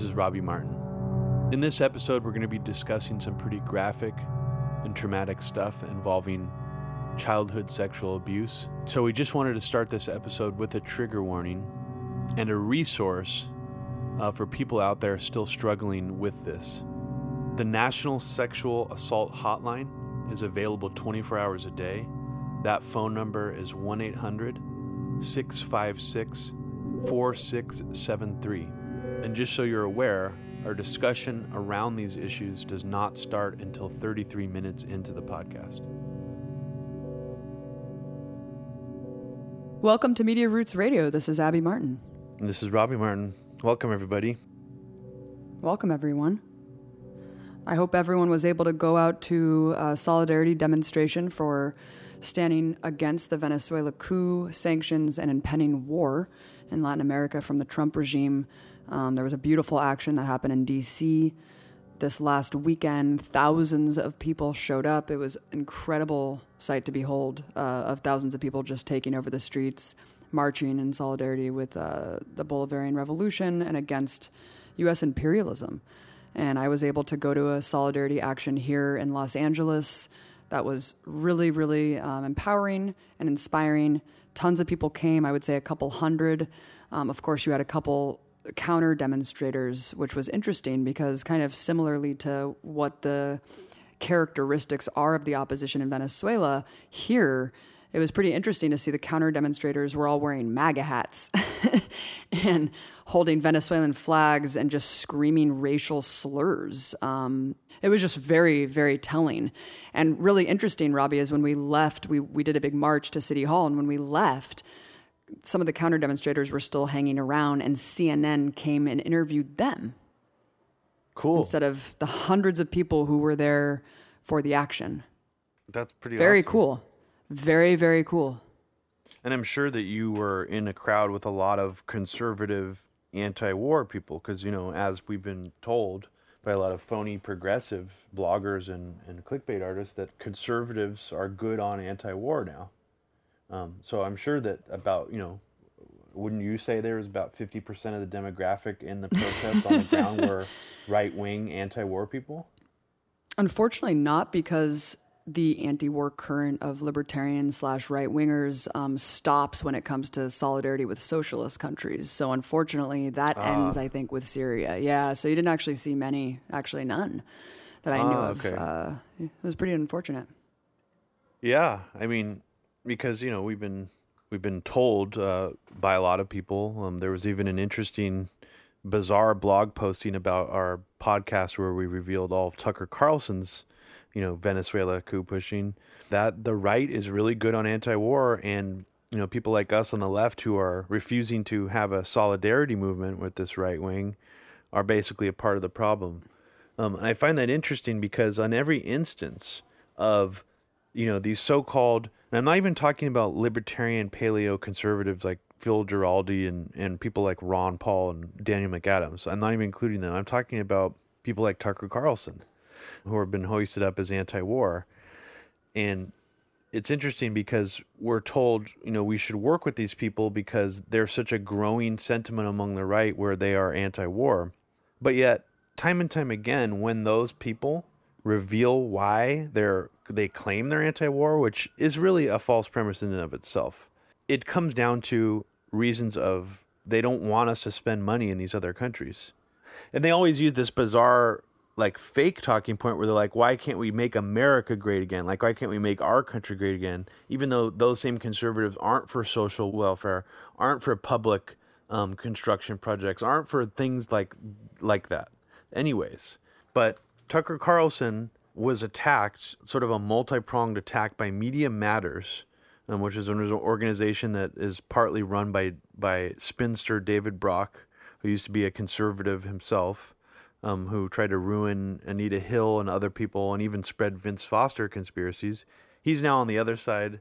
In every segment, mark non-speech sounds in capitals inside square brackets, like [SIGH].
This is Robbie Martin. In this episode, we're going to be discussing some pretty graphic and traumatic stuff involving childhood sexual abuse. So, we just wanted to start this episode with a trigger warning and a resource uh, for people out there still struggling with this. The National Sexual Assault Hotline is available 24 hours a day. That phone number is 1 800 656 4673. And just so you're aware, our discussion around these issues does not start until 33 minutes into the podcast. Welcome to Media Roots Radio. This is Abby Martin. And this is Robbie Martin. Welcome, everybody. Welcome, everyone. I hope everyone was able to go out to a solidarity demonstration for standing against the Venezuela coup, sanctions, and impending war in Latin America from the Trump regime. Um, there was a beautiful action that happened in D.C. this last weekend. Thousands of people showed up. It was incredible sight to behold uh, of thousands of people just taking over the streets, marching in solidarity with uh, the Bolivarian Revolution and against U.S. imperialism. And I was able to go to a solidarity action here in Los Angeles that was really, really um, empowering and inspiring. Tons of people came, I would say a couple hundred. Um, of course, you had a couple counter demonstrators, which was interesting because, kind of similarly to what the characteristics are of the opposition in Venezuela, here it was pretty interesting to see the counter demonstrators were all wearing MAGA hats [LAUGHS] and holding Venezuelan flags and just screaming racial slurs. Um, it was just very, very telling. And really interesting, Robbie, is when we left, we, we did a big march to City Hall, and when we left, some of the counter demonstrators were still hanging around, and CNN came and interviewed them. Cool. Instead of the hundreds of people who were there for the action. That's pretty Very awesome. cool. Very, very cool. And I'm sure that you were in a crowd with a lot of conservative anti war people because, you know, as we've been told by a lot of phony progressive bloggers and, and clickbait artists, that conservatives are good on anti war now. Um, so I'm sure that about, you know, wouldn't you say there was about 50% of the demographic in the protest on the ground [LAUGHS] were right wing anti war people? Unfortunately, not because the anti-war current of libertarian slash right wingers um, stops when it comes to solidarity with socialist countries. So unfortunately, that ends, I think, with Syria. Yeah, so you didn't actually see many, actually none, that I knew Ah, of. okay. Uh, it was pretty unfortunate. Yeah, I mean, because you know we've been we've been told uh, by a lot of people. Um, there was even an interesting, bizarre blog posting about our podcast where we revealed all of Tucker Carlson's, you know, Venezuela coup pushing. That the right is really good on anti-war, and you know, people like us on the left who are refusing to have a solidarity movement with this right wing are basically a part of the problem. Um, and I find that interesting because on every instance of, you know, these so-called, and I'm not even talking about libertarian paleo conservatives like Phil Giraldi and, and people like Ron Paul and Daniel McAdams. I'm not even including them. I'm talking about people like Tucker Carlson, who have been hoisted up as anti-war. And it's interesting because we're told, you know, we should work with these people because there's such a growing sentiment among the right where they are anti-war. But yet, time and time again, when those people reveal why they're they claim they're anti-war, which is really a false premise in and of itself, it comes down to reasons of they don't want us to spend money in these other countries, and they always use this bizarre like fake talking point where they're like, why can't we make America great again? Like, why can't we make our country great again? Even though those same conservatives aren't for social welfare, aren't for public um, construction projects, aren't for things like like that. Anyways, but Tucker Carlson was attacked, sort of a multi-pronged attack by Media Matters, um, which is an organization that is partly run by by spinster David Brock, who used to be a conservative himself um, who tried to ruin Anita Hill and other people and even spread Vince Foster conspiracies. He's now on the other side,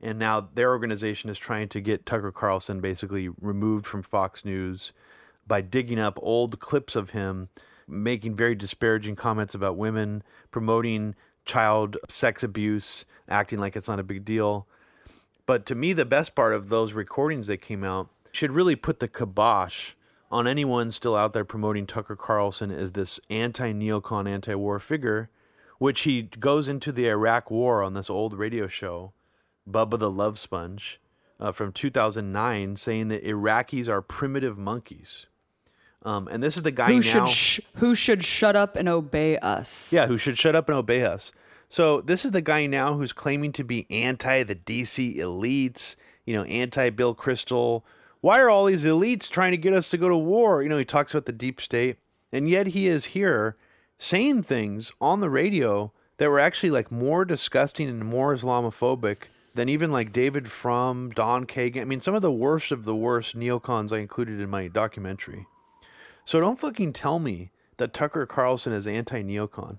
and now their organization is trying to get Tucker Carlson basically removed from Fox News by digging up old clips of him making very disparaging comments about women, promoting child sex abuse, acting like it's not a big deal. But to me, the best part of those recordings that came out should really put the kibosh on anyone still out there promoting Tucker Carlson as this anti neocon, anti war figure, which he goes into the Iraq war on this old radio show, Bubba the Love Sponge, uh, from 2009, saying that Iraqis are primitive monkeys. Um, and this is the guy Who now. should sh- who should shut up and obey us? Yeah, who should shut up and obey us. So this is the guy now who's claiming to be anti the DC elites, you know, anti Bill Kristol. Why are all these elites trying to get us to go to war? You know, he talks about the deep state, and yet he is here saying things on the radio that were actually like more disgusting and more Islamophobic than even like David Frum, Don Kagan. I mean, some of the worst of the worst neocons I included in my documentary. So don't fucking tell me that Tucker Carlson is anti neocon.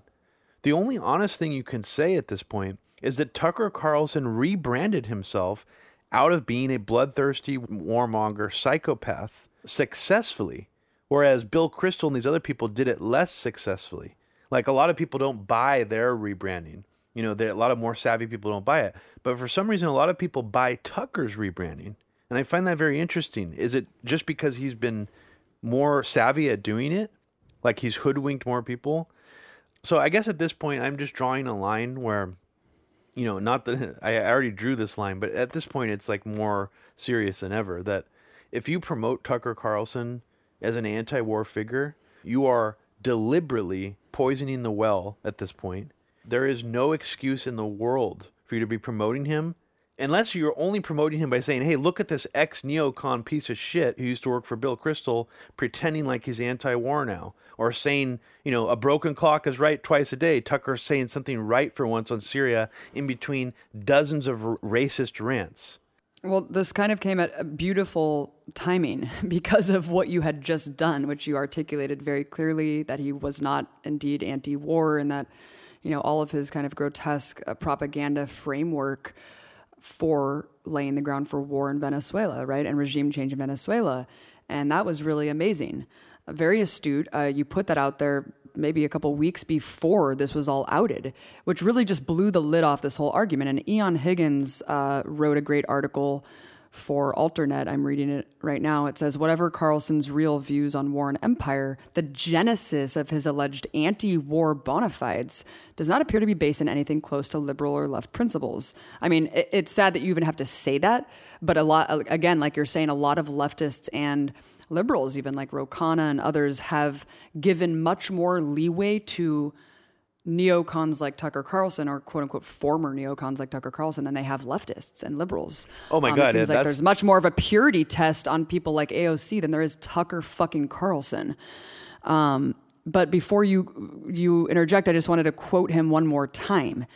The only honest thing you can say at this point is that Tucker Carlson rebranded himself out of being a bloodthirsty warmonger psychopath successfully, whereas Bill Kristol and these other people did it less successfully. Like a lot of people don't buy their rebranding. You know, a lot of more savvy people don't buy it. But for some reason, a lot of people buy Tucker's rebranding. And I find that very interesting. Is it just because he's been more savvy at doing it? Like he's hoodwinked more people? So I guess at this point, I'm just drawing a line where, you know, not that [LAUGHS] I already drew this line, but at this point, it's like more serious than ever that if you promote Tucker Carlson as an anti war figure, you are deliberately poisoning the well at this point. There is no excuse in the world for you to be promoting him unless you're only promoting him by saying, hey, look at this ex neocon piece of shit who used to work for Bill Kristol pretending like he's anti war now. Or saying, you know, a broken clock is right twice a day. Tucker saying something right for once on Syria in between dozens of r- racist rants. Well, this kind of came at a beautiful timing [LAUGHS] because of what you had just done, which you articulated very clearly that he was not indeed anti war and that, you know, all of his kind of grotesque uh, propaganda framework for laying the ground for war in Venezuela, right? And regime change in Venezuela. And that was really amazing. Very astute. Uh, you put that out there maybe a couple weeks before this was all outed, which really just blew the lid off this whole argument. And Eoin Higgins uh, wrote a great article for Alternet. I'm reading it right now. It says, Whatever Carlson's real views on war and empire, the genesis of his alleged anti war bona fides does not appear to be based in anything close to liberal or left principles. I mean, it, it's sad that you even have to say that, but a lot, again, like you're saying, a lot of leftists and liberals, even like Ro Khanna and others, have given much more leeway to neocons like Tucker Carlson or quote unquote former neocons like Tucker Carlson than they have leftists and liberals. Oh my Um, God, It seems yeah, like there's much more of a purity test on people like AOC than there is Tucker fucking Carlson. Um, but before you you interject, I just wanted to quote him one more time.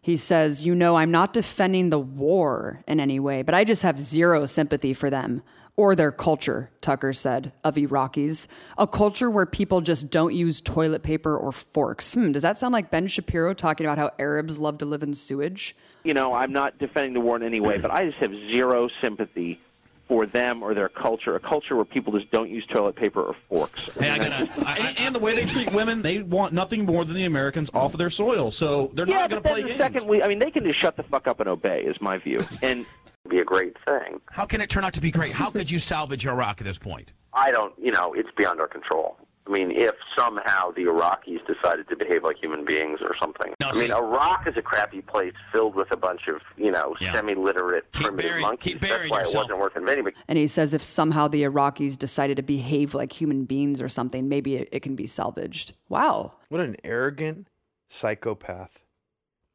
He says, "You know, I'm not defending the war in any way, but I just have zero sympathy for them." Or their culture, Tucker said, of Iraqis. A culture where people just don't use toilet paper or forks. Hmm, does that sound like Ben Shapiro talking about how Arabs love to live in sewage? you know, I'm not defending the war in any way, but I just have zero sympathy for them or their culture. A culture where people just don't use toilet paper or forks. Hey, I gotta. I, and, and the way they treat women, they want nothing more than the Americans off of their soil. So they're yeah, not going to play the games. second we, I mean, they can just shut the fuck up and obey, is my view, and be a great thing. how can it turn out to be great? How could you salvage Iraq at this point? I don't, you know, it's beyond our control. I mean, if somehow the Iraqis decided to behave like human beings or something. No, I see- mean, Iraq is a crappy place filled with a bunch of, you know, Yeah. semi-literate Keep primitive burying- monkeys. keep That's why yourself. it wasn't worth invading. But And he says if somehow the Iraqis decided to behave like human beings or something, maybe it, it can be salvaged. Wow. What an arrogant psychopath.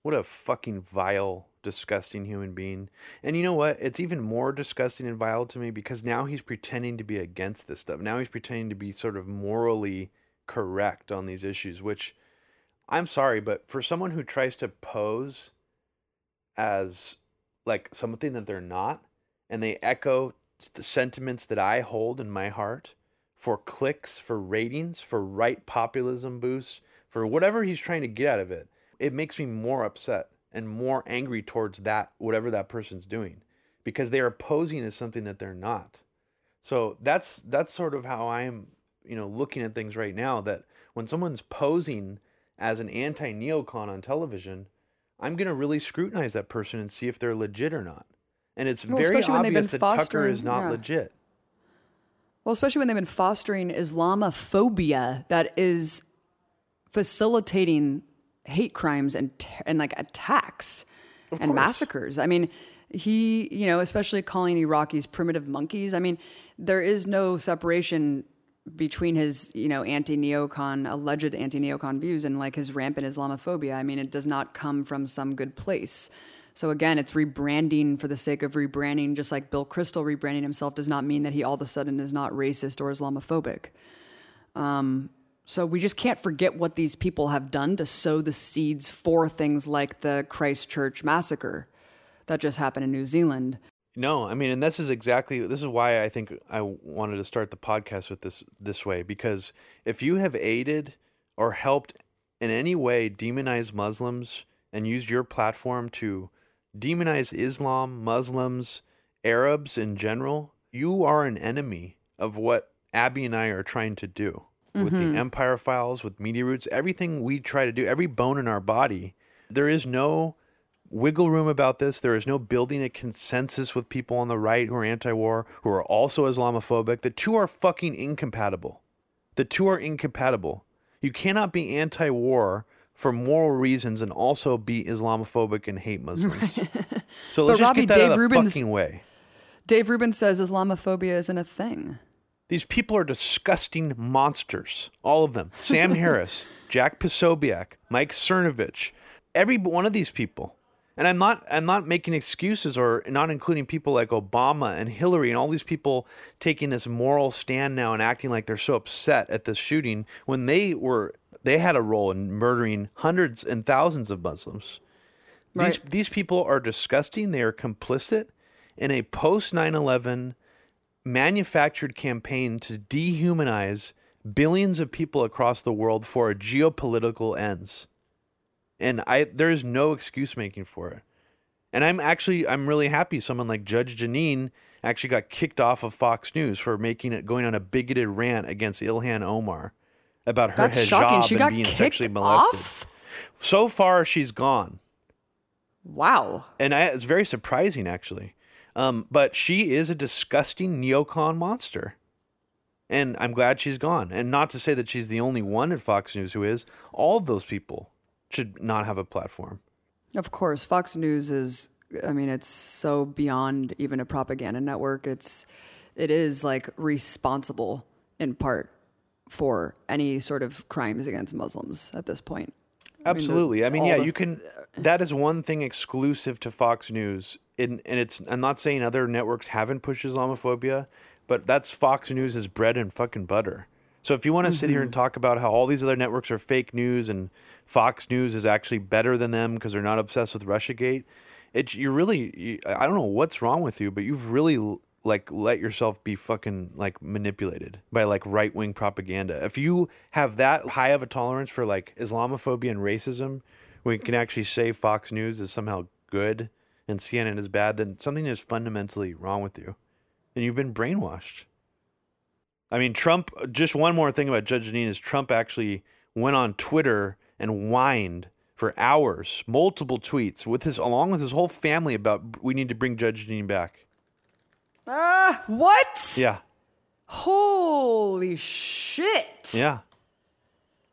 What a fucking vile, disgusting human being. And you know what? It's even more disgusting and vile to me because now he's pretending to be against this stuff. Now he's pretending to be sort of morally correct on these issues, which I'm sorry, but for someone who tries to pose as like something that they're not, and they echo the sentiments that I hold in my heart for clicks, for ratings, for right populism boosts, for whatever he's trying to get out of it, it makes me more upset and more angry towards that, whatever that person's doing, because they are posing as something that they're not. So that's that's sort of how I'm, you know, looking at things right now. That when someone's posing as an anti-neocon on television, I'm gonna really scrutinize that person and see if they're legit or not. And it's Well, very especially when they've obvious that Tucker is not yeah. legit. Well, especially when they've been fostering Islamophobia that is facilitating hate crimes and ter- and like attacks and massacres. I mean, he, you know, especially calling Iraqis primitive monkeys. I mean, there is no separation between his, you know, anti-neocon, alleged anti-neocon views and like his rampant Islamophobia. I mean, it does not come from some good place. So again, it's rebranding for the sake of rebranding, just like Bill Kristol rebranding himself does not mean that he all of a sudden is not racist or Islamophobic. Um, so we just can't forget what these people have done to sow the seeds for things like the Christchurch massacre that just happened in New Zealand. No, I mean, and this is exactly this is why I think I wanted to start the podcast with this this way because if you have aided or helped in any way demonize Muslims and used your platform to demonize Islam, Muslims, Arabs in general, you are an enemy of what Abby and I are trying to do with the mm-hmm. Empire Files, with Media Roots, everything we try to do, every bone in our body. There is no wiggle room about this. There is no building a consensus with people on the right who are anti war, who are also Islamophobic. The two are fucking incompatible. The two are incompatible. You cannot be anti war for moral reasons and also be Islamophobic and hate Muslims. So let's just Robbie, get that Dave out of the Rubin's- fucking way. Dave Rubin says Islamophobia isn't a thing. These people are disgusting monsters. All of them. [LAUGHS] Sam Harris, Jack Posobiec, Mike Cernovich, every one of these people. And I'm not I'm not making excuses or not including people like Obama and Hillary and all these people taking this moral stand now and acting like they're so upset at this shooting when they were they had a role in murdering hundreds and thousands of Muslims. These these people are disgusting. They are complicit in a post 9/11 manufactured campaign to dehumanize billions of people across the world for geopolitical ends. And I there is no excuse making for it. And I'm actually I'm really happy someone like Judge Jeanine actually got kicked off of Fox News for making it going on a bigoted rant against Ilhan Omar about her That's hijab shocking. She and got being kicked sexually molested. off. So far she's gone Wow. and I, it's very surprising actually. Um, but she is a disgusting neocon monster, and I'm glad she's gone. And not to say that she's the only one at Fox News who is. All of those people should not have a platform. Of course, Fox News is. I mean, it's so beyond even a propaganda network. It's, it is like responsible in part for any sort of crimes against Muslims at this point. I mean, the- Absolutely. I mean, yeah, the- you can. That is one thing exclusive to Fox News, and and it's. I'm not saying other networks haven't pushed Islamophobia, but that's Fox News' bread and fucking butter. So if you want to sit here and mm-hmm. talk about how all these other networks are fake news and Fox News is actually better than them because they're not obsessed with RussiaGate, it you really. You, I don't know what's wrong with you, but you've really like let yourself be fucking like manipulated by like right wing propaganda. If you have that high of a tolerance for like Islamophobia and racism, we can actually say Fox News is somehow good and CNN is bad, then something is fundamentally wrong with you, and you've been brainwashed. I mean, Trump. Just one more thing about Judge Jeanine is Trump actually went on Twitter and whined for hours, multiple tweets with his along with his whole family about we need to bring Judge Jeanine back. Ah. What? Yeah. Holy shit. Yeah.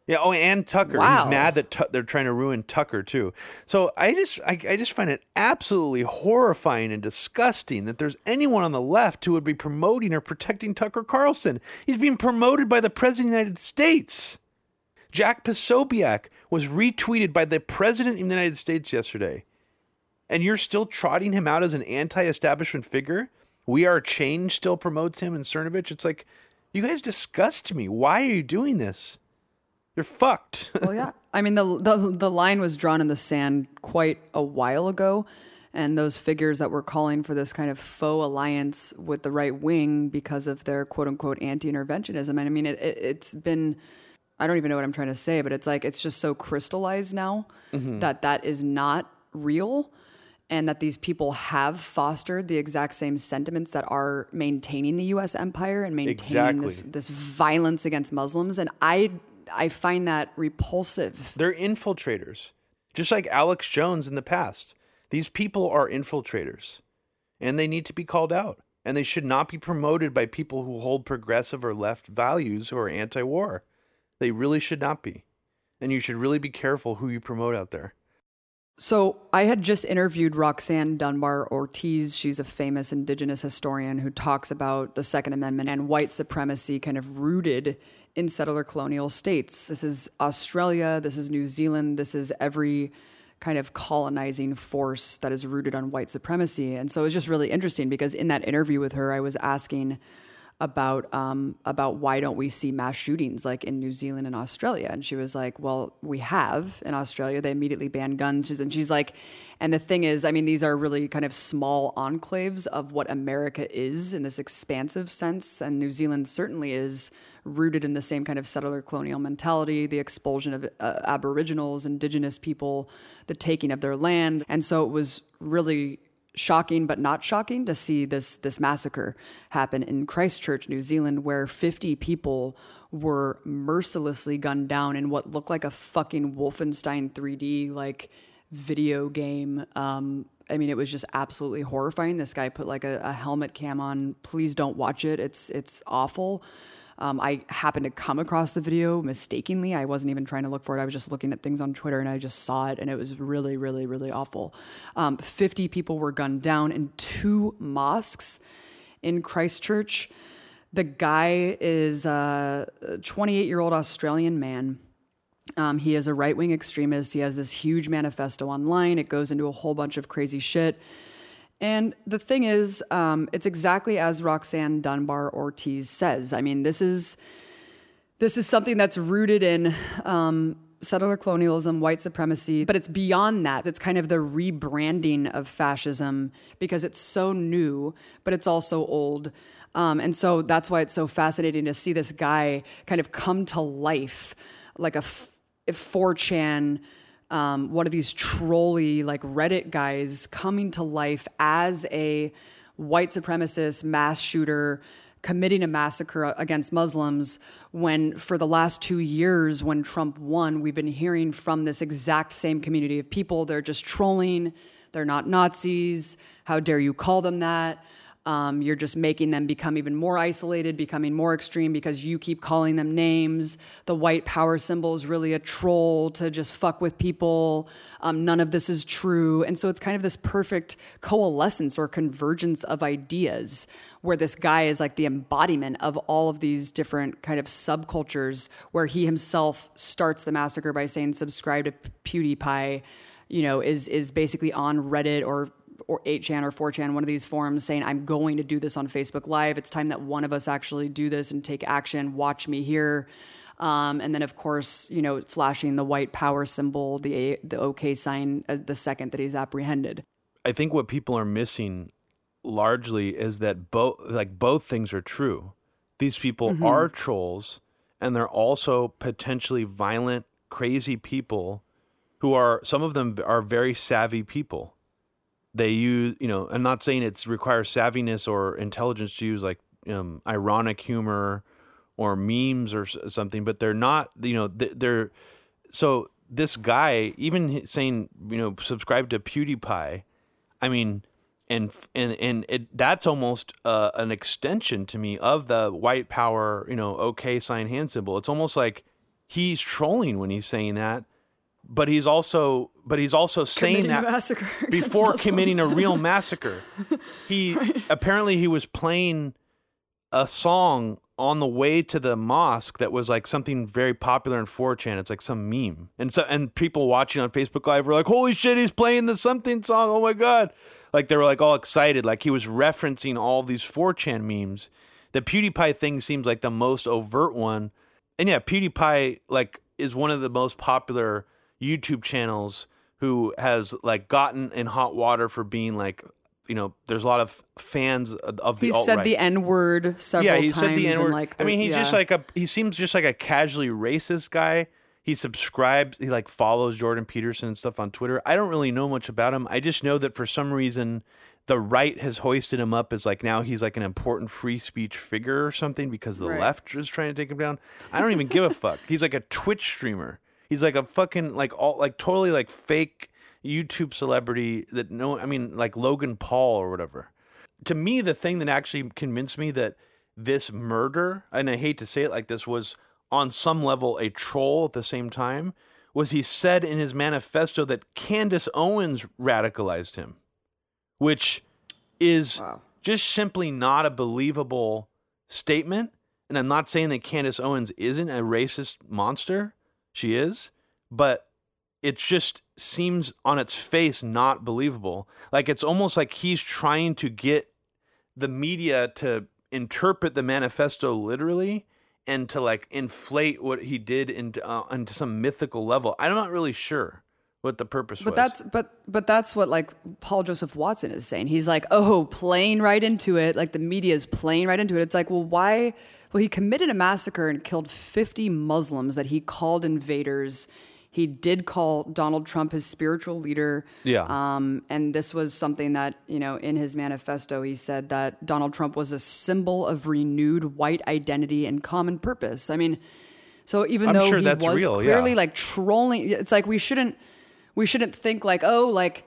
Yeah. Oh, and Tucker. Wow. He's mad that Tu- they're trying to ruin Tucker too. So I just, I, I just find it absolutely horrifying and disgusting that there's anyone on the left who would be promoting or protecting Tucker Carlson. He's being promoted by the president of the United States. Jack Posobiec was retweeted by the president of the United States yesterday, and you're still trotting him out as an anti-establishment figure. We Are Change still promotes him and Cernovich. It's like, you guys disgust me. Why are you doing this? You're fucked. [LAUGHS] well, yeah. I mean, the, the the line was drawn in the sand quite a while ago, and those figures that were calling for this kind of faux alliance with the right wing because of their quote unquote anti-interventionism. And I mean, it, it, it's been. I don't even know what I'm trying to say, but it's like it's just so crystallized now mm-hmm. that that is not real. And that these people have fostered the exact same sentiments that are maintaining the U.S. empire and maintaining this, this violence against Muslims. And I, I find that repulsive. They're infiltrators, just like Alex Jones in the past. These people are infiltrators, and they need to be called out. and they should not be promoted by people who hold progressive or left values who are anti-war. They really should not be. And you should really be careful who you promote out there. So I had just interviewed Roxanne Dunbar Ortiz. She's a famous indigenous historian who talks about the Second Amendment and white supremacy kind of rooted in settler colonial states. This is Australia, this is New Zealand, this is every kind of colonizing force that is rooted on white supremacy. And so it was just really interesting because in that interview with her, I was asking about um, about why don't we see mass shootings like in New Zealand and Australia? And she was like, "Well, we have in Australia. They immediately banned guns." And she's like, "And the thing is, I mean, these are really kind of small enclaves of what America is in this expansive sense, and New Zealand certainly is rooted in the same kind of settler colonial mentality, the expulsion of uh, Aboriginals, Indigenous people, the taking of their land, and so it was really." Shocking but not shocking to see this this massacre happen in Christchurch, New Zealand, where 50 people were mercilessly gunned down in what looked like a fucking Wolfenstein 3D like video game. Um, I mean, it was just absolutely horrifying. This guy put like a, a helmet cam on. Please don't watch it. It's it's awful. Um, I happened to come across the video mistakenly. I wasn't even trying to look for it. I was just looking at things on Twitter and I just saw it, and it was really, really, really awful. Um, 50 people were gunned down in two mosques in Christchurch. The guy is a 28 year old Australian man. Um, he is a right wing extremist. He has this huge manifesto online. It goes into a whole bunch of crazy shit. And the thing is, um, it's exactly as Roxanne Dunbar Ortiz says. I mean, this is this is something that's rooted in um, settler colonialism, white supremacy, but it's beyond that. It's kind of the rebranding of fascism because it's so new, but it's also old. Um, and so that's why it's so fascinating to see this guy kind of come to life like a 4chan um, one of these trolly like Reddit guys coming to life as a white supremacist mass shooter committing a massacre against Muslims when for the last 2 years when Trump won we've been hearing from this exact same community of people. They're just trolling. They're not Nazis. How dare you call them that um, you're just making them become even more isolated, becoming more extreme because you keep calling them names. The white power symbol is really a troll to just fuck with people. Um, none of this is true. And so it's kind of this perfect coalescence or convergence of ideas where this guy is like the embodiment of all of these different kind of subcultures where he himself starts the massacre by saying subscribe to PewDiePie you know, is is basically on Reddit or or 8chan or 4chan, one of these forums saying, I'm going to do this on Facebook Live. It's time that one of us actually do this and take action. Watch me here. Um, and then, of course, you know, flashing the white power symbol, the a- the OK sign, uh, the second that he's apprehended. I think what people are missing largely is that both like both things are true. These people mm-hmm. are trolls, and they're also potentially violent, crazy people who are some of them are very savvy people they use you know i'm not saying it's requires savviness or intelligence to use like um, ironic humor or memes or something but they're not you know they're so this guy even saying you know subscribe to pewdiepie i mean and and and it, that's almost uh, an extension to me of the white power you know okay sign hand symbol. It's almost like he's trolling when he's saying that but he's also but he's also saying that [LAUGHS] before committing a real massacre. He [LAUGHS] right. apparently he was playing a song on the way to the mosque that was like something very popular in 4chan. It's like some meme. And so and people watching on Facebook Live were like, "Holy shit, he's playing the something song. Oh my god." Like they were like all excited like he was referencing all these 4chan memes. The PewDiePie thing seems like the most overt one. And yeah, PewDiePie like is one of the most popular YouTube channels who has like gotten in hot water for being like you know, there's a lot of fans of the. He said the N word several yeah, he times. said the N word. Like I mean, he's yeah. just like a. He seems just like a casually racist guy. He subscribes. He like follows Jordan Peterson and stuff on Twitter. I don't really know much about him. I just know that for some reason, the right has hoisted him up as like now he's like an important free speech figure or something because the Right. left is trying to take him down. I don't even give a fuck. He's like a Twitch streamer. He's like a fucking like all like totally like fake YouTube celebrity that no I mean like Logan Paul or whatever. to me, the thing that actually convinced me that this murder, and I hate to say it like this, was on some level a troll at the same time, was he said in his manifesto that Candace Owens radicalized him, which is Wow. just simply not a believable statement. And I'm not saying that Candace Owens isn't a racist monster. She is. But it just seems on its face not believable. Like it's almost like he's trying to get the media to interpret the manifesto literally and to like inflate what he did into uh, into some mythical level. I'm not really sure what the purpose But was. that's but but that's what like Paul Joseph Watson is saying. He's like, oh, playing right into it. Like the media is playing right into it. It's like, well, why? Well, he committed a massacre and killed 50 Muslims that he called invaders. He did call Donald Trump his spiritual leader. Yeah. Um, and this was something that, you know, in his manifesto, he said that Donald Trump was a symbol of renewed white identity and common purpose. I mean, so even I'm though sure he was real, clearly yeah. like trolling, it's like we shouldn't we shouldn't think like, oh, like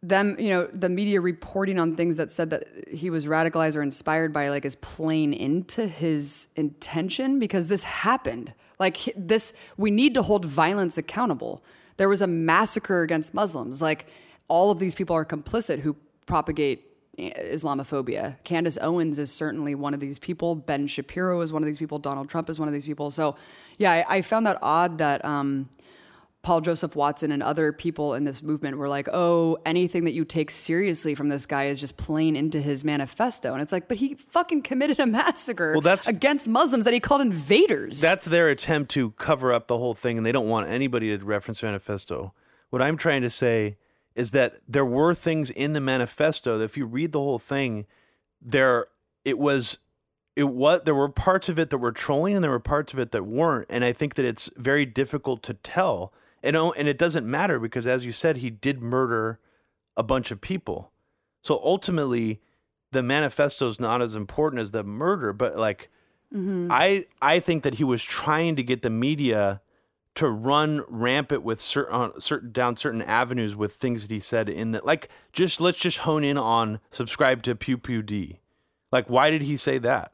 them, you know, the media reporting on things that said that he was radicalized or inspired by like is playing into his intention because this happened. Like this, we need to hold violence accountable. There was a massacre against Muslims. Like all of these people are complicit who propagate Islamophobia. Candace Owens is certainly one of these people. Ben Shapiro is one of these people. Donald Trump is one of these people. So, yeah, I, I found that odd that um, Paul Joseph Watson and other people in this movement were like, oh, anything that you take seriously from this guy is just playing into his manifesto. And it's like, but he fucking committed a massacre Well, that's- against Muslims that he called invaders. That's their attempt to cover up the whole thing, and they don't want anybody to reference manifesto. What I'm trying to say is that there were things in the manifesto that if you read the whole thing, there it was it was there were parts of it that were trolling and there were parts of it that weren't. And I think that it's very difficult to tell. And and it doesn't matter because as you said, he did murder a bunch of people. So ultimately, the manifesto is not as important as the murder, but like mm-hmm. I I think that he was trying to get the media to run rampant with certain on uh, certain down certain avenues with things that he said in that like just let's just hone in on subscribe to Pew Pew D. Like why did he say that?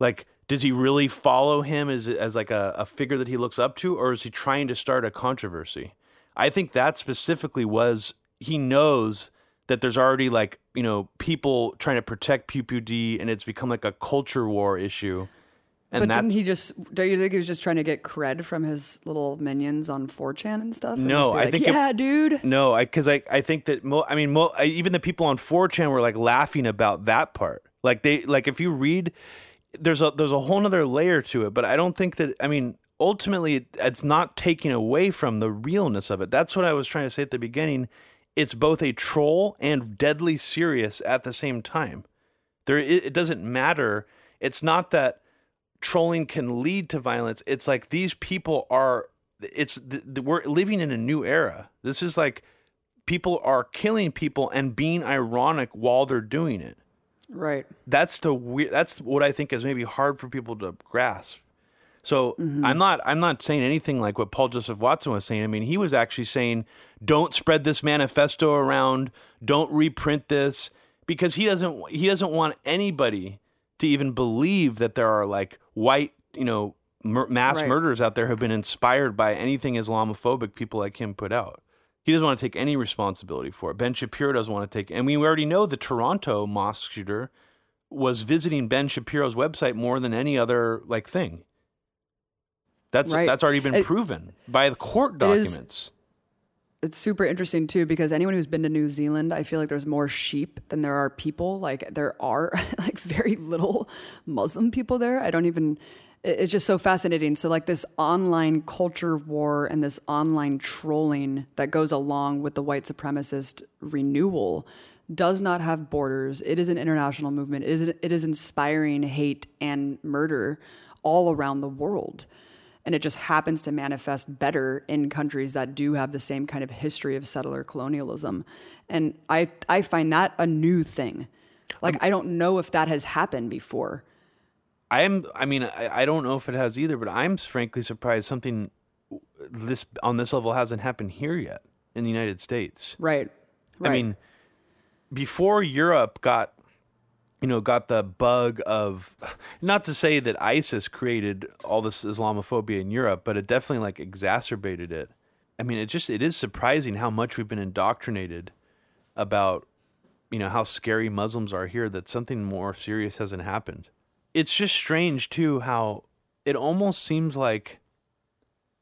Like does he really follow him as as like a, a figure that he looks up to or is he trying to start a controversy? I think that specifically was he knows that there's already like, you know, people trying to protect Pew Pew D and it's become like a culture war issue. And but didn't he just? Don't you think he was just trying to get cred from his little minions on 4chan and stuff? And No, be I like, think it- yeah, dude. No, I because I I think that mo- I mean mo- I, even the people on 4chan were like laughing about that part. Like they like if you read, there's a there's a whole nother layer to it. But I don't think that I mean ultimately it's not taking away from the realness of it. That's what I was trying to say at the beginning. It's both a troll and deadly serious at the same time. There it, doesn't matter. It's not that trolling can lead to violence. It's like these people are. It's we're living in a new era. This is like people are killing people and being ironic while they're doing it. Right. That's the weird. That's what I think is maybe hard for people to grasp. So mm-hmm. I'm not I'm not saying anything like what Paul Joseph Watson was saying. I mean, he was actually saying, "Don't spread this manifesto around. Don't reprint this," because he doesn't he doesn't want anybody to even believe that there are like white, you know, mur- mass Right. murderers out there have been inspired by anything Islamophobic people like him put out. He doesn't want to take any responsibility for it. Ben Shapiro doesn't want to take. And we already know the Toronto mosque shooter was visiting Ben Shapiro's website more than any other like thing. That's Right. that's already been It- proven by the court It is- documents. it's super interesting too because anyone who's been to New Zealand, I feel like there's more sheep than there are people. Like there are [LAUGHS] like very little Muslim people there. I don't even. It- It's just so fascinating. So like this online culture war and this online trolling that goes along with the white supremacist renewal does not have borders. It is an international movement. It is it is inspiring hate and murder all around the world and it just happens to manifest better in countries that do have the same kind of history of settler colonialism and i i find that a new thing like um, i don't know if that has happened before I'm. I mean, I, I don't know if it has either, but I'm frankly surprised something this on this level hasn't happened here yet in the United States. right right I mean, before Europe got you know got the bug of not to say that ISIS created all this Islamophobia in Europe, but it definitely like exacerbated it. I mean, it just it is surprising how much we've been indoctrinated about you know how scary Muslims are here that something more serious hasn't happened. It's just strange too how it almost seems like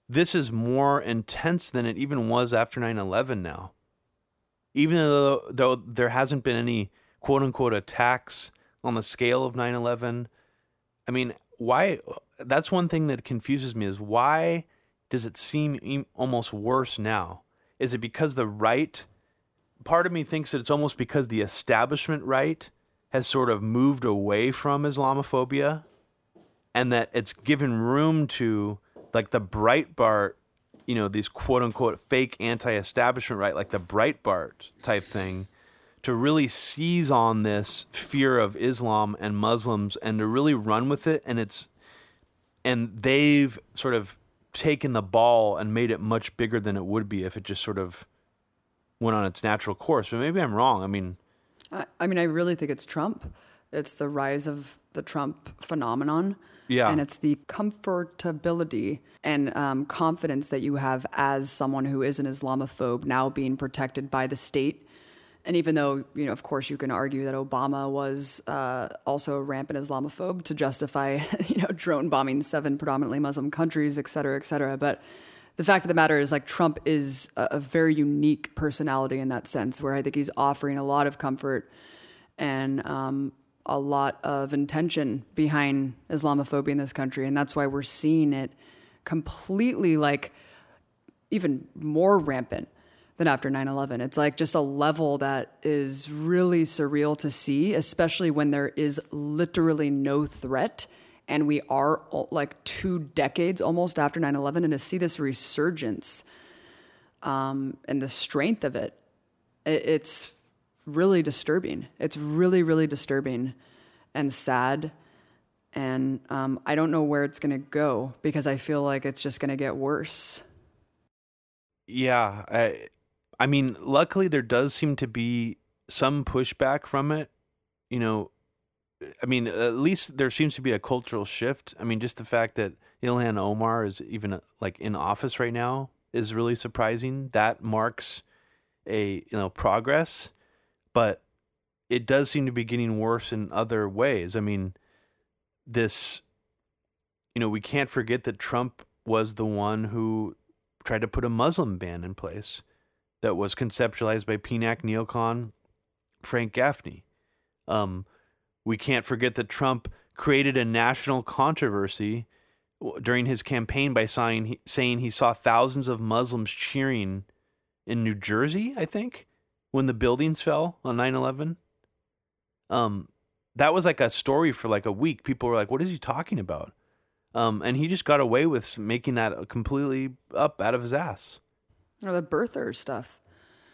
this is more intense than it even was after 9/11 now. Even though though there hasn't been any quote unquote attacks on the scale of 9/11, I mean, why that's one thing that confuses me is why does it seem almost worse now? Is it because the right part of me thinks that it's almost because the establishment right has sort of moved away from Islamophobia and that it's given room to like the Breitbart, you know, these quote unquote fake anti establishment right, like the Breitbart type thing, to really seize on this fear of Islam and Muslims and to really run with it. And it's, and they've sort of taken the ball and made it much bigger than it would be if it just sort of went on its natural course. But maybe I'm wrong. I mean, I, I mean, I really think it's Trump. It's the rise of the Trump phenomenon. Yeah. And it's the comfortability and um, confidence that you have as someone who is an Islamophobe now being protected by the state. And even though, you know, of course, you can argue that Obama was uh, also a rampant Islamophobe to justify, [LAUGHS] you know, drone bombing seven predominantly Muslim countries, et cetera, et cetera. But the fact of the matter is, like, Trump is a, a very unique personality in that sense, where I think he's offering a lot of comfort and um, a lot of intention behind Islamophobia in this country. And that's why we're seeing it completely, like, even more rampant than after 9-11 it's like just a level that is really surreal to see especially when there is literally no threat and we are like two decades almost after 9-11 and to see this resurgence um, and the strength of it, it it's really disturbing it's really really disturbing and sad and um, i don't know where it's going to go because i feel like it's just going to get worse Yeah, I, I mean, luckily there does seem to be some pushback from it. You know, I mean, at least there seems to be a cultural shift. I mean, just the fact that Ilhan Omar is even uh, like in office right now is really surprising. That marks a you know progress, but it does seem to be getting worse in other ways. I mean, this, you know, we can't forget that Trump was the one who tried to put a Muslim ban in place that was conceptualized by PNAC neocon Frank Gaffney. Um, we can't forget that Trump created a national controversy during his campaign by saying he, saying he saw thousands of Muslims cheering in New Jersey, I think, when the buildings fell on 9/11. Um, that was like a story for like a week. People were like, "What is he talking about?" Um, and he just got away with making that completely up out of his ass. or the birther stuff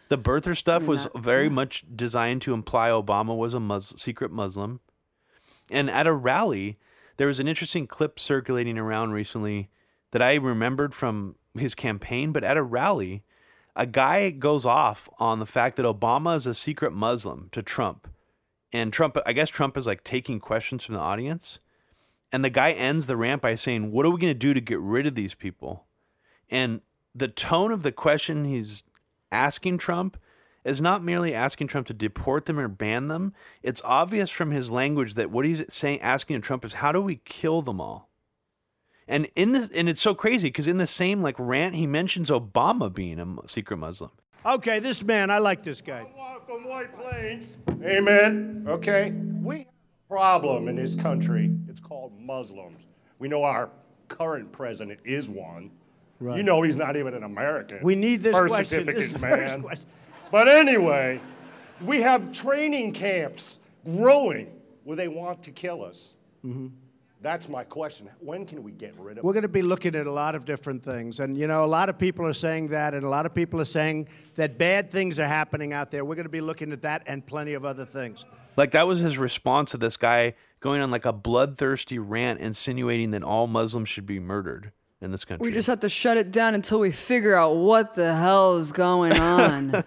The birther stuff was very much designed to imply Obama was a Mus- secret Muslim. And at a rally, there was an interesting clip circulating around recently that I remembered from his campaign. But at a rally, a guy goes off on the fact that Obama is a secret Muslim to Trump. And Trump, I guess Trump is like taking questions from the audience. And the guy ends the rant by saying, What are we going to do to get rid of these people? And the tone of the question he's asking Trump is not merely asking Trump to deport them or ban them. It's obvious from his language that what he's saying, asking Trump is, how do we kill them all? And in this, and it's so crazy because in the same like rant, he mentions Obama being a secret Muslim. Okay, this man, I like this guy. From White Plains. Amen. Okay. We have a problem in this country. It's called Muslims. We know our current president is one. Right. You know he's not even an American. We need this Birth question. This is certificates, first man. question. But anyway, we have training camps growing where they want to kill us. Mm-hmm. That's my question. When can we get rid of them? We're going to be looking at a lot of different things. And, you know, a lot of people are saying that, and a lot of people are saying that bad things are happening out there. We're going to be looking at that and plenty of other things. Like that was his response to this guy going on like a bloodthirsty rant insinuating that all Muslims should be murdered in this country. We just have to shut it down until we figure out what the hell is going on.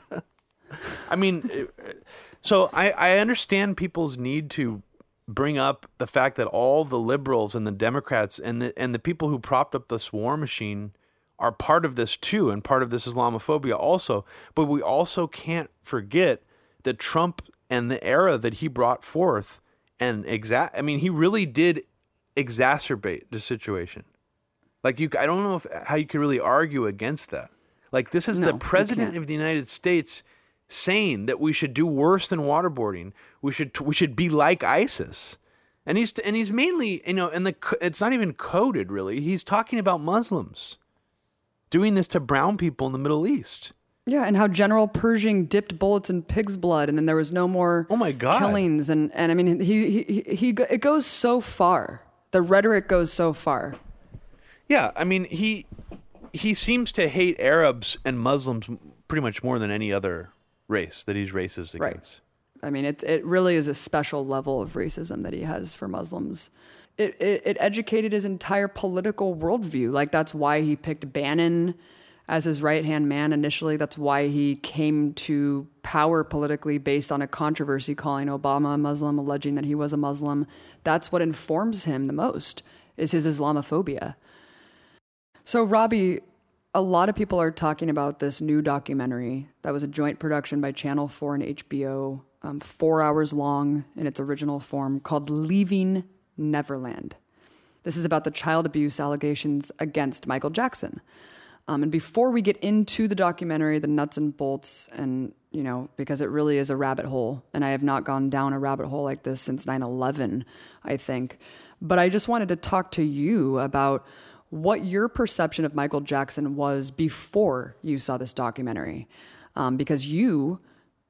[LAUGHS] I mean, uh, So I, I understand people's need to bring up the fact that all the liberals and the Democrats and the and the people who propped up this war machine are part of this too and part of this Islamophobia also. But we also can't forget that Trump and the era that he brought forth and exact I mean he really did exacerbate the situation. Like you I don't know if how you could really argue against that. Like this is No, the president of the United States saying that we should do worse than waterboarding. We should we should be like ISIS. And he's and he's mainly you know and the it's not even coded really. He's talking about Muslims doing this to brown people in the Middle East. Yeah, and how General Pershing dipped bullets in pig's blood, and then there was no more Oh my God. killings, and and I mean he he he, he it goes so far. The rhetoric goes so far. Yeah, I mean he he seems to hate Arabs and Muslims pretty much more than any other race that he's racist Right. against. I mean, it it really is a special level of racism that he has for Muslims. It, it it educated his entire political worldview. Like that's why he picked Bannon as his right hand man initially. That's why he came to power politically based on a controversy calling Obama a Muslim, alleging that he was a Muslim. That's what informs him the most is his Islamophobia. So, Robbie, a lot of people are talking about this new documentary that was a joint production by Channel 4 and HBO, um, four hours long in its original form, called Leaving Neverland. This is about the child abuse allegations against Michael Jackson. Um, and before we get into the documentary, the nuts and bolts, and, you know, because it really is a rabbit hole, and I have not gone down a rabbit hole like this since 9 11, I think. But I just wanted to talk to you about what your perception of Michael Jackson was before you saw this documentary. Um, because you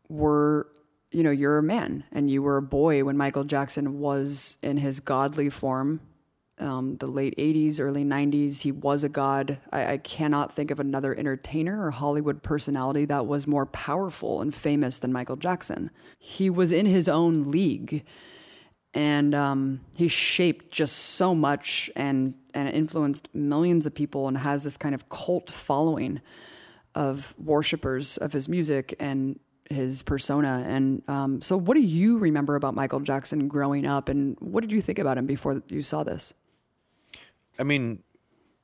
were, you know, you're a man and you were a boy when Michael Jackson was in his godly form um, the late 80s, early 90s. He was a god. I, I cannot think of another entertainer or Hollywood personality that was more powerful and famous than Michael Jackson. He was in his own league and um, he shaped just so much and, and influenced millions of people and has this kind of cult following of worshipers of his music and his persona. And um, so, what do you remember about Michael Jackson growing up, and what did you think about him before you saw this? I mean,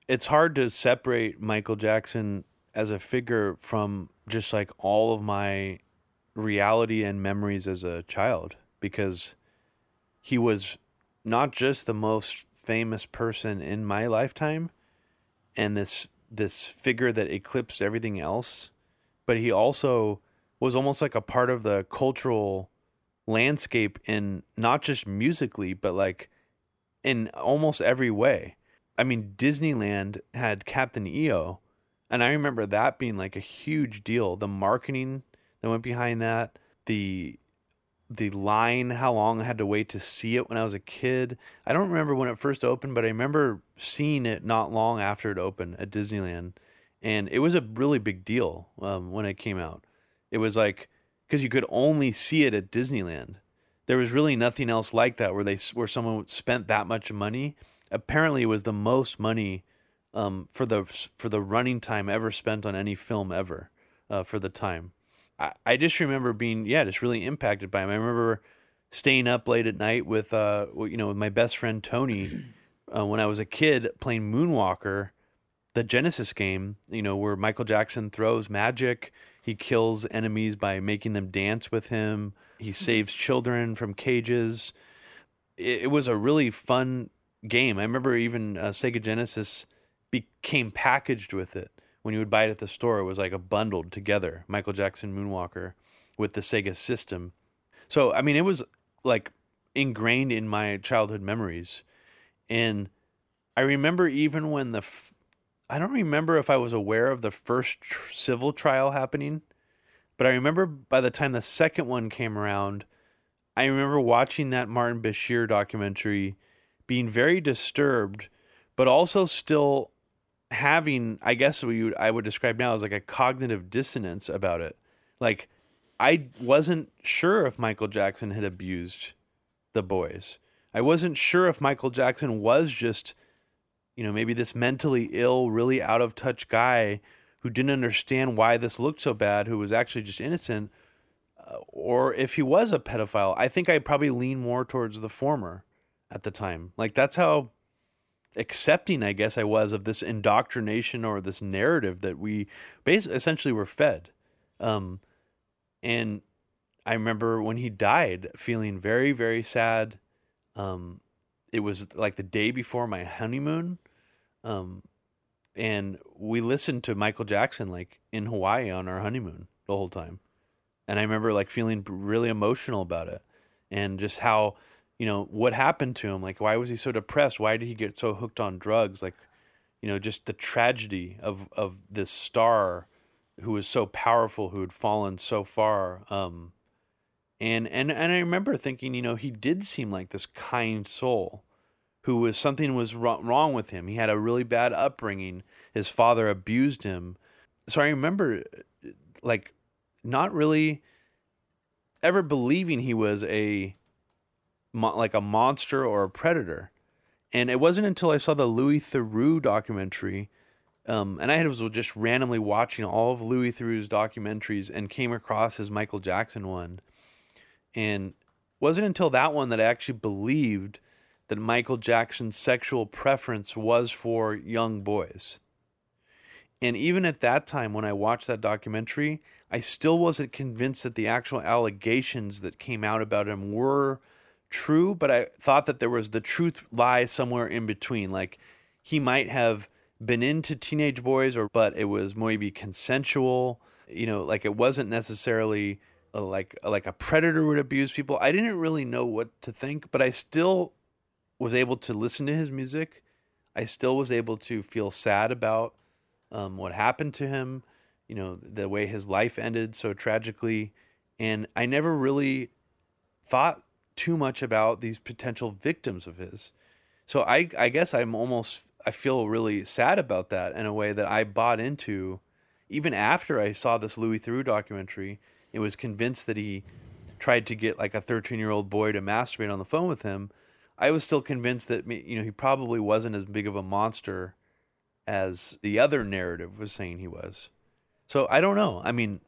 it's hard to separate Michael Jackson as a figure from just like all of my reality and memories as a child because he was not just the most famous person in my lifetime and this this figure that eclipsed everything else, but he also was almost like a part of the cultural landscape in not just musically, but like in almost every way. I mean, Disneyland had Captain EO, and I remember that being like a huge deal. The marketing that went behind that, the the line, how long I had to wait to see it when I was a kid. I don't remember when it first opened, but I remember seeing it not long after it opened at Disneyland, and it was a really big deal um, when it came out. It was like because you could only see it at Disneyland. There was really nothing else like that where they where someone spent that much money. Apparently, it was the most money um, for the for the running time ever spent on any film ever uh, for the time. I, I just remember being yeah, just really impacted by him. I remember staying up late at night with uh you know with my best friend Tony [CLEARS THROAT] uh, when I was a kid playing Moonwalker, the Genesis game. You know where Michael Jackson throws magic. He kills enemies by making them dance with him. He saves children from cages. It, it was a really fun game. I remember even uh, Sega Genesis became packaged with it when you would buy it at the store. It was like a bundled together Michael Jackson Moonwalker with the Sega system. So I mean, it was like ingrained in my childhood memories, and I remember even when the f- I don't remember if I was aware of the first tr- civil trial happening, but I remember by the time the second one came around, I remember watching that Martin Bashir documentary, being very disturbed, but also still having, I guess what you I would describe now as like a cognitive dissonance about it. Like I wasn't sure if Michael Jackson had abused the boys. I wasn't sure if Michael Jackson was just, you know, maybe this mentally ill, really out of touch guy who didn't understand why this looked so bad, who was actually just innocent. Uh, or if he was a pedophile. I think I probably lean more towards the former at the time. Like that's how accepting I guess I was of this indoctrination or this narrative that we basically essentially were fed. Um, and I remember when he died feeling very very sad. Um, it was like the day before my honeymoon. Um, and we listened to Michael Jackson like in Hawaii on our honeymoon the whole time. And I remember like feeling really emotional about it and just how, you know, what happened to him. Like, why was he so depressed? Why did he get so hooked on drugs? Like, you know, just the tragedy of, of this star who was so powerful, who had fallen so far. Um, and, and, and I remember thinking, you know, he did seem like this kind soul who was something was wrong, wrong with him. He had a really bad upbringing. His father abused him. So I remember like not really ever believing he was a mo- like a monster or a predator. And it wasn't until I saw the Louis Theroux documentary, um, and I was just randomly watching all of Louis Theroux's documentaries and came across his Michael Jackson one. And wasn't until that one that I actually believed that Michael Jackson's sexual preference was for young boys. And even at that time, when I watched that documentary, I still wasn't convinced that the actual allegations that came out about him were true, but I thought that there was the truth lie somewhere in between. Like he might have been into teenage boys, or but it was maybe consensual. You know, like it wasn't necessarily a, like like a predator would abuse people. I didn't really know what to think, but I still was able to listen to his music. I still was able to feel sad about um, what happened to him, you know, the way his life ended so tragically. And I never really thought too much about these potential victims of his. So I, I guess I'm almost, I feel really sad about that in a way that I bought into even after I saw this Louis Theroux documentary. It was convinced that he tried to get like a 13 year old boy to masturbate on the phone with him. I was still convinced that you know he probably wasn't as big of a monster as the other narrative was saying he was. So I don't know. I mean,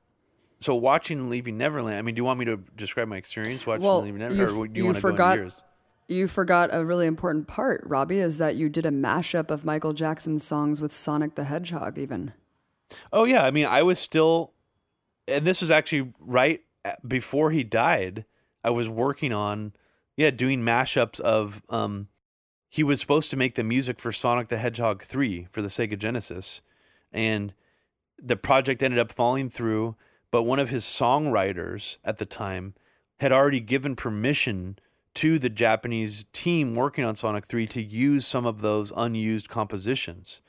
so watching Leaving Neverland. I mean, do you want me to describe my experience watching Well, Leaving Neverland, or do you, you want to forgot go yours? you forgot a really important part, Robbie, is that you did a mashup of Michael Jackson's songs with Sonic the Hedgehog. Even Oh yeah, I mean, I was still, and this was actually right before he died. I was working on, yeah, doing mashups of. Um, he was supposed to make the music for Sonic the Hedgehog three for the Sega Genesis, and the project ended up falling through. But one of his songwriters at the time had already given permission to the Japanese team working on Sonic 3 to use some of those unused compositions.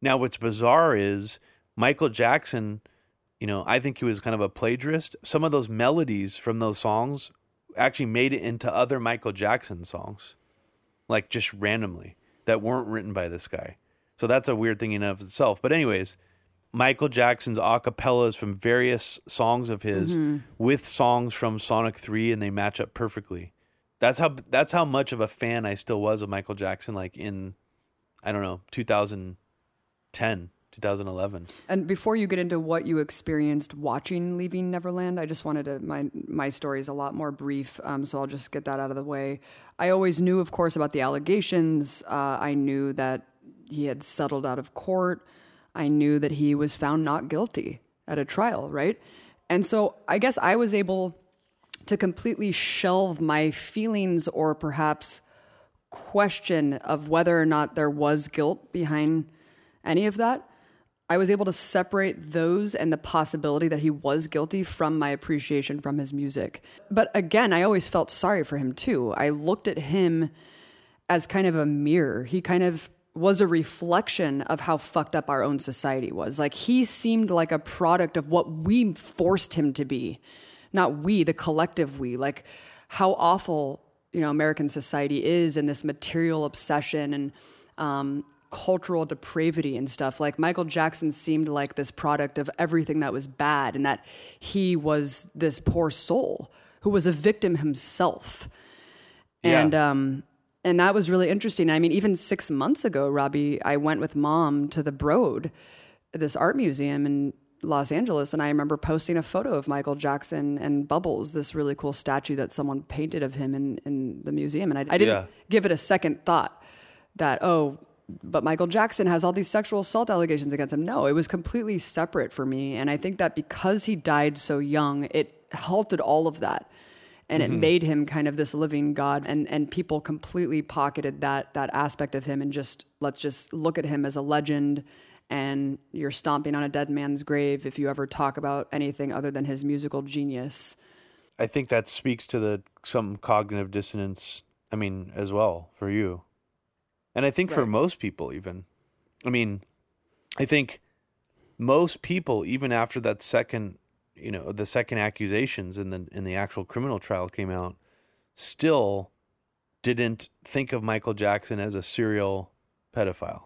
Now, what's bizarre is Michael Jackson, you know, I think he was kind of a plagiarist. Some of those melodies from those songs actually made it into other Michael Jackson songs, like just randomly, that weren't written by this guy. So that's a weird thing in of itself. But, anyways, Michael Jackson's acapellas from various songs of his with songs from Sonic 3 and they match up perfectly. That's how that's how much of a fan I still was of Michael Jackson like in I don't know, 2010, 2011. and before you get into what you experienced watching Leaving Neverland, I just wanted to my my story is a lot more brief, um, so I'll just get that out of the way. I always knew, of course, about the allegations. Uh, I knew that he had settled out of court. I knew that he was found not guilty at a trial, right? And so I guess I was able to completely shelve my feelings or perhaps question of whether or not there was guilt behind any of that. I was able to separate those and the possibility that he was guilty from my appreciation from his music. But again, I always felt sorry for him too. I looked at him as kind of a mirror. He kind of was a reflection of how fucked up our own society was. Like he seemed like a product of what we forced him to be. Not we, the collective we. Like how awful, you know, American society is and this material obsession and um, cultural depravity and stuff. Like Michael Jackson seemed like this product of everything that was bad and that he was this poor soul who was a victim himself. Yeah. And um and that was really interesting. I mean, even six months ago, Robbie, I went with mom to the Broad, this art museum, in Los Angeles, and I remember posting a photo of Michael Jackson and Bubbles, this really cool statue that someone painted of him in, in the museum. And I, I didn't Yeah. give it a second thought that, oh, but Michael Jackson has all these sexual assault allegations against him. No, it was completely separate for me. And I think that because he died so young, it halted all of that. And it mm-hmm. made him kind of this living god, and, and people completely pocketed that that aspect of him, and just let's just look at him as a legend, and you're stomping on a dead man's grave if you ever talk about anything other than his musical genius. I think that speaks to the some cognitive dissonance. I mean, as well for you, and I think for most people, even. I mean, I think most people, even after that second, you know, the second accusations in the in the actual criminal trial came out, still didn't think of Michael Jackson as a serial pedophile.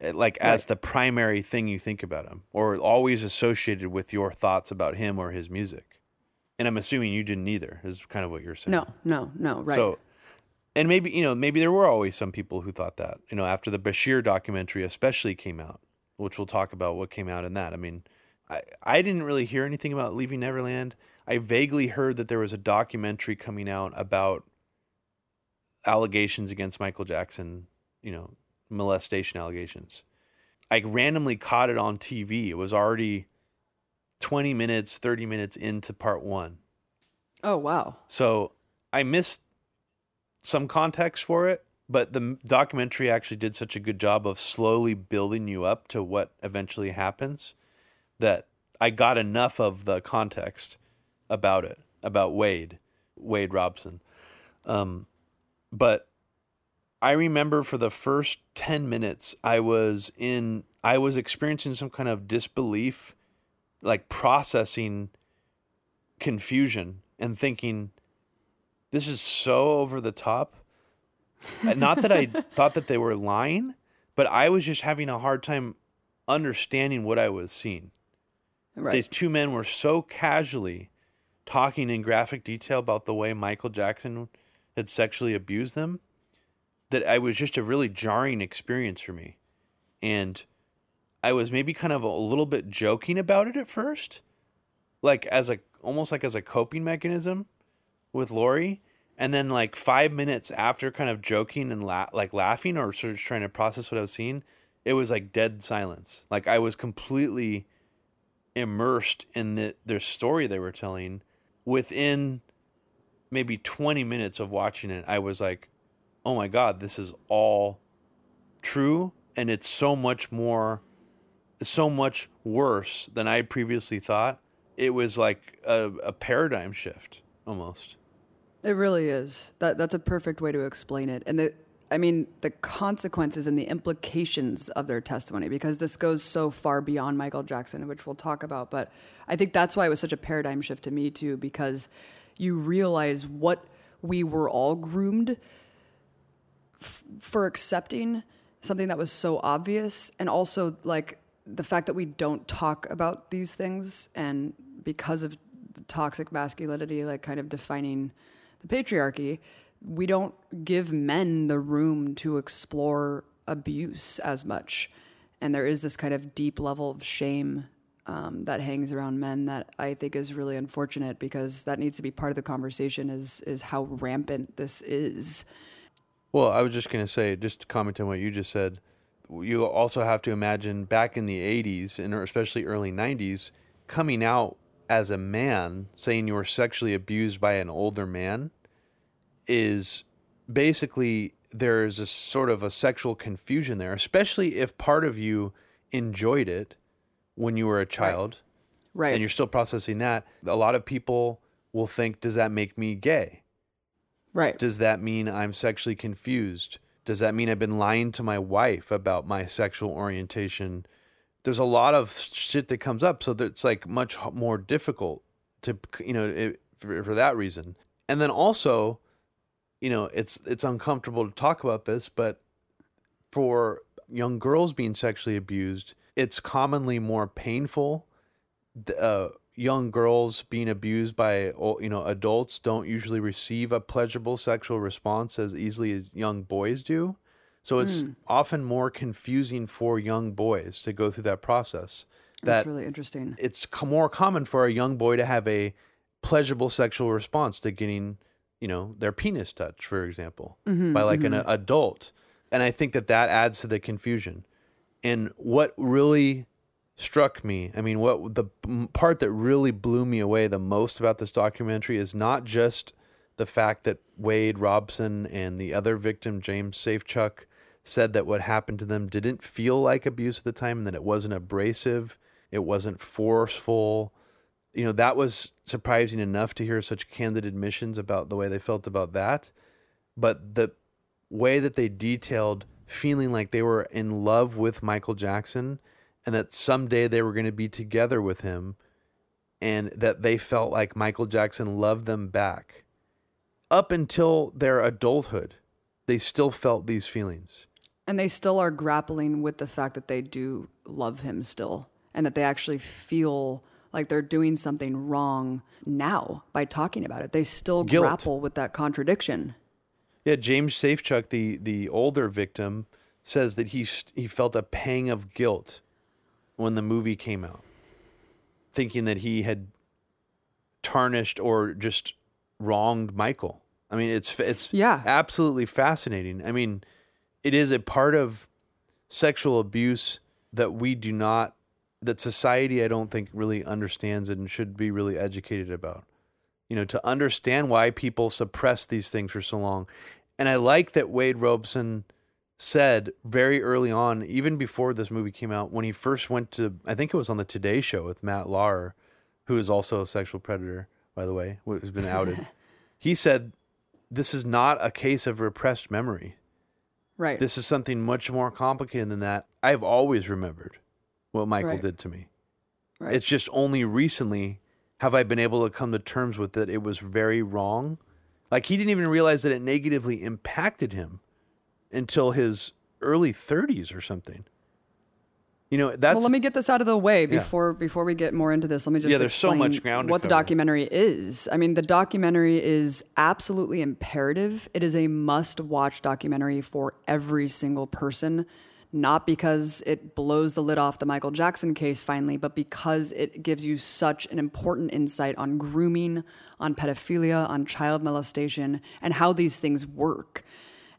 Eh, Like as the primary thing you think about him, or always associated with your thoughts about him or his music. And I'm assuming you didn't either. Is kind of what you're saying. No, no, no, right. So, and maybe you know, maybe there were always some people who thought that. You know, after the Bashir documentary especially came out, which we'll talk about what came out in that. I mean, I I didn't really hear anything about Leaving Neverland. I vaguely heard that there was a documentary coming out about allegations against Michael Jackson. You know, molestation allegations. I randomly caught it on TV. It was already 20 minutes, 30 minutes into part one. oh wow, So I missed some context for it, but the documentary actually did such a good job of slowly building you up to what eventually happens that I got enough of the context about it, about Wade, Wade Robson. Um, but I remember for the first 10 minutes, I was in, I was experiencing some kind of disbelief, like processing confusion and thinking, this is so over the top. Not that I [LAUGHS] thought that they were lying, but I was just having a hard time understanding what I was seeing. Right. These two men were so casually talking in graphic detail about the way Michael Jackson had sexually abused them that I was just a really jarring experience for me. And I was maybe kind of a little bit joking about it at first, like as a almost like as a coping mechanism with Lori. And then like five minutes after kind of joking and la- like laughing or sort of trying to process what I was seeing, it was like dead silence. Like I was completely immersed in the, their story they were telling within maybe 20 minutes of watching it i was like oh my god this is all true and it's so much more so much worse than i previously thought it was like a, a paradigm shift almost It really is. That that's a perfect way to explain it. And the I mean the consequences and the implications of their testimony because this goes so far beyond Michael Jackson, which we'll talk about, but I think that's why it was such a paradigm shift to me too because you realize what we were all groomed f- for accepting something that was so obvious and also like the fact that we don't talk about these things and because of toxic masculinity like kind of defining the patriarchy we don't give men the room to explore abuse as much and there is this kind of deep level of shame um, that hangs around men that I think is really unfortunate because that needs to be part of the conversation is is how rampant this is. Well, I was just going to say, just to comment on what you just said, you also have to imagine back in the 80s and especially early 90s, coming out as a man saying you were sexually abused by an older man is basically there is a sort of a sexual confusion there, especially if part of you enjoyed it when you were a child Right. and you're still processing that. A lot of people will think, does that make me gay? right. Does that mean I'm sexually confused? Does that mean I've been lying to my wife about my sexual orientation? There's a lot of shit that comes up, so it's like much more difficult to, you know, it, for, for that reason. And then also, you know, it's it's uncomfortable to talk about this, but for young girls being sexually abused, it's commonly more painful. Uh, young girls being abused by you know adults don't usually receive a pleasurable sexual response as easily as young boys do. So it's often more confusing for young boys to go through that process. That That's really interesting. it's more common for a young boy to have a pleasurable sexual response to getting, you know, their penis touch, for example, mm-hmm, by like an mm-hmm. adult. And I think that that adds to the confusion. And what really struck me, I mean, what the part that really blew me away the most about this documentary is not just the fact that Wade Robson and the other victim, James Safechuck, said that what happened to them didn't feel like abuse at the time and that it wasn't abrasive, it wasn't forceful. You know, that was surprising enough to hear such candid admissions about the way they felt about that. But the way that they detailed feeling like they were in love with Michael Jackson and that someday they were going to be together with him and that they felt like Michael Jackson loved them back. Up until their adulthood, they still felt these feelings. And they still are grappling with the fact that they do love him still and that they actually feel like they're doing something wrong now by talking about it. They still Guilt. grapple with that contradiction. Yeah, James Safechuck, the the older victim, says that he he felt a pang of guilt when the movie came out, thinking that he had tarnished or just wronged Michael. I mean, it's it's Yeah. absolutely fascinating. I mean, it is a part of sexual abuse that we do not that society I don't think really understands and should be really educated about. You know, to understand why people suppress these things for so long. And I like that Wade Robson said very early on, even before this movie came out, when he first went to I think it was on the Today show with Matt Lauer, who is also a sexual predator, by the way, who's been outed. [LAUGHS] he said this is not a case of repressed memory. Right. This is something much more complicated than that. I've always remembered what Michael Right. did to me. right. It's just only recently have I been able to come to terms with that it was very wrong. Like he didn't even realize that it negatively impacted him until his early 30s or something. You know, that's well, let me get this out of the way before before we get more into this. Let me just Yeah, there's so much ground what the documentary is. I mean, the documentary is absolutely imperative. It is a must-watch documentary for every single person, not because it blows the lid off the Michael Jackson case finally, but because it gives you such an important insight on grooming, on pedophilia, on child molestation, and how these things work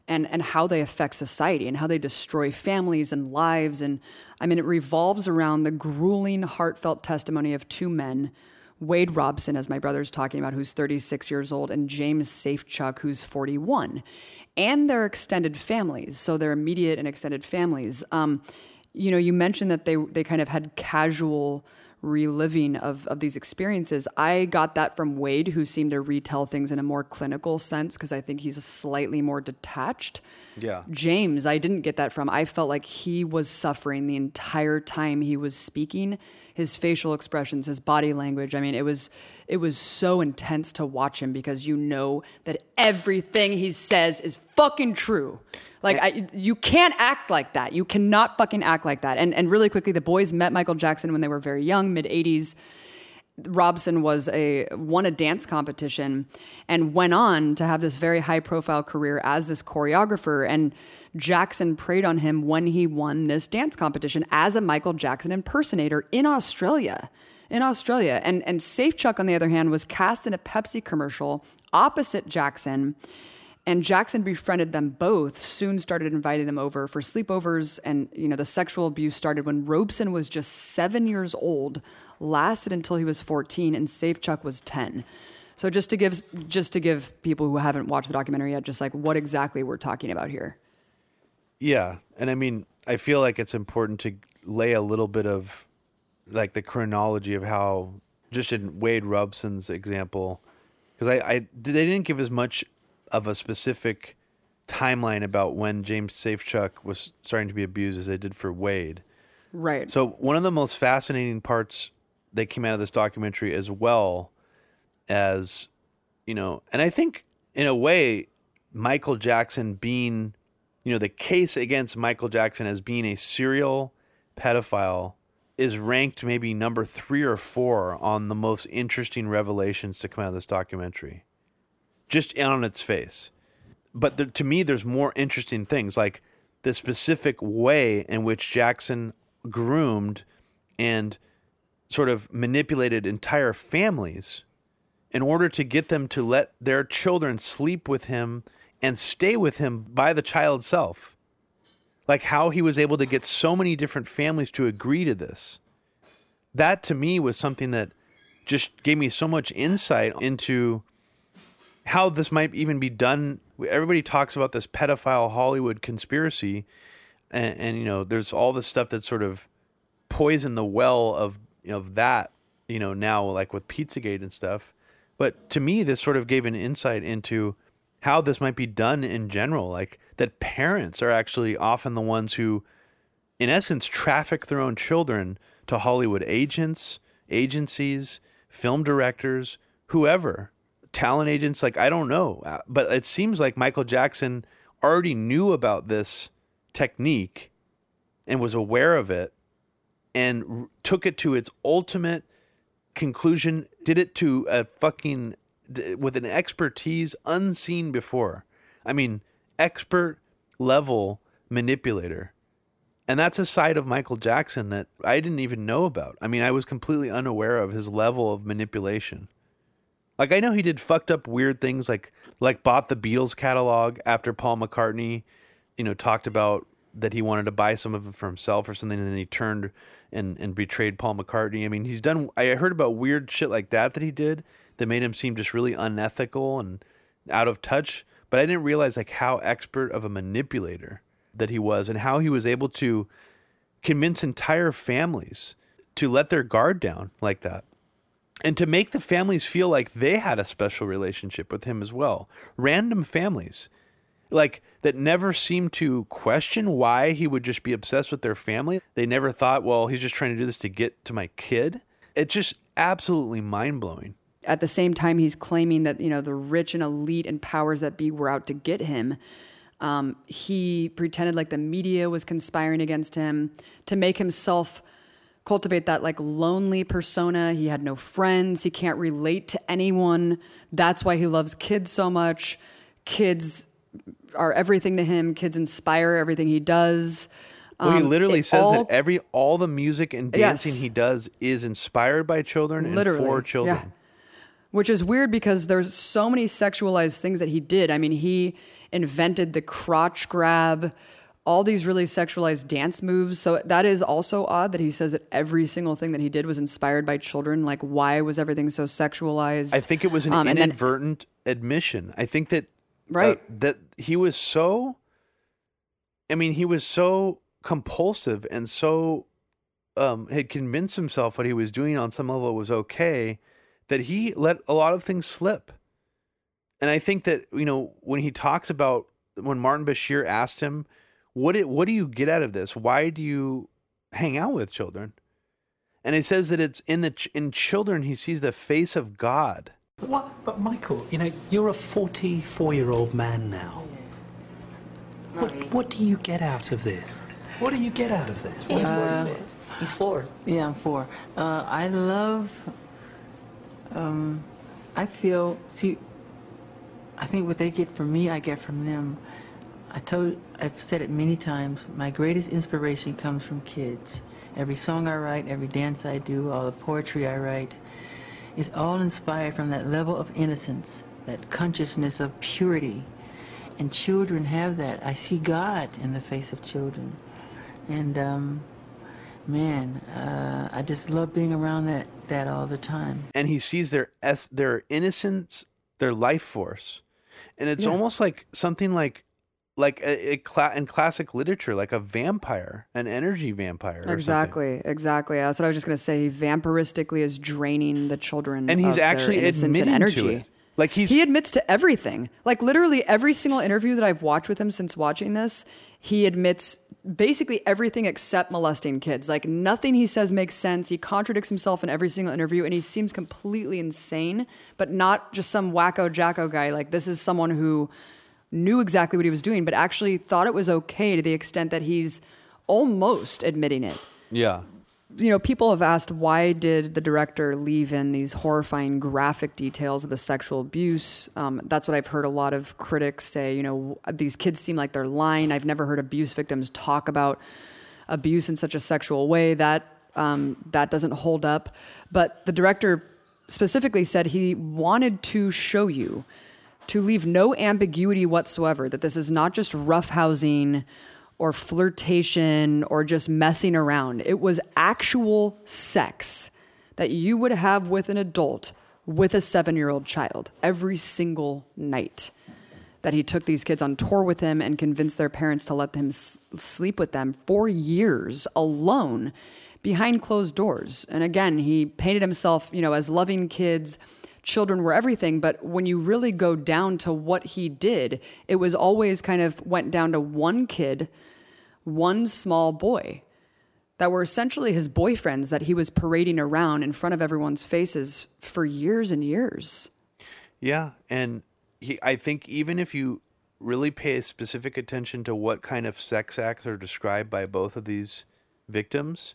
and and how they affect society and how they destroy families and lives and I mean it revolves around the grueling heartfelt testimony of two men Wade Robson as my brother's talking about who's 36 years old and James Safechuck who's 41 and their extended families so their immediate and extended families. Um, you know you mentioned that they they kind of had casual reliving of, of these experiences. I got that from Wade, who seemed to retell things in a more clinical sense because I think he's slightly more detached. Yeah. James, I didn't get that from. I felt like he was suffering the entire time he was speaking. His facial expressions, his body language. I mean, it was it was so intense to watch him because you know that everything he says is fucking true. Like I, you can't act like that. You cannot fucking act like that. And and really quickly, the boys met Michael Jackson when they were very young, mid '80s. Robson was a won a dance competition and went on to have this very high profile career as this choreographer and Jackson preyed on him when he won this dance competition as a Michael Jackson impersonator in Australia in Australia and and Safechuck on the other hand was cast in a Pepsi commercial opposite Jackson and Jackson befriended them both, soon started inviting them over for sleepovers. And, you know, the sexual abuse started when Robson was just seven years old, lasted until he was 14, and Safechuck was 10. So just to give just to give people who haven't watched the documentary yet, just like what exactly we're talking about here. Yeah, and I mean, I feel like it's important to lay a little bit of like the chronology of how, just in Wade Robson's example, because I, I they didn't give as much of a specific timeline about when James Safechuck was starting to be abused as they did for Wade. Right. So one of the most fascinating parts that came out of this documentary, as well as, you know, and I think in a way, Michael Jackson being, you know, the case against Michael Jackson as being a serial pedophile is ranked maybe number three or four on the most interesting revelations to come out of this documentary, just on its face. But to me, there's more interesting things like the specific way in which Jackson groomed and sort of manipulated entire families in order to get them to let their children sleep with him and stay with him by the child's self. Like how he was able to get so many different families to agree to this. That to me was something that just gave me so much insight into how this might even be done. Everybody talks about this pedophile Hollywood conspiracy, and, and you know, there's all this stuff that sort of poisoned the well of of that. You know, now like with Pizzagate and stuff. But to me, this sort of gave an insight into how this might be done in general. Like that parents are actually often the ones who, in essence, traffic their own children to Hollywood agents, agencies, film directors, whoever, talent agents. Like, I don't know. Uh, But it seems like Michael Jackson already knew about this technique and was aware of it and took it to its ultimate conclusion, did it to a fucking with an expertise unseen before. I mean, expert level manipulator. And that's a side of Michael Jackson that I didn't even know about. I mean, I was completely unaware of his level of manipulation. Like I know he did fucked up weird things like like bought the Beatles catalog after Paul McCartney, you know, talked about that he wanted to buy some of it for himself or something and then he turned and and betrayed Paul McCartney. I mean, he's done I heard about weird shit like that that he did that made him seem just really unethical and out of touch, but I didn't realize like how expert of a manipulator that he was and how he was able to convince entire families to let their guard down like that and to make the families feel like they had a special relationship with him as well. Random families, like that never seemed to question why he would just be obsessed with their family. They never thought, well, he's just trying to do this to get to my kid. It's just absolutely mind blowing. At the same time, he's claiming that you know the rich and elite and powers that be were out to get him. Um, he pretended like the media was conspiring against him to make himself cultivate that like lonely persona. He had no friends. He can't relate to anyone. That's why he loves kids so much. Kids are everything to him. Kids inspire everything he does. Well, he Um, literally it says all- that every all the music and dancing Yes. he does is inspired by children and for children. Yeah. Which is weird because there's so many sexualized things that he did. I mean, he invented the crotch grab, all these really sexualized dance moves. So that is also odd that he says that every single thing that he did was inspired by children. Like, why was everything so sexualized? I think it was an Um, and then- inadvertent admission. I think that Right. uh, that he was so. I mean, he was so compulsive and so um, had convinced himself what he was doing on some level was okay that he let a lot of things slip. And I think that you know when he talks about when Martin Bashir asked him, "What it, what do you get out of this? Why do you hang out with children?" And he says that it's in the ch- in children he sees the face of God. What? But Michael, you know, you're a 44-year-old man now. What, what do you get out of this? What do you get out of this? What- Uh, He's four. Yeah, I'm four. Uh, I love. Um, I feel. See, I think what they get from me, I get from them. I told. I've said it many times. My greatest inspiration comes from kids. Every song I write, every dance I do, all the poetry I write, is all inspired from that level of innocence, that consciousness of purity. And children have that. I see God in the face of children. And um, man, uh, I just love being around that, that all the time. and he sees their es- their innocence, their life force, and it's Yeah. almost like something like like uh, a, a cla- in classic literature, like a vampire, an energy vampire. or. Exactly, exactly. That's what I was just going to say. He vampiristically is draining the children, And he's actually admitting to energy. it. Like he's he admits to everything. Like literally every single interview that I've watched with him since watching this, he admits basically everything except molesting kids. Like nothing he says makes sense. He contradicts himself in every single interview, and he seems completely insane. But not just some wacko jacko guy. Like this is someone who knew exactly what he was doing, but actually thought it was okay to the extent that he's almost admitting it yeah. You know, people have asked why did the director leave in these horrifying graphic details of the sexual abuse? Um, that's what I've heard a lot of critics say. You know, these kids seem like they're lying. I've never heard abuse victims talk about abuse in such a sexual way. That um, that doesn't hold up. But the director specifically said he wanted to show you to leave no ambiguity whatsoever that this is not just roughhousing or flirtation or just messing around. It was actual sex that you would have with an adult with a seven year old child every single night. That he took these kids on tour with him and convinced their parents to let them s- sleep with them for years alone behind closed doors. And again, he painted himself, you know, as loving kids. Children were everything, but when you really go down to what he did, it was always kind of went down to one kid, one small boy that were essentially his boyfriends that he was parading around in front of everyone's faces for years and years. Yeah, and he, I think even if you really pay specific attention to what kind of sex acts are described by both of these victims,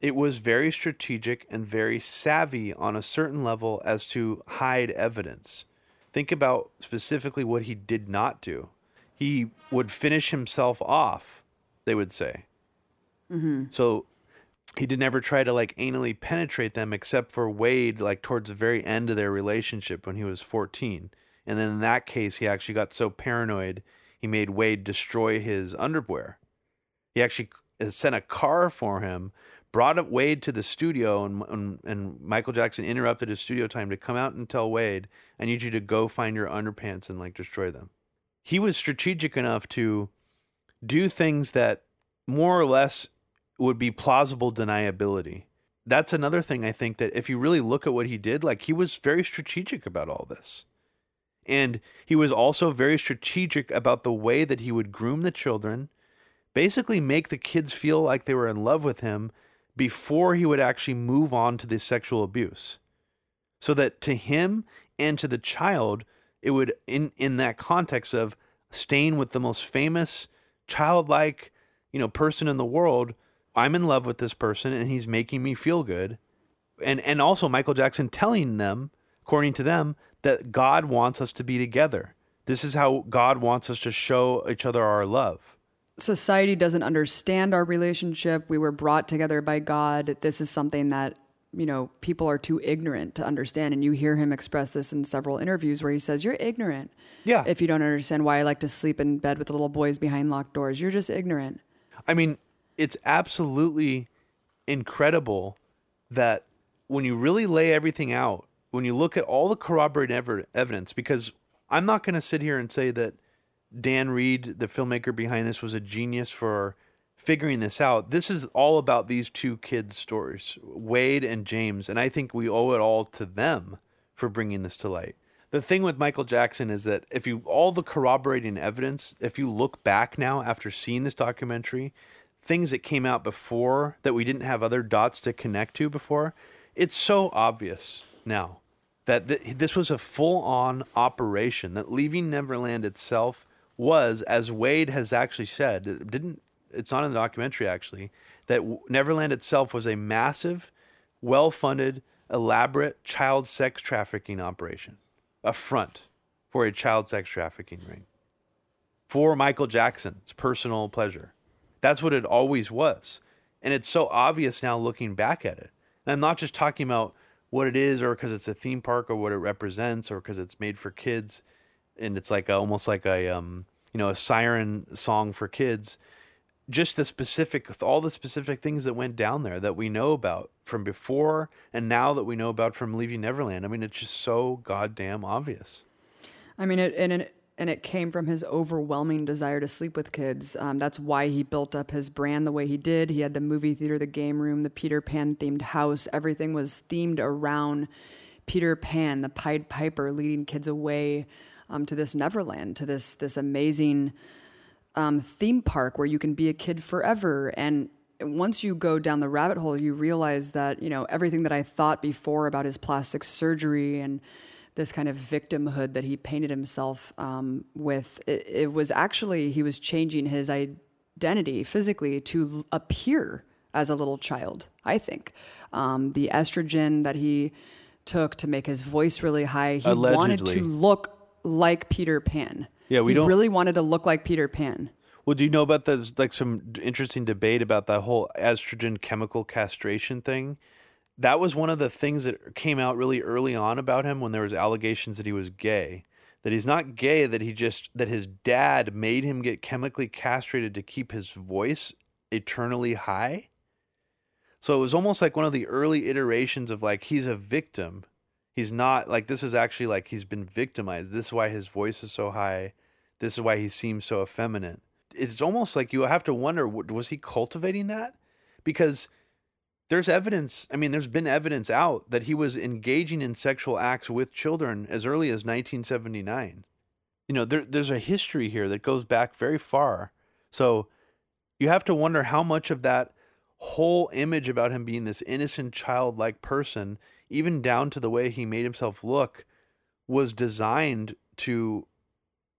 it was very strategic and very savvy on a certain level as to hide evidence. Think about specifically what he did not do. He would finish himself off, they would say. Mm-hmm. So he did never try to like anally penetrate them except for Wade, like towards the very end of their relationship when he was 14. And then in that case, he actually got so paranoid, he made Wade destroy his underwear. He actually uh, sent a car for him, brought Wade to the studio, and, and, and Michael Jackson interrupted his studio time to come out and tell Wade, I need you to go find your underpants and like destroy them. He was strategic enough to do things that more or less would be plausible deniability. That's another thing I think that if you really look at what he did, like he was very strategic about all this. And he was also very strategic about the way that he would groom the children, basically make the kids feel like they were in love with him before he would actually move on to the sexual abuse. So that to him and to the child, it would in in that context of staying with the most famous childlike, you know, person in the world, I'm in love with this person and he's making me feel good. And and also Michael Jackson telling them, according to them, that God wants us to be together. This is how God wants us to show each other our love. Society doesn't understand our relationship. We were brought together by God. This is something that, you know, people are too ignorant to understand. And you hear him express this in several interviews where he says, You're ignorant. Yeah. If you don't understand why I like to sleep in bed with the little boys behind locked doors, you're just ignorant. I mean, it's absolutely incredible that when you really lay everything out, when you look at all the corroborating ever- evidence, because I'm not going to sit here and say that Dan Reed, the filmmaker behind this, was a genius for figuring this out. This is all about these two kids' stories, Wade and James, and I think we owe it all to them for bringing this to light. The thing with Michael Jackson is that if you all the corroborating evidence, if you look back now after seeing this documentary, things that came out before that we didn't have other dots to connect to before, it's so obvious now that th- this was a full on operation, that Leaving Neverland itself was, as Wade has actually said, didn't, it's not in the documentary actually, that Neverland itself was a massive, well funded, elaborate child sex trafficking operation, a front for a child sex trafficking ring for Michael Jackson's personal pleasure. That's what it always was. And it's so obvious now looking back at it. And I'm not just talking about what it is or because it's a theme park or what it represents or because it's made for kids and it's like a, almost like a um you know a siren song for kids just the specific all the specific things that went down there that we know about from before and now that we know about from leaving neverland i mean it's just so goddamn obvious I mean, it, and it, and it came from his overwhelming desire to sleep with kids. Um, that's why he built up his brand the way he did. He had the movie theater, the game room, the Peter Pan themed house. Everything was themed around Peter Pan, the Pied Piper, leading kids away um, to this Neverland, to this this amazing um, theme park where you can be a kid forever. And once you go down the rabbit hole, you realize that you know everything that I thought before about his plastic surgery and this kind of victimhood that he painted himself um, with. It, it was actually he was changing his identity physically to appear as a little child. I think um, the estrogen that he took to make his voice really high. He wanted to look like Peter Pan. Yeah, we he don't- really wanted to look like Peter Pan. Well, do you know about the like some interesting debate about that whole estrogen chemical castration thing? That was one of the things that came out really early on about him when there was allegations that he was gay. That he's not gay, that he just that his dad made him get chemically castrated to keep his voice eternally high. So it was almost like one of the early iterations of like he's a victim. He's not like this is actually like he's been victimized. This is why his voice is so high. This is why he seems so effeminate. It's almost like you have to wonder was he cultivating that? Because there's evidence, I mean there's been evidence out that he was engaging in sexual acts with children as early as 1979. You know, there there's a history here that goes back very far. So you have to wonder how much of that whole image about him being this innocent childlike person even down to the way he made himself look was designed to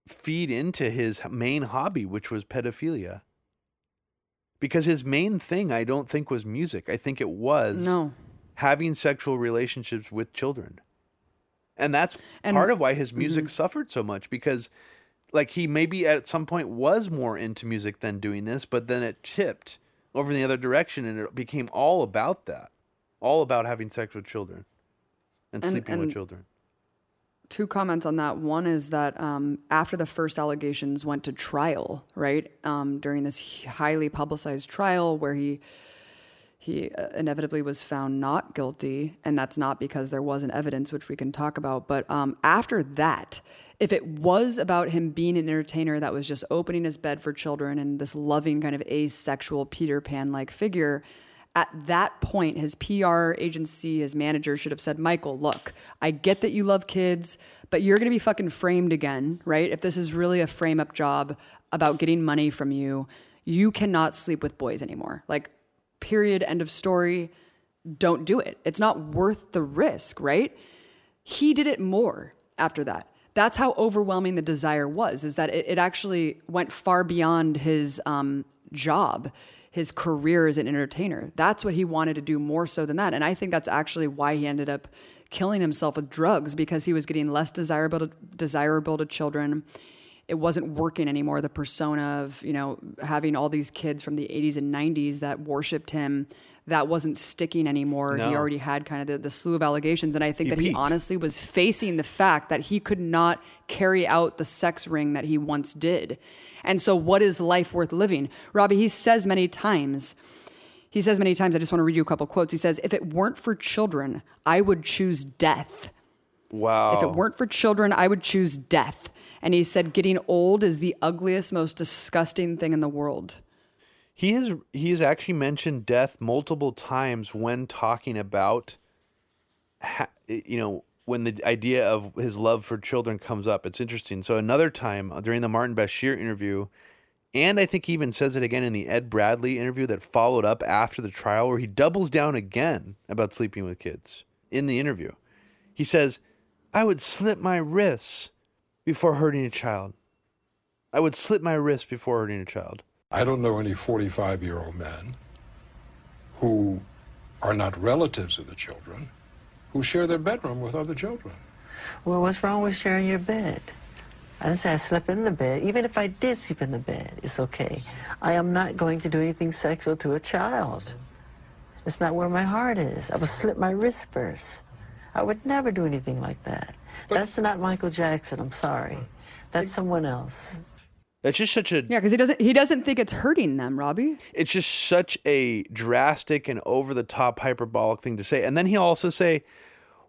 feed into his main hobby which was pedophilia because his main thing i don't think was music i think it was No. having sexual relationships with children and that's And- part of why his Mhm. music suffered so much because like he maybe at some point was more into music than doing this but then it tipped over in the other direction and it became all about that all about having sex with children and, And- sleeping and- with children two comments on that. One is that um, after the first allegations went to trial, right um, during this highly publicized trial where he he uh, inevitably was found not guilty, and that's not because there wasn't evidence, which we can talk about. But um, after that, if it was about him being an entertainer that was just opening his bed for children and this loving kind of asexual Peter Pan like figure, at that point, his PR agency, his manager should have said, Michael, look, I get that you love kids, but you're going to be fucking framed again, right? If this is really a frame up job about getting money from you, you cannot sleep with boys anymore. Like, period, end of story. Don't do it. It's not worth the risk, right? He did it more after that. That's how overwhelming the desire was, is that it, it actually went far beyond his um, job, his career as an entertainer. That's what he wanted to do more so than that. And I think that's actually why he ended up killing himself with drugs because he was getting less desirable to, desirable to children it wasn't working anymore. The persona of, you know, having all these kids from the 80s and 90s that worshipped him, that wasn't sticking anymore. He already had kind of the, the slew of allegations. And I think that he honestly was facing the fact that he could not carry out the sex ring that he once did. And so, what is life worth living? Robbie, he says many times, he says many times, I just want to read you a couple quotes. He says, If it weren't for children, I would choose death. wow If it weren't for children, I would choose death. And he said, getting old is the ugliest, most disgusting thing in the world. He has he has actually mentioned death multiple times when talking about, you know, when the idea of his love for children comes up. It's interesting. So another time during the Martin Bashir interview, and I think he even says it again in the Ed Bradley interview that followed up after the trial, where he doubles down again about sleeping with kids in the interview. He says, "I would slip my wrists before hurting a child. I would slit my wrist before hurting a child." I don't know any 45 year old men who are not relatives of the children who share their bedroom with other children. Well, what's wrong with sharing your bed? I didn't say I slept in the bed. Even if I did sleep in the bed, it's okay. I am not going to do anything sexual to a child. It's not where my heart is. I would slip my wrist first. I would never do anything like that. That's not Michael Jackson. I'm sorry. That's someone else. That's just such a Yeah, because he doesn't he doesn't think it's hurting them, Robbie. it's just such a drastic and over the top hyperbolic thing to say. And then he'll also say,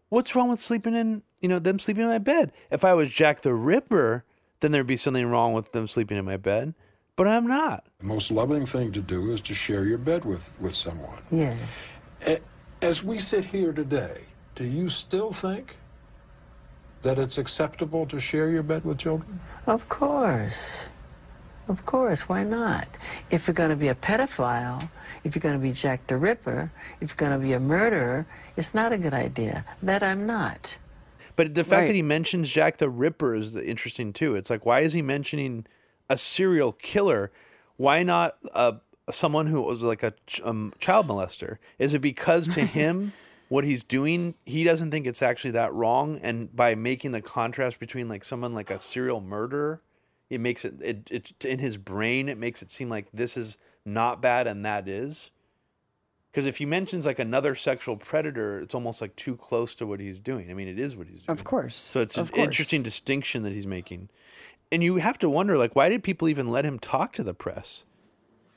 What's wrong with sleeping in, you know, them sleeping in my bed? If I was Jack the Ripper, then there'd be something wrong with them sleeping in my bed. But I'm not. The most loving thing to do is to share your bed with, with someone. Yes. As we sit here today, do you still think that it's acceptable to share your bed with children? Of course. Of course, why not? If you're going to be a pedophile, if you're going to be Jack the Ripper, if you're going to be a murderer, it's not a good idea. That I'm not. But the fact Right. that he mentions Jack the Ripper is interesting too. It's like, why is he mentioning a serial killer? Why not uh, someone who was like a ch- um, child molester? Is it because to [LAUGHS] him, what he's doing, he doesn't think it's actually that wrong? And by making the contrast between like someone like a serial murderer, it makes it, it it in his brain it makes it seem like this is not bad and that is. Because if he mentions like another sexual predator, it's almost like too close to what he's doing. I mean, it is what he's doing. Of course. So it's Of an course. interesting distinction that he's making. And you have to wonder, like, why did people even let him talk to the press?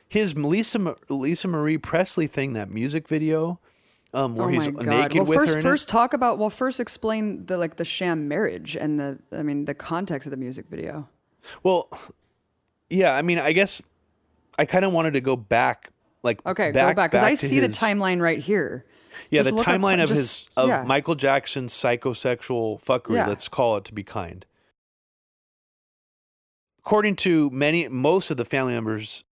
His Lisa Lisa Marie Presley thing, that music video, um, where oh he's my god! naked well, with first, her. it. first talk about. Well, first explain the like the sham marriage and the. I mean, the context of the music video. Well, yeah, I mean, I guess I kind of wanted to go back, like, Okay, back, go back because I see the timeline right here. Yeah, Just the timeline ti- of just- his of yeah. Michael Jackson's psychosexual fuckery. Yeah. Let's call it to be kind. According to many, most of the family members,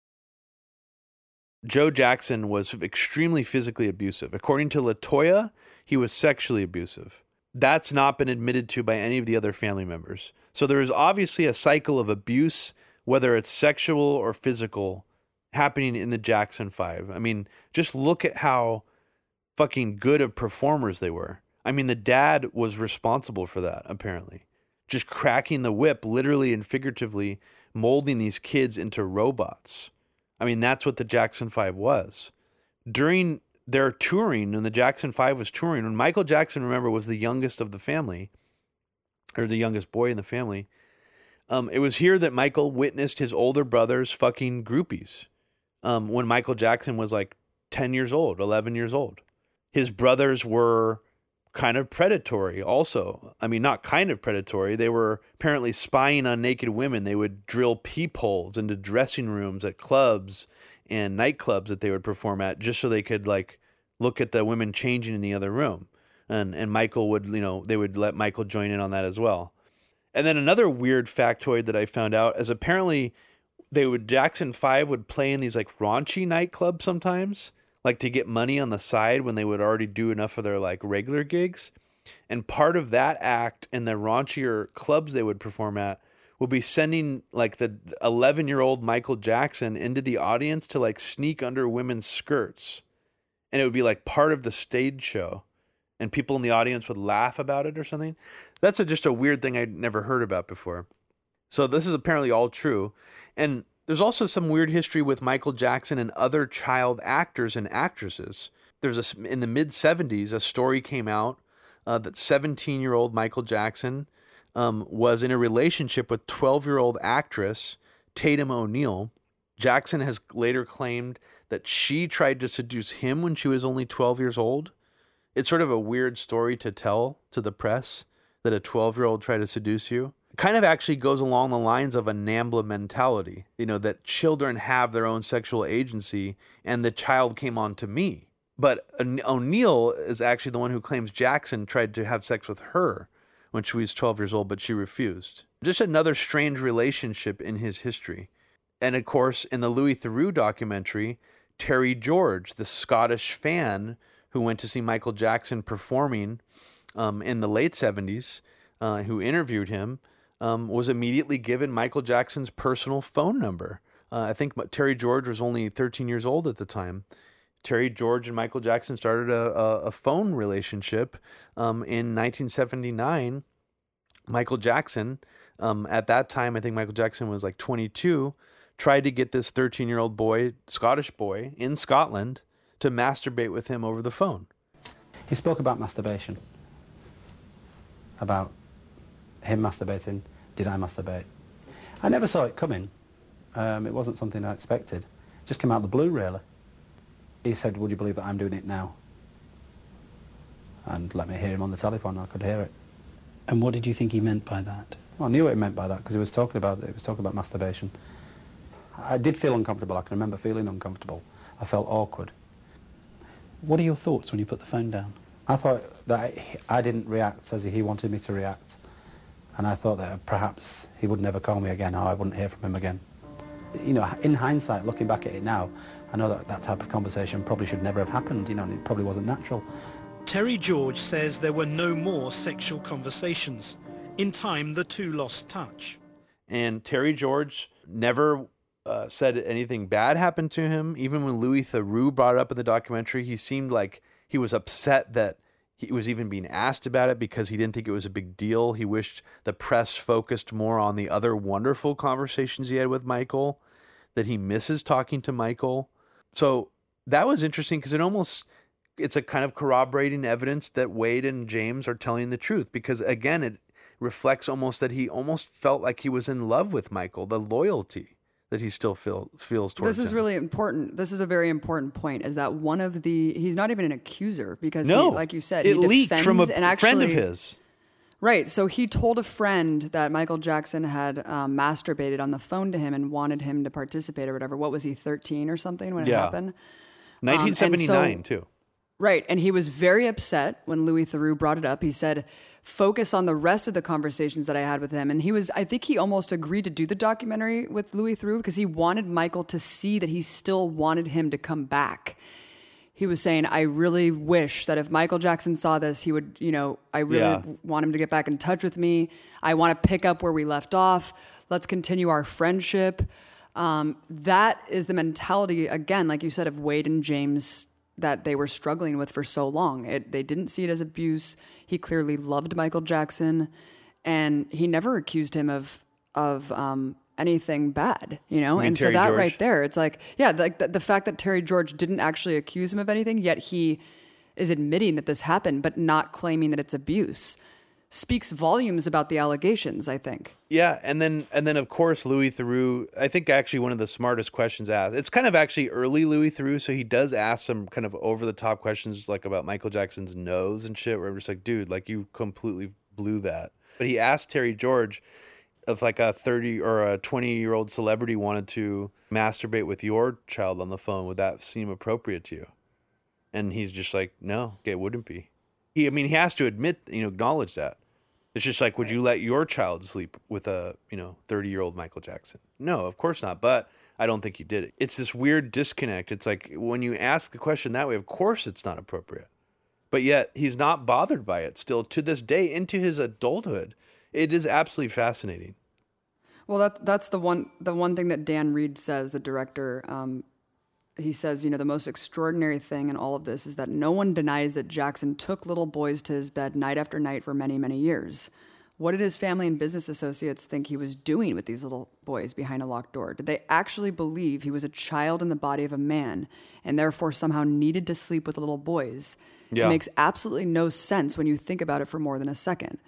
Joe Jackson was extremely physically abusive. According to Latoya, he was sexually abusive. That's not been admitted to by any of the other family members. So there is obviously a cycle of abuse, whether it's sexual or physical, happening in the Jackson Five. I mean, just look at how fucking good of performers they were. I mean, the dad was responsible for that, apparently. Just cracking the whip, literally and figuratively, molding these kids into robots. I mean, that's what the Jackson Five was. During their touring, when the Jackson Five was touring, when Michael Jackson, remember, was the youngest of the family, or the youngest boy in the family, um, it was here that Michael witnessed his older brothers fucking groupies um, when Michael Jackson was like 10 years old, 11 years old. His brothers were kind of predatory also. I mean, not kind of predatory. They were apparently spying on naked women. They would drill peepholes into dressing rooms at clubs and nightclubs that they would perform at just so they could like look at the women changing in the other room. And and Michael would, you know, they would let Michael join in on that as well. And then another weird factoid that I found out is apparently they would Jackson 5 would play in these like raunchy nightclubs sometimes, like to get money on the side when they would already do enough of their like regular gigs. And part of that act and the raunchier clubs they would perform at would be sending like the 11 year old Michael Jackson into the audience to like sneak under women's skirts. And it would be like part of the stage show. And people in the audience would laugh about it or something. That's a, just a weird thing I'd never heard about before. So this is apparently all true. And there's also some weird history with Michael Jackson and other child actors and actresses. There's a in the mid 70s a story came out uh, that 17 year old Michael Jackson um, was in a relationship with 12 year old actress Tatum O'Neal. Jackson has later claimed that she tried to seduce him when she was only 12 years old. It's sort of a weird story to tell to the press that a 12 year old tried to seduce you. Kind of actually goes along the lines of a NAMBLA mentality, you know, that children have their own sexual agency and the child came on to me. But O'Neal is actually the one who claims Jackson tried to have sex with her when she was 12 years old, but she refused. Just another strange relationship in his history. And of course, in the Louis Theroux documentary, Terry George, the Scottish fan who went to see Michael Jackson performing um, in the late 70s, uh, who interviewed him, um, was immediately given Michael Jackson's personal phone number. Uh, I think Terry George was only 13 years old at the time. Terry George and Michael Jackson started a, a, a phone relationship um, in 1979. Michael Jackson, um, at that time, I think Michael Jackson was like 22, tried to get this 13 year old boy, Scottish boy, in Scotland to masturbate with him over the phone. He spoke about masturbation. About him masturbating. Did I masturbate? I never saw it coming. Um, it wasn't something I expected. It just came out of the blue, really. He said, would you believe that I'm doing it now? And let me hear him on the telephone. I could hear it. And what did you think he meant by that? Well, I knew what he meant by that because he was talking about it. He was talking about masturbation. I did feel uncomfortable. I can remember feeling uncomfortable. I felt awkward. What are your thoughts when you put the phone down? I thought that I didn't react as he wanted me to react. And I thought that perhaps he would never call me again or I wouldn't hear from him again. You know, in hindsight, looking back at it now, I know that that type of conversation probably should never have happened, you know, and it probably wasn't natural. Terry George says there were no more sexual conversations. In time, the two lost touch. And Terry George never uh, said anything bad happened to him. Even when Louis Theroux brought it up in the documentary, he seemed like he was upset that He was even being asked about it because he didn't think it was a big deal. He wished the press focused more on the other wonderful conversations he had with Michael, that he misses talking to Michael. So that was interesting because it almost it's a kind of corroborating evidence that Wade and James are telling the truth because again it reflects almost that he almost felt like he was in love with Michael, the loyalty that he still feel, feels towards This is him. really important. This is a very important point. Is that one of the? He's not even an accuser because, no, he, like you said, it he leaked from a defends and actually, friend of his. Right. So he told a friend that Michael Jackson had um, masturbated on the phone to him and wanted him to participate or whatever. What was he, 13 or something when it Yeah. happened? Um, 1979 so- too. Right. And he was very upset when Louis Theroux brought it up. He said, focus on the rest of the conversations that I had with him. And he was, I think he almost agreed to do the documentary with Louis Theroux because he wanted Michael to see that he still wanted him to come back. He was saying, I really wish that if Michael Jackson saw this, he would, you know, I really Yeah. want him to get back in touch with me. I want to pick up where we left off. Let's continue our friendship. Um, that is the mentality, again, like you said, of Wade and James that they were struggling with for so long. It, they didn't see it as abuse. He clearly loved Michael Jackson, and he never accused him of of um, anything bad. You know, and so that George? right there, it's like, yeah, like the, the fact that Terry George didn't actually accuse him of anything, yet he is admitting that this happened, but not claiming that it's abuse, speaks volumes about the allegations. I think. Yeah, and then and then of course Louis Theroux. I think actually one of the smartest questions asked. It's kind of actually early Louis Theroux, so he does ask some kind of over the top questions like about Michael Jackson's nose and shit. Where I'm just like, dude, like you completely blew that. But he asked Terry George if like a 30 or a 20 year old celebrity wanted to masturbate with your child on the phone, would that seem appropriate to you? And he's just like, no, it wouldn't be. He, I mean, he has to admit, you know, acknowledge that. It's just like, would you let your child sleep with a, you know, 30 year old Michael Jackson? No, of course not. But I don't think you did it. It's this weird disconnect. It's like when you ask the question that way, of course it's not appropriate. But yet he's not bothered by it still to this day into his adulthood. It is absolutely fascinating. Well, that's that's the one the one thing that Dan Reed says, the director. Um, he says, you know, the most extraordinary thing in all of this is that no one denies that Jackson took little boys to his bed night after night for many, many years. What did his family and business associates think he was doing with these little boys behind a locked door? Did they actually believe he was a child in the body of a man and therefore somehow needed to sleep with little boys? Yeah. It makes absolutely no sense when you think about it for more than a second.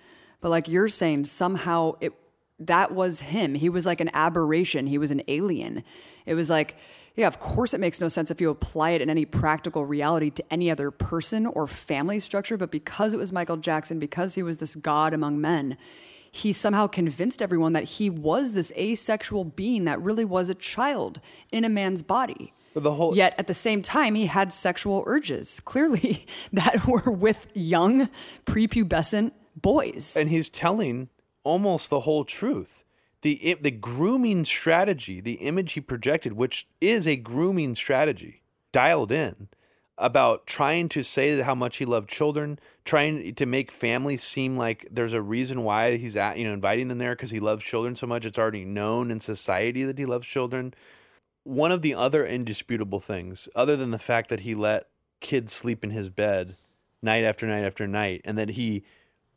But like you're saying, somehow it that was him. He was like an aberration. He was an alien. It was like, yeah, of course it makes no sense if you apply it in any practical reality to any other person or family structure. But because it was Michael Jackson, because he was this god among men, he somehow convinced everyone that he was this asexual being that really was a child in a man's body. The whole Yet at the same time, he had sexual urges, [LAUGHS] clearly, that were with young, prepubescent boys. and he's telling almost the whole truth. The the grooming strategy, the image he projected, which is a grooming strategy, dialed in about trying to say how much he loved children, trying to make families seem like there's a reason why he's at, you know inviting them there because he loves children so much. It's already known in society that he loves children. One of the other indisputable things, other than the fact that he let kids sleep in his bed night after night after night, and that he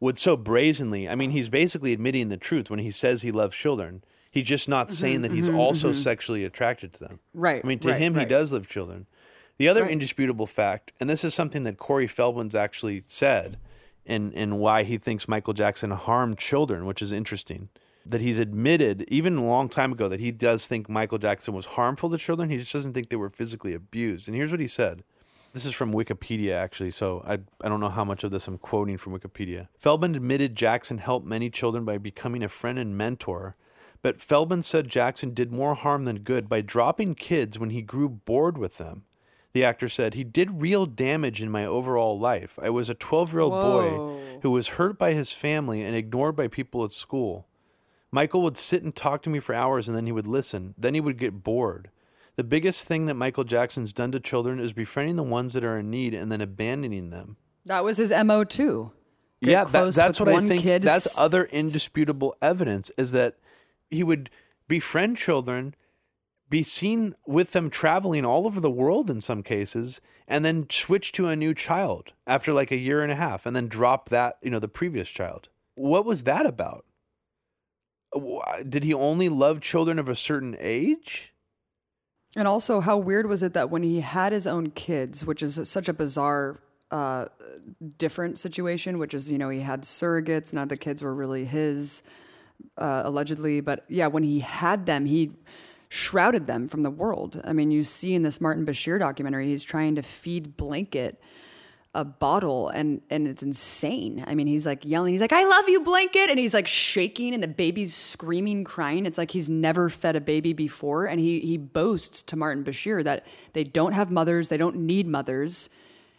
would so brazenly, I mean, he's basically admitting the truth when he says he loves children. He's just not saying that he's mhm, also mhm. sexually attracted to them. Right, I mean, to right, him, he does love children. The other Right. indisputable fact, and this is something that Corey Feldman's actually said, and and why he thinks Michael Jackson harmed children, which is interesting. That he's admitted, even a long time ago, that he does think Michael Jackson was harmful to children. He just doesn't think they were physically abused. And here's what he said. This is from Wikipedia, actually, so I, I don't know how much of this I'm quoting from Wikipedia. Feldman admitted Jackson helped many children by becoming a friend and mentor, but Feldman said Jackson did more harm than good by dropping kids when he grew bored with them. The actor said, He did real damage in my overall life. I was a 12 year old boy who was hurt by his family and ignored by people at school. Michael would sit and talk to me for hours and then he would listen. Then he would get bored. The biggest thing that Michael Jackson's done to children is befriending the ones that are in need and then abandoning them. That was his MO too. Get yeah, that, that's what I think. That's other indisputable evidence is that he would befriend children be seen with them traveling all over the world in some cases and then switch to a new child after like a year and a half and then drop that, you know, the previous child. What was that about? Did he only love children of a certain age? And also, how weird was it that when he had his own kids, which is such a bizarre, uh, different situation, which is, you know, he had surrogates, none of the kids were really his, uh, allegedly. But yeah, when he had them, he shrouded them from the world. I mean, you see in this Martin Bashir documentary, he's trying to feed Blanket a bottle and and it's insane. I mean, he's like yelling, he's like, "I love you, blanket," and he's like shaking, and the baby's screaming, crying. It's like he's never fed a baby before, and he he boasts to Martin Bashir that they don't have mothers, they don't need mothers,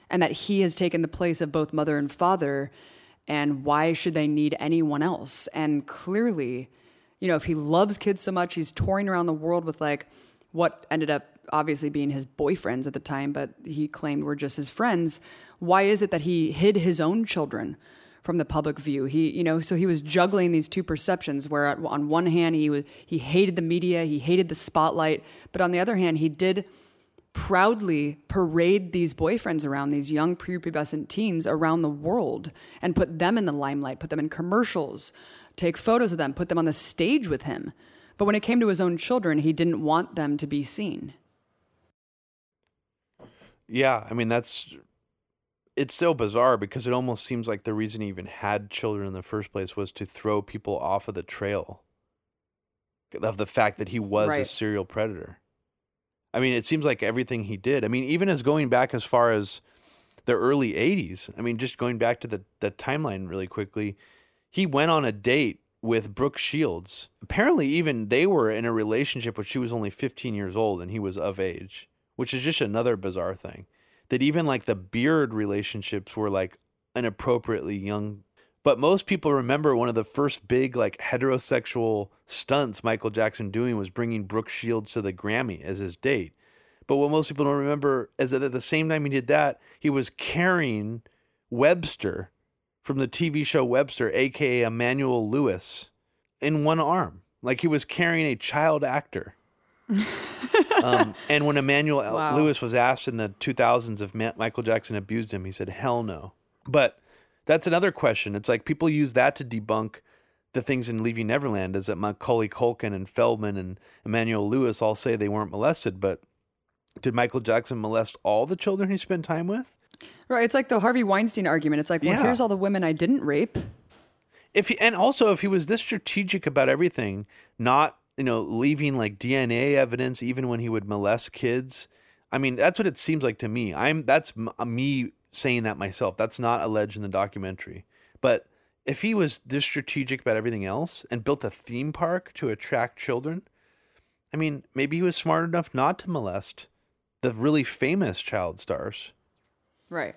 and that he has taken the place of both mother and father. And why should they need anyone else? And clearly, you know, if he loves kids so much, he's touring around the world with like what ended up obviously being his boyfriends at the time, but he claimed were just his friends. Why is it that he hid his own children from the public view? He, you know, so he was juggling these two perceptions where on one hand he was he hated the media, he hated the spotlight, but on the other hand he did proudly parade these boyfriends around these young prepubescent teens around the world and put them in the limelight, put them in commercials, take photos of them, put them on the stage with him. But when it came to his own children, he didn't want them to be seen. Yeah, I mean that's it's so bizarre because it almost seems like the reason he even had children in the first place was to throw people off of the trail of the fact that he was a serial predator. I mean, it seems like everything he did. I mean, even as going back as far as the early 80s, I mean, just going back to the, the timeline really quickly, he went on a date with Brooke Shields. Apparently, even they were in a relationship when she was only 15 years old and he was of age, which is just another bizarre thing. That even like the beard relationships were like inappropriately young. But most people remember one of the first big like heterosexual stunts Michael Jackson doing was bringing Brooke Shields to the Grammy as his date. But what most people don't remember is that at the same time he did that, he was carrying Webster from the TV show Webster, aka Emmanuel Lewis, in one arm. Like he was carrying a child actor. Um, [LAUGHS] and when Emmanuel Wow. Lewis was asked in the 2000s if Michael Jackson abused him, he said, hell no. But that's another question. It's like people use that to debunk the things in Leaving Neverland is that Macaulay Culkin and Feldman and Emmanuel Lewis all say they weren't molested, but did Michael Jackson molest all the children he spent time with? Right. It's like the Harvey Weinstein argument. It's like, well, Yeah. here's all the women I didn't rape. If he, and also if he was this strategic about everything, not you know leaving like DNA evidence even when he would molest kids. I mean, that's what it seems like to me. I'm that's m- uh, me saying that myself. That's not alleged in the documentary. But if he was this strategic about everything else and built a theme park to attract children, I mean, maybe he was smart enough not to molest the really famous child stars Right.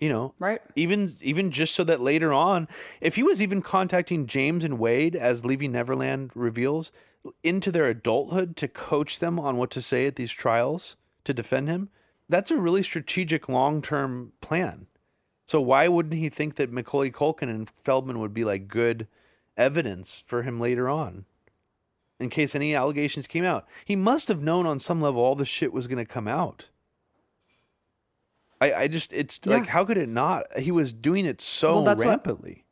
you know right even even just so that later on if he was even contacting james and wade as leaving neverland reveals into their adulthood to coach them on what to say at these trials to defend him that's a really strategic long-term plan. So why wouldn't he think that macaulay culkin and feldman would be like good evidence for him later on in case any allegations came out? He must have known on some level all this shit was going to come out. I, I just it's like how could it not? He was doing it so Well, that's what-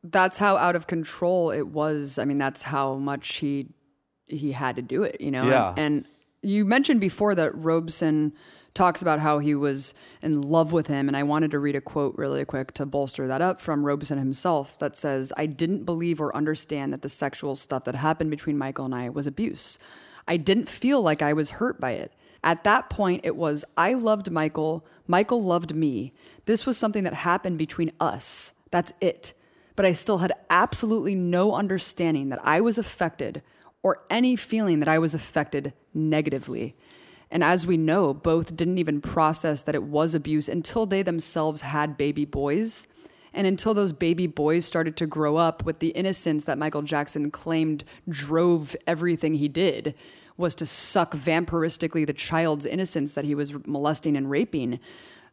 That's how out of control it was. I mean, that's how much he he had to do it, you know? Yeah. And, you mentioned before that Robson talks about how he was in love with him. And I wanted to read a quote really quick to bolster that up from Robson himself that says, I didn't believe or understand that the sexual stuff that happened between Michael and I was abuse. I didn't feel like I was hurt by it. At that point, it was I loved Michael, Michael loved me. This was something that happened between us. That's it. But I still had absolutely no understanding that I was affected or any feeling that I was affected negatively. And as we know, both didn't even process that it was abuse until they themselves had baby boys. And until those baby boys started to grow up with the innocence that Michael Jackson claimed drove everything he did was to suck vampiristically the child's innocence that he was molesting and raping.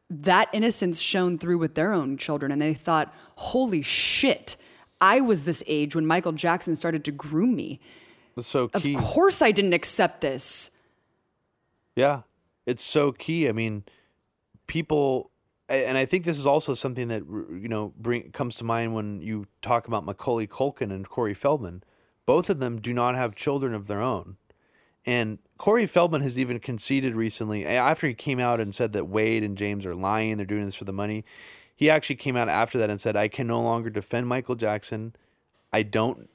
That innocence shone through with their own children, and they thought, holy shit, I was this age when Michael Jackson started to groom me. So Of course I didn't accept this. Yeah, it's so key. I mean, people, and I think this is also something that you know bring comes to mind when you talk about Macaulay Culkin and Corey Feldman. Both of them do not have children of their own, and Corey Feldman has even conceded recently after he came out and said that Wade and James are lying. They're doing this for the money. He actually came out after that and said, "I can no longer defend Michael Jackson. I don't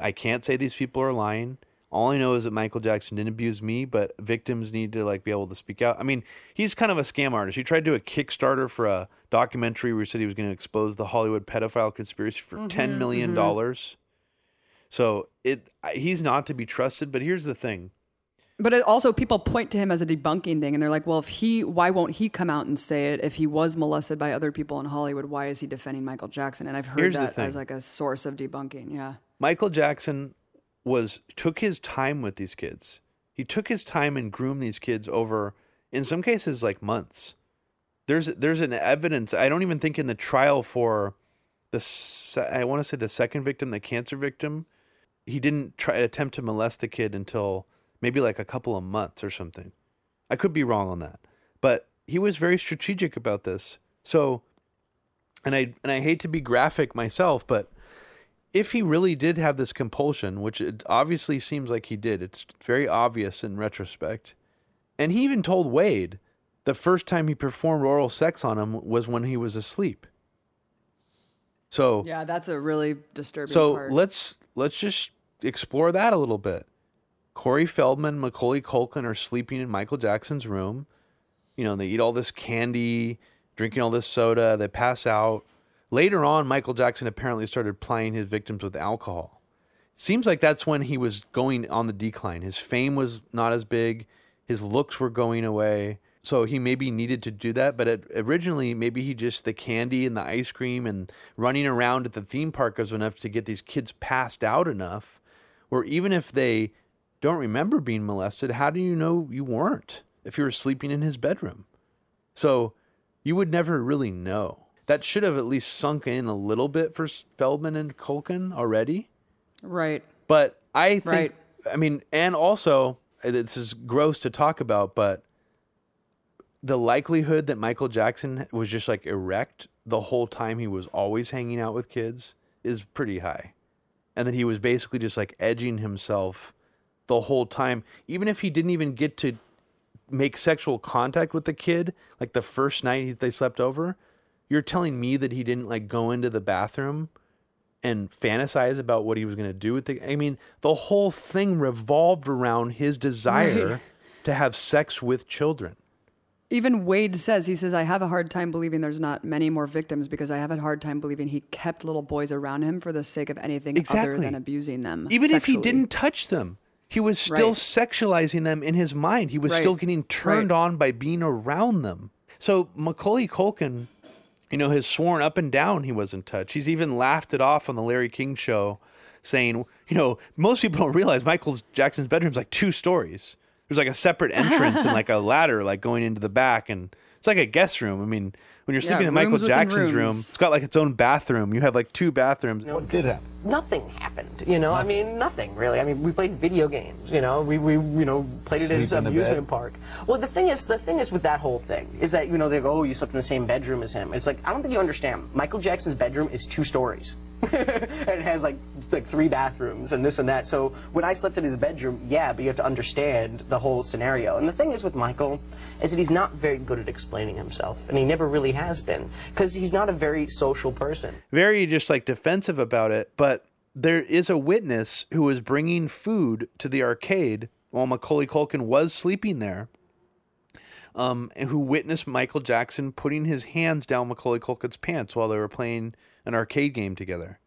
I can't say these people are lying. All I know is that Michael Jackson didn't abuse me, but victims need to like be able to speak out. I mean, he's kind of a scam artist. He tried to do a Kickstarter for a documentary where he said he was going to expose the Hollywood pedophile conspiracy for ten Mhm, million mhm. dollars. So it he's not to be trusted. But here's the thing: But it also, people point to him as a debunking thing, and they're like, "Well, if he, why won't he come out and say it? If he was molested by other people in Hollywood, why is he defending Michael Jackson?" And I've heard Here's that as like a source of debunking. Yeah. Michael Jackson was took his time with these kids. He took his time and groomed these kids over, in some cases, like months. There's there's an evidence. I don't even think in the trial for the I want to say the second victim, the cancer victim, he didn't try attempt to molest the kid until maybe like a couple of months or something. I could be wrong on that, but he was very strategic about this. So, and I and I hate to be graphic myself, but if he really did have this compulsion, which it obviously seems like he did, it's very obvious in retrospect. And he even told Wade the first time he performed oral sex on him was when he was asleep. So Yeah, that's a really disturbing so part. let's let's just explore that a little bit. Corey Feldman, Macaulay Culkin are sleeping in Michael Jackson's room. You know, they eat all this candy, drinking all this soda, they pass out. Later on, Michael Jackson apparently started plying his victims with alcohol. Seems like that's when he was going on the decline. His fame was not as big, his looks were going away. So he maybe needed to do that, but it, originally maybe he just the candy and the ice cream and running around at the theme park was enough to get these kids passed out enough, or even if they don't remember being molested, how do you know you weren't if you were sleeping in his bedroom? So you would never really know. That should have at least sunk in a little bit for Feldman and Culkin already. right. But I think, Right. I mean, and also, this is gross to talk about, but the likelihood that Michael Jackson was just like erect the whole time he was always hanging out with kids is pretty high. And that he was basically just like edging himself the whole time, even if he didn't even get to make sexual contact with the kid, like the first night they slept over. You're telling me that he didn't like go into the bathroom and fantasize about what he was going to do with the I mean, the whole thing revolved around his desire Right. to have sex with children. Even Wade says, he says, I have a hard time believing there's not many more victims because I have a hard time believing he kept little boys around him for the sake of anything other than abusing them. Even if he didn't touch them, he was still Right. sexualizing them in his mind. He was Right. still getting turned on by being around them. So Macaulay Culkin, you know, has sworn up and down he wasn't touched. He's even laughed it off on the Larry King show, saying, you know, most people don't realize Michael Jackson's bedroom's like two stories. There's like a separate entrance and like a [LAUGHS] ladder like going into the back and it's like a guest room. I mean, when you're Yeah, sleeping in Michael Jackson's room, it's got like its own bathroom. You have like two bathrooms. What did happen? Nothing happened. You know, I mean, nothing really. I mean, we played video games. You know, we, we you know played it as in an amusement park. Well, the thing is, the thing is with that whole thing is that you know they go, oh, you slept in the same bedroom as him. It's like I don't think you understand. Michael Jackson's bedroom is two stories. [LAUGHS] and it has like like three bathrooms and this and that. So when I slept in his bedroom, yeah, but you have to understand the whole scenario. And the thing is with Michael is that he's not very good at explaining himself, and he never really has been because he's not a very social person. very just like defensive about it. But there is a witness who was bringing food to the arcade while Macaulay Culkin was sleeping there. Um, and who witnessed Michael Jackson putting his hands down Macaulay Culkin's pants while they were playing an arcade game together.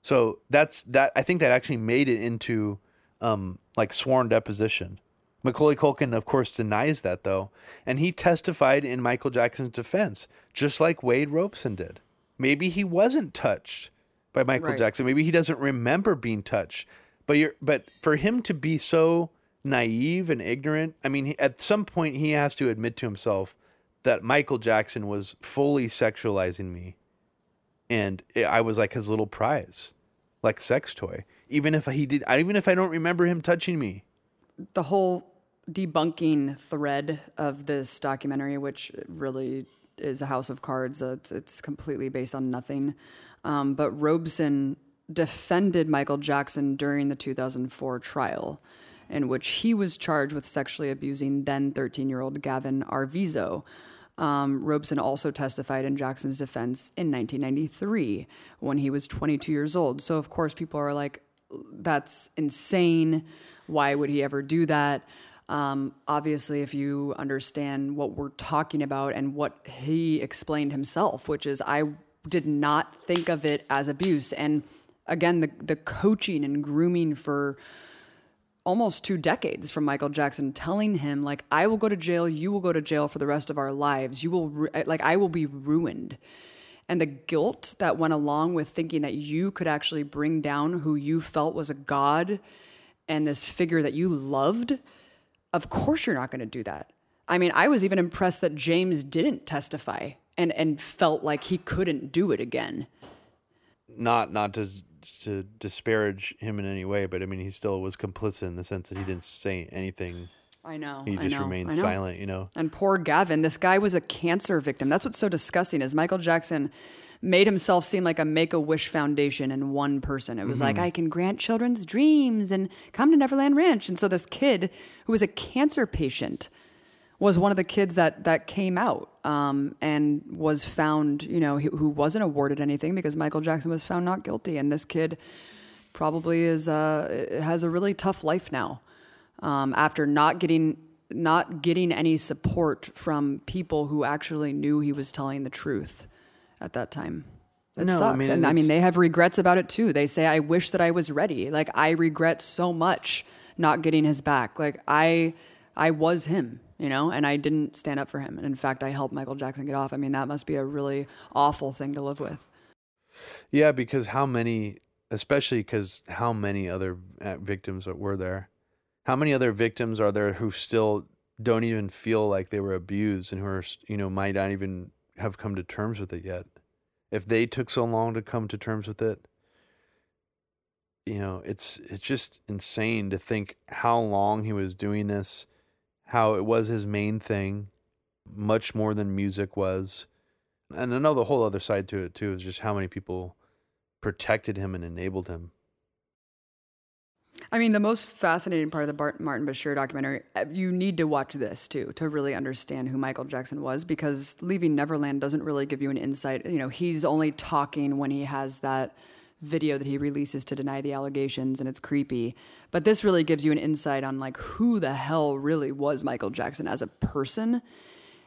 So that's that. I think that actually made it into um, like sworn deposition. Macaulay Culkin, of course, denies that though, and he testified in Michael Jackson's defense, just like Wade Robson did. Maybe he wasn't touched by Michael Right. Jackson. Maybe he doesn't remember being touched. But you're, but for him to be so naive and ignorant, I mean, he, at some point he has to admit to himself that Michael Jackson was fully sexualizing me, and I- I was like his little prize, like sex toy. Even if he did, even if I don't remember him touching me. the whole debunking thread of this documentary, which really is a house of cards. Uh, It's, it's completely based on nothing. Um, but Robson defended Michael Jackson during the 2004 trial, in which he was charged with sexually abusing then 13 year old Gavin Arvizo. Um, Robson also testified in Jackson's defense in 1993 when he was 22 years old. So, of course, people are like, that's insane. Why would he ever do that? Um, obviously, if you understand what we're talking about and what he explained himself, which is, I did not think of it as abuse. And again, the, the coaching and grooming for almost two decades from Michael Jackson telling him like I will go to jail, you will go to jail for the rest of our lives. You will ru- like I will be ruined. And the guilt that went along with thinking that you could actually bring down who you felt was a god and this figure that you loved, of course you're not going to do that. I mean, I was even impressed that James didn't testify and and felt like he couldn't do it again. Not not to to disparage him in any way, but I mean he still was complicit in the sense that he didn't say anything. I know. He I just know, remained silent, you know. And poor Gavin, this guy was a cancer victim. That's what's so disgusting is Michael Jackson made himself seem like a make-a-wish foundation in one person. It was like Mhm. I can grant children's dreams and come to Neverland Ranch. And so this kid who was a cancer patient was one of the kids that that came out um, and was found, you know, who who wasn't awarded anything because Michael Jackson was found not guilty. And this kid probably is uh, has a really tough life now um, after not getting not getting any support from people who actually knew he was telling the truth at that time. It No, I sucks. mean, and I mean, they have regrets about it too. They say, I wish that I was ready. Like, I regret so much not getting his back. Like, I, I was him, you know, and I didn't stand up for him. And in fact, I helped Michael Jackson get off. I mean, that must be a really awful thing to live with. Yeah, because how many, especially because how many other uh, victims were there? How many other victims are there who still don't even feel like they were abused and who are, you know, might not even have come to terms with it yet? If they took so long to come to terms with it, you know, it's it's just insane to think how long he was doing this, how it was his main thing, much more than music was. And another whole other side to it too is just how many people protected him and enabled him. I mean, the most fascinating part of the Bart- Martin Bashir documentary, uh, you need to watch this too to really understand who Michael Jackson was because Leaving Neverland doesn't really give you an insight. You know, he's only talking when he has that video that he releases to deny the allegations and it's creepy. But this really gives you an insight on like who the hell really was Michael Jackson as a person.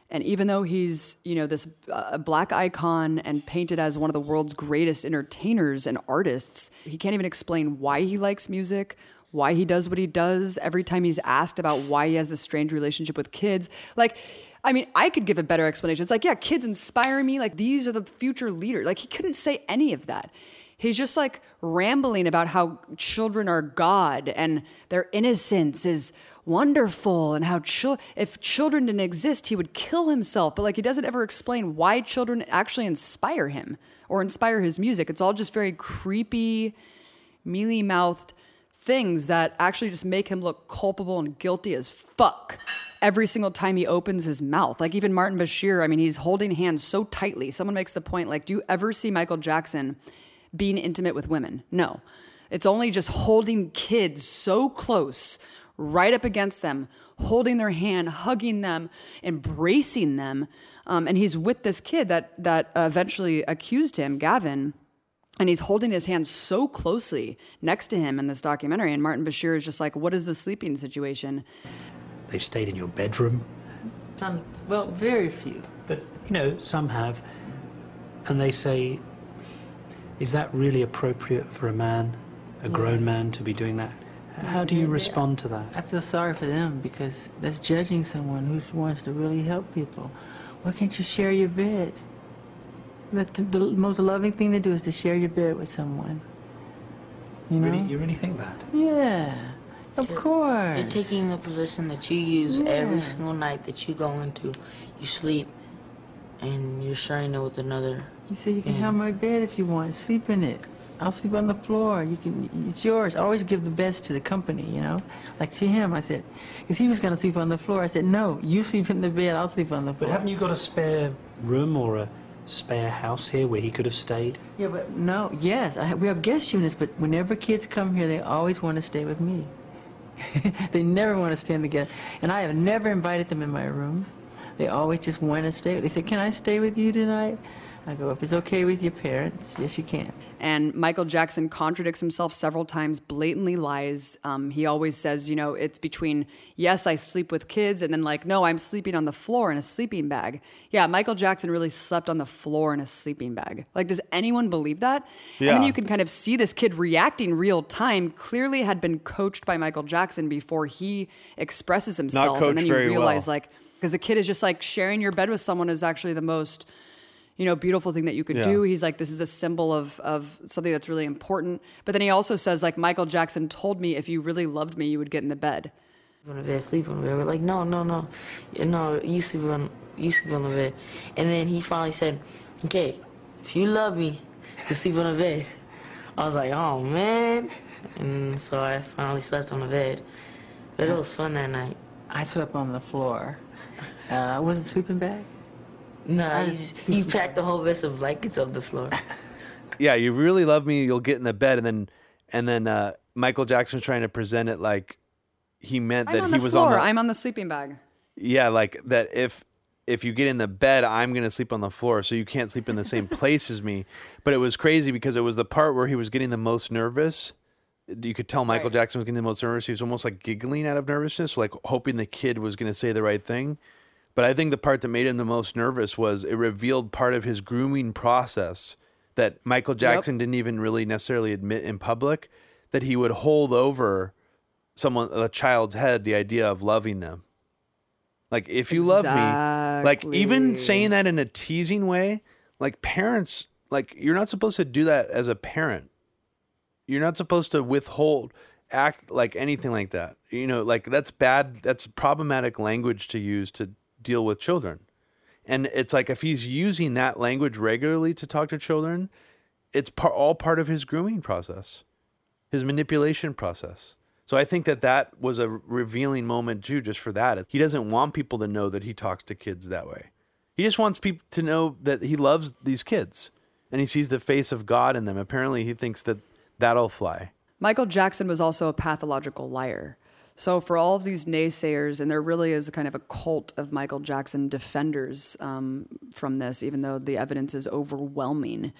And even though he's, you know, this uh, black icon and painted as one of the world's greatest entertainers and artists, he can't even explain why he likes music, why he does what he does. Every time he's asked about why he has this strange relationship with kids, like, I mean, I could give a better explanation. It's like, yeah, kids inspire me. Like, these are the future leaders. Like, he couldn't say any of that. He's just like rambling about how children are God and their innocence is wonderful and how chil- if children didn't exist, he would kill himself. But like he doesn't ever explain why children actually inspire him or inspire his music. It's all just very creepy, mealy mouthed things that actually just make him look culpable and guilty as fuck every single time he opens his mouth. Like even Martin Bashir, I mean, he's holding hands so tightly. Someone makes the point like, do you ever see Michael Jackson being intimate with women? No. It's only just holding kids so close, right up against them, holding their hand, hugging them, embracing them. Um, and he's with this kid that that eventually accused him, Gavin, and he's holding his hand so closely next to him in this documentary. And Martin Bashir is just like, "What is the sleeping situation?" They've stayed in your bedroom. Done, well, very few. But, you know, some have. And they say, is that really appropriate for a man, a grown man, to be doing that? How do you respond to that? I feel sorry for them because that's judging someone who wants to really help people. Why can't you share your bed? That the, the most loving thing to do is to share your bed with someone. You know? Really, you really think that? Yeah, of course. You're taking the position that you use Yeah. every single night that you go into. You sleep, and you're sharing it with another. You say you can have my bed if you want. Sleep in it. I'll sleep on the floor. You can, it's yours. Always give the best to the company, you know? Like to him, I said, because he was going to sleep on the floor. I said, no, you sleep in the bed, I'll sleep on the But floor. haven't you got a spare room or a spare house here where he could have stayed? Yeah, but no, yes, I, we have guest units, but whenever kids come here, they always want to stay with me. [LAUGHS] they never want to stay in the guest. And I have never invited them in my room. They always just want to stay. They say, can I stay with you tonight? I go, if it's okay with your parents, yes, you can. And Michael Jackson contradicts himself several times, blatantly lies. Um, he always says, you know, it's between, yes, I sleep with kids, and then like, no, I'm sleeping on the floor in a sleeping bag. Yeah, Michael Jackson really slept on the floor in a sleeping bag. Like, does anyone believe that? Yeah. And then you can kind of see this kid reacting real time, clearly had been coached by Michael Jackson before he expresses himself. and coached and then you very realize, well. like, because the kid is just like sharing your bed with someone is actually the most you know, beautiful thing that you could Yeah. do. He's like, this is a symbol of of something that's really important. But then he also says, like, Michael Jackson told me if you really loved me, you would get in the bed. on the bed, sleep on the bed. We're like, no, no, no, no, you sleep on, you sleep on the bed. And then he finally said, okay, if you love me, you sleep on the bed. I was like, oh man. And so I finally slept on the bed. But it was fun that night. I slept on the floor. Uh, was it sleeping bag? No, he, just- [LAUGHS] he packed the whole vest of blankets on the floor. [LAUGHS] yeah, you really love me, you'll get in the bed, and then and then uh, Michael Jackson's trying to present it like he meant I'm that on he the was floor. on the floor. I'm on the sleeping bag. yeah, like that if if you get in the bed, I'm gonna sleep on the floor, so you can't sleep in the same place as me. But it was crazy because it was the part where he was getting the most nervous. You could tell Michael Jackson was getting the most nervous. He was almost like giggling out of nervousness, like hoping the kid was gonna say the right thing. But I think the part that made him the most nervous was it revealed part of his grooming process that Michael Jackson didn't even really necessarily admit in public that he would hold over someone a child's head the idea of loving them. Like if you love me, like even saying that in a teasing way, like parents, like you're not supposed to do that as a parent. You're not supposed to withhold act like anything like that. You know, like that's bad. That's problematic language to use to deal with children. And it's like if he's using that language regularly to talk to children, it's par- all part of his grooming process, his manipulation process. So I think that that was a revealing moment too, just for that. He doesn't want people to know that he talks to kids that way. He just wants people to know that he loves these kids and he sees the face of God in them. Apparently, he thinks that that'll fly. Michael Jackson was also a pathological liar. So, for all of these naysayers, and there really is a kind of a cult of Michael Jackson defenders um, from this, even though the evidence is overwhelming,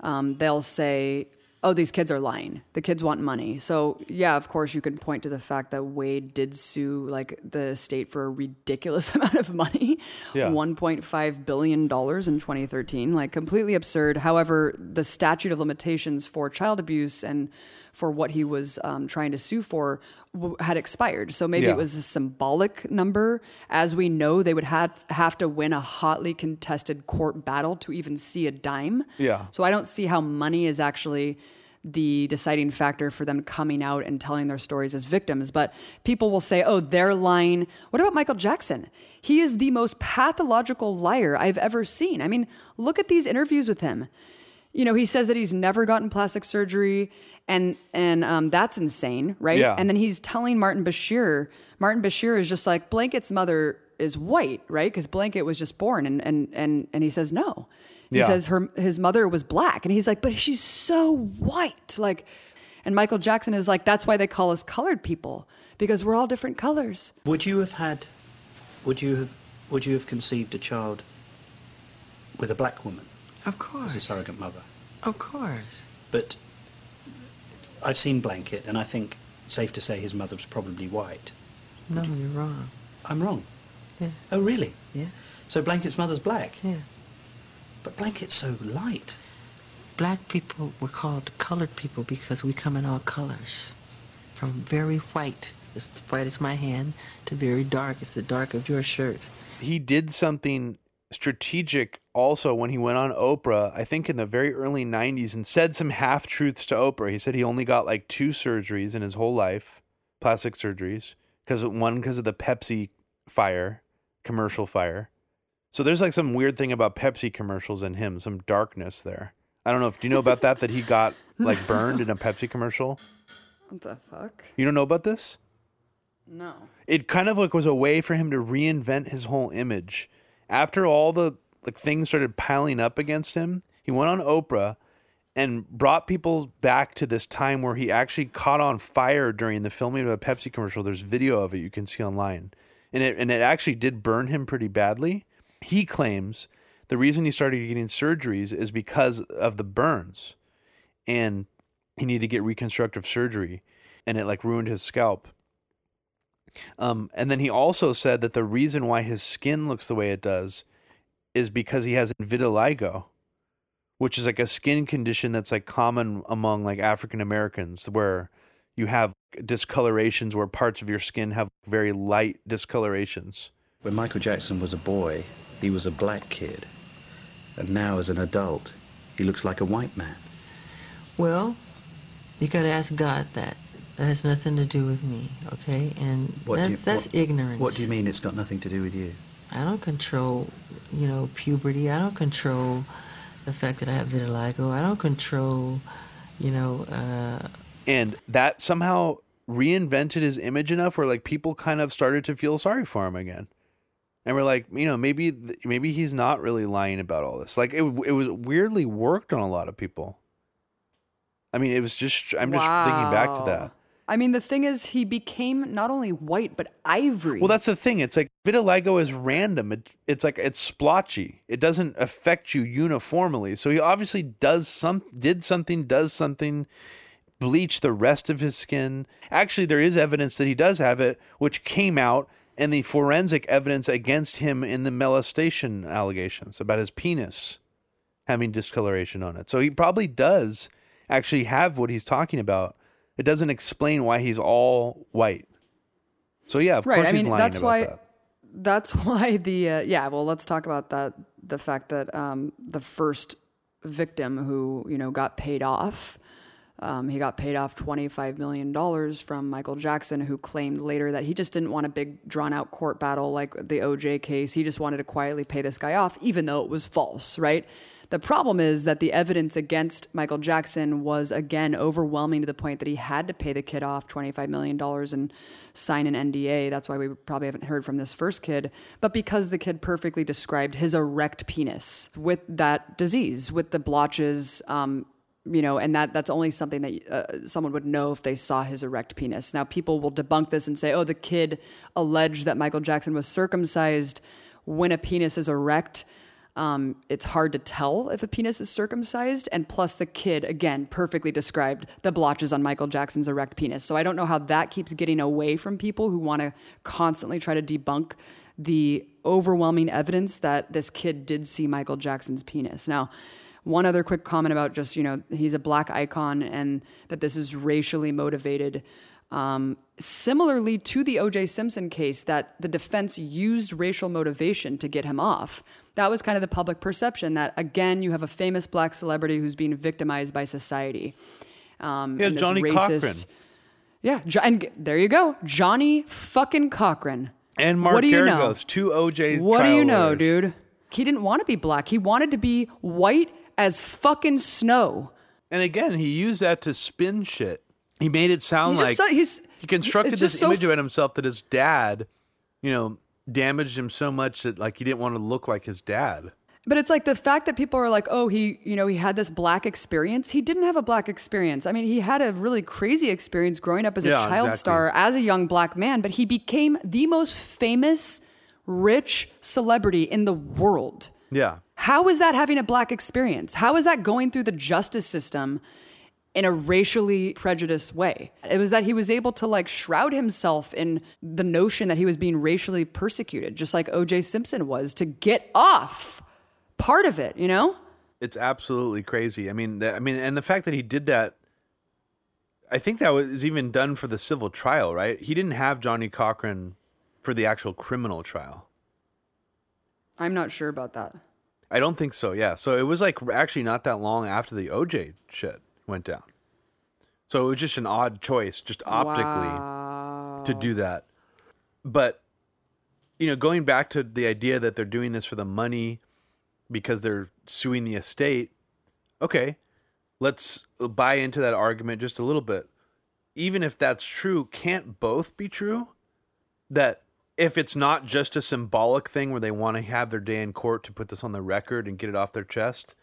um, they'll say, oh, these kids are lying. The kids want money. So, yeah, of course, you can point to the fact that Wade did sue like the state for a ridiculous [LAUGHS] amount of money Yeah. $1.5 billion in 2013, like completely absurd. However, the statute of limitations for child abuse and for what he was um, trying to sue for w- had expired. So maybe Yeah. it was a symbolic number. As we know, they would have, have to win a hotly contested court battle to even see a dime. Yeah. So I don't see how money is actually the deciding factor for them coming out and telling their stories as victims. But people will say, oh, they're lying. What about Michael Jackson? He is the most pathological liar I've ever seen. I mean, look at these interviews with him. You know, he says that he's never gotten plastic surgery, and and um, that's insane, right? Yeah. And then he's telling Martin Bashir. Martin Bashir is just like Blanket's mother is white, right? Because Blanket was just born, and and and and he says no. He Yeah. says her his mother was black, and he's like, but she's so white, like. And Michael Jackson is like, that's why they call us colored people because we're all different colors. Would you have had, would you have, would you have conceived a child with a black woman Of course. as a surrogate mother? Of course. But I've seen Blanket, and I think safe to say his mother was probably white. No, you're wrong. I'm wrong. Yeah. Oh, really? Yeah. So Blanket's mother's black. Yeah. But Blanket's so light. Black people were called colored people because we come in all colors. From very white, as white as my hand, to very dark, as the dark of your shirt. he did something strategic also when he went on Oprah, I think in the very early 90s, and said some half truths to Oprah. He said he only got like two surgeries in his whole life, plastic surgeries, because one because of the Pepsi fire, commercial fire. So there's like some weird thing about Pepsi commercials and him, some darkness there. I don't know if do you know about that that he got like burned in a Pepsi commercial. What the fuck? You don't know about this? No. It kind of like was a way for him to reinvent his whole image. After all the like things started piling up against him, he went on Oprah and brought people back to this time where he actually caught on fire during the filming of a Pepsi commercial. There's video of it you can see online. And it and it actually did burn him pretty badly. He claims the reason he started getting surgeries is because of the burns. And he needed to get reconstructive surgery and it like ruined his scalp. Um, and then he also said that the reason why his skin looks the way it does is because he has vitiligo, which is like a skin condition that's like common among like African Americans, where you have discolorations where parts of your skin have very light discolorations. When Michael Jackson was a boy, he was a black kid. And now, as an adult, he looks like a white man. Well, you gotta ask God that. That has nothing to do with me, okay? And What do that's you- that's what- ignorance. What do you mean it's got nothing to do with you? I don't control, you know, puberty. I don't control the fact that I have vitiligo. I don't control, you know, uh, And that somehow reinvented his image enough where like people kind of started to feel sorry for him again. And we're like, you know, maybe maybe he's not really lying about all this. Like it it was weirdly worked on a lot of people. I mean, it was just I'm just thinking back to Wow. that. I mean, the thing is, he became not only white but ivory. Well, that's the thing. It's like vitiligo is random. It, it's like it's splotchy. It doesn't affect you uniformly. So he obviously does some, did something, does something, bleach the rest of his skin. Actually, there is evidence that he does have it, which came out in the forensic evidence against him in the molestation allegations about his penis having discoloration on it. So he probably does actually have what he's talking about. It doesn't explain why he's all white. So yeah, of right. course I he's mean, lying that's why. that. That's [LAUGHS] why the uh, yeah. Well, let's talk about that. The fact that um, the first victim who you know got paid off. Um, he got paid off $25 million from Michael Jackson, who claimed later that he just didn't want a big, drawn out court battle like the OJ case. He just wanted to quietly pay this guy off, even though it was false, right? The problem is that the evidence against Michael Jackson was, again, overwhelming to the point that he had to pay the kid off $25 million and sign an NDA. That's why we probably haven't heard from this first kid. But because the kid perfectly described his erect penis with that disease, with the blotches, um, you know, and that that's only something that uh, someone would know if they saw his erect penis. Now, people will debunk this and say, "Oh, the kid alleged that Michael Jackson was circumcised when a penis is erect." Um, it's hard to tell if a penis is circumcised, and plus the kid again perfectly described the blotches on Michael Jackson's erect penis. So I don't know how that keeps getting away from people who want to constantly try to debunk the overwhelming evidence that this kid did see Michael Jackson's penis. Now, one other quick comment about just, you know, he's a black icon and that this is racially motivated. Um, similarly to the O.J. Simpson case, that the defense used racial motivation to get him off. That was kind of the public perception that, again, you have a famous black celebrity who's being victimized by society. Um, Yeah, Johnnie Cochran. Yeah, and there you go. Johnnie fucking Cochran. And Mark what do you know? Geragos, two OJs. What do you know, lawyers. dude? He didn't want to be black. He wanted to be white as fucking snow. And again, he used that to spin shit. He made it sound He's like just so- he's- he constructed this so image f- of himself that his dad, you know, damaged him so much that like he didn't want to look like his dad. But it's like the fact that people are like, oh, he, you know, he had this black experience. He didn't have a black experience. I mean, he had a really crazy experience growing up as a child exactly. star, as a young black man, but he became the most famous, rich celebrity in the world. Yeah. How is that having a black experience? How is that going through the justice system in a racially prejudiced way? It was that he was able to like shroud himself in the notion that he was being racially persecuted, just like OJ Simpson was, to get off part of it, you know? It's absolutely crazy. I mean, that, I mean, and the fact that he did that, I think that was even done for the civil trial, right? He didn't have Johnnie Cochran for the actual criminal trial. I'm not sure about that. I don't think so. Yeah. So it was like actually not that long after the OJ shit went down. So it was just an odd choice, just optically, to do that. But you know, going back to the idea that they're doing this for the money because they're suing the estate. okay, let's buy into that argument just a little bit. Even if that's true, can't both be true? That if it's not just a symbolic thing where they want to have their day in court to put this on the record and get it off their chest,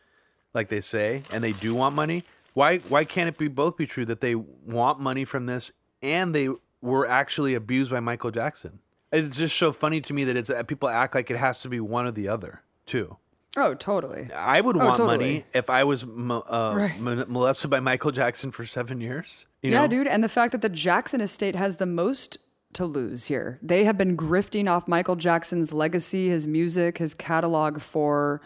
like they say, and they do want money, why why can't it be both be true that they want money from this and they were actually abused by Michael Jackson? It's just so funny to me that it's people act like it has to be one or the other too. Oh, totally. I would Oh, want totally. money if I was uh, Right. mo- molested by Michael Jackson for seven years. You yeah, know? dude. And the fact that the Jackson estate has the most to lose here. They have been grifting off Michael Jackson's legacy, his music, his catalog for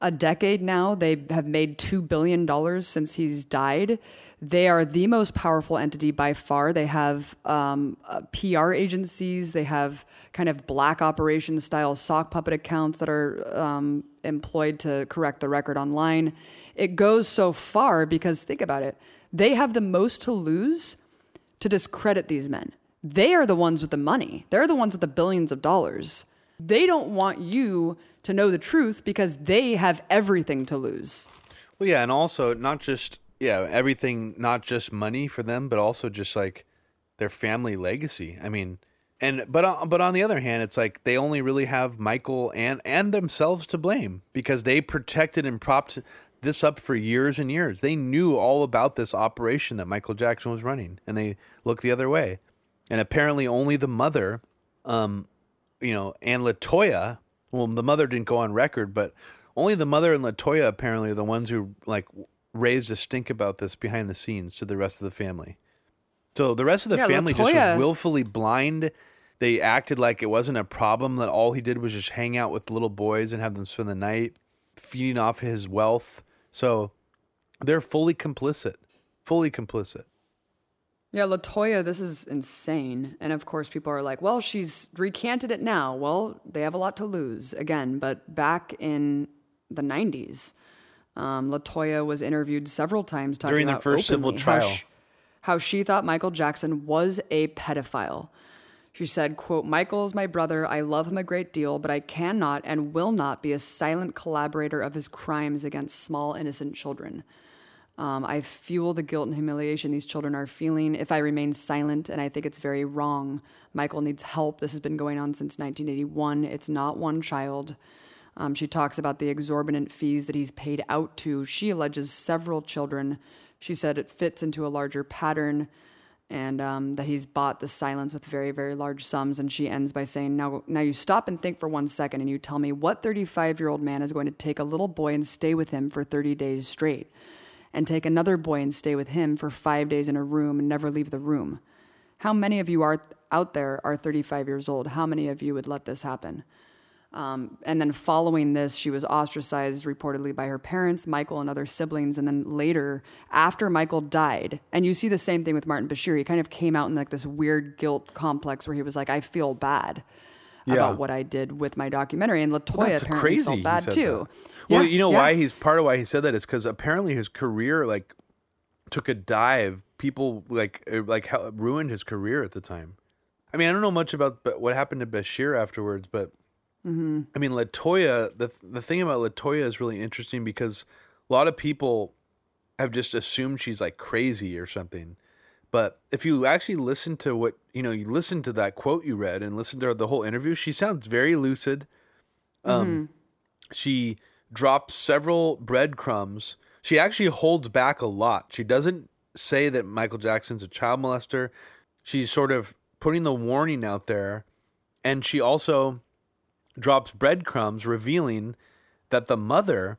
a decade now. They have made $2 billion since he's died. They are the most powerful entity by far. They have um, uh, PR agencies, they have kind of black operation style sock puppet accounts that are um, employed to correct the record online. It goes so far because think about it. They have the most to lose to discredit these men. They are the ones with the money. They're the ones with the billions of dollars. They don't want you to know the truth because they have everything to lose. Well, yeah, and also not just yeah everything, not just money for them, but also just like their family legacy. I mean, and but on, but on the other hand, it's like they only really have Michael and and themselves to blame because they protected and propped this up for years and years. They knew all about this operation that Michael Jackson was running, and they looked the other way. And apparently, only the mother, um, you know, and Latoya. Well, the mother didn't go on record, but only the mother and Latoya apparently are the ones who like raised a stink about this behind the scenes to the rest of the family. So the rest of the Yeah, family just was willfully blind. They acted like it wasn't a problem. That all he did was just hang out with little boys and have them spend the night, feeding off his wealth. So they're fully complicit, fully complicit. Yeah, Latoya, this is insane. And of course, people are like, well, she's recanted it now. Well, they have a lot to lose again. But back in the 90s, um, Latoya was interviewed several times talking During the about first civil openly how trial. how she thought Michael Jackson was a pedophile. She said, quote, Michael is my brother. I love him a great deal, but I cannot and will not be a silent collaborator of his crimes against small, innocent children. Um, I fuel the guilt and humiliation these children are feeling if I remain silent, and I think it's very wrong. Michael needs help. This has been going on since 1981. It's not one child. Um, she talks about the exorbitant fees that he's paid out to. She alleges several children. She said it fits into a larger pattern and um, that he's bought the silence with very, very large sums. And she ends by saying, now, now you stop and think for one second and you tell me what 35 year old man is going to take a little boy and stay with him for 30 days straight and take another boy and stay with him for five days in a room and never leave the room. How many of you are out there are 35 years old? How many of you would let this happen? Um, and then following this, she was ostracized reportedly by her parents, Michael, and other siblings. And then later, after Michael died, and you see the same thing with Martin Bashir, he kind of came out in like this weird guilt complex where he was like, I feel bad Yeah. about what I did with my documentary. And Latoya That's apparently crazy. felt bad too. that. Well, Yeah, you know yeah. why he's part of why he said that is because apparently his career like took a dive. People like uh, like ruined his career at the time. I mean, I don't know much about what happened to Bashir afterwards, but Mhm. I mean, Latoya. The the thing about Latoya is really interesting because a lot of people have just assumed she's like crazy or something. But if you actually listen to what you know, you listen to that quote you read and listen to the whole interview, she sounds very lucid. Um, She drops several breadcrumbs. She actually holds back a lot. She doesn't say that Michael Jackson's a child molester. She's sort of putting the warning out there, and she also drops breadcrumbs revealing that the mother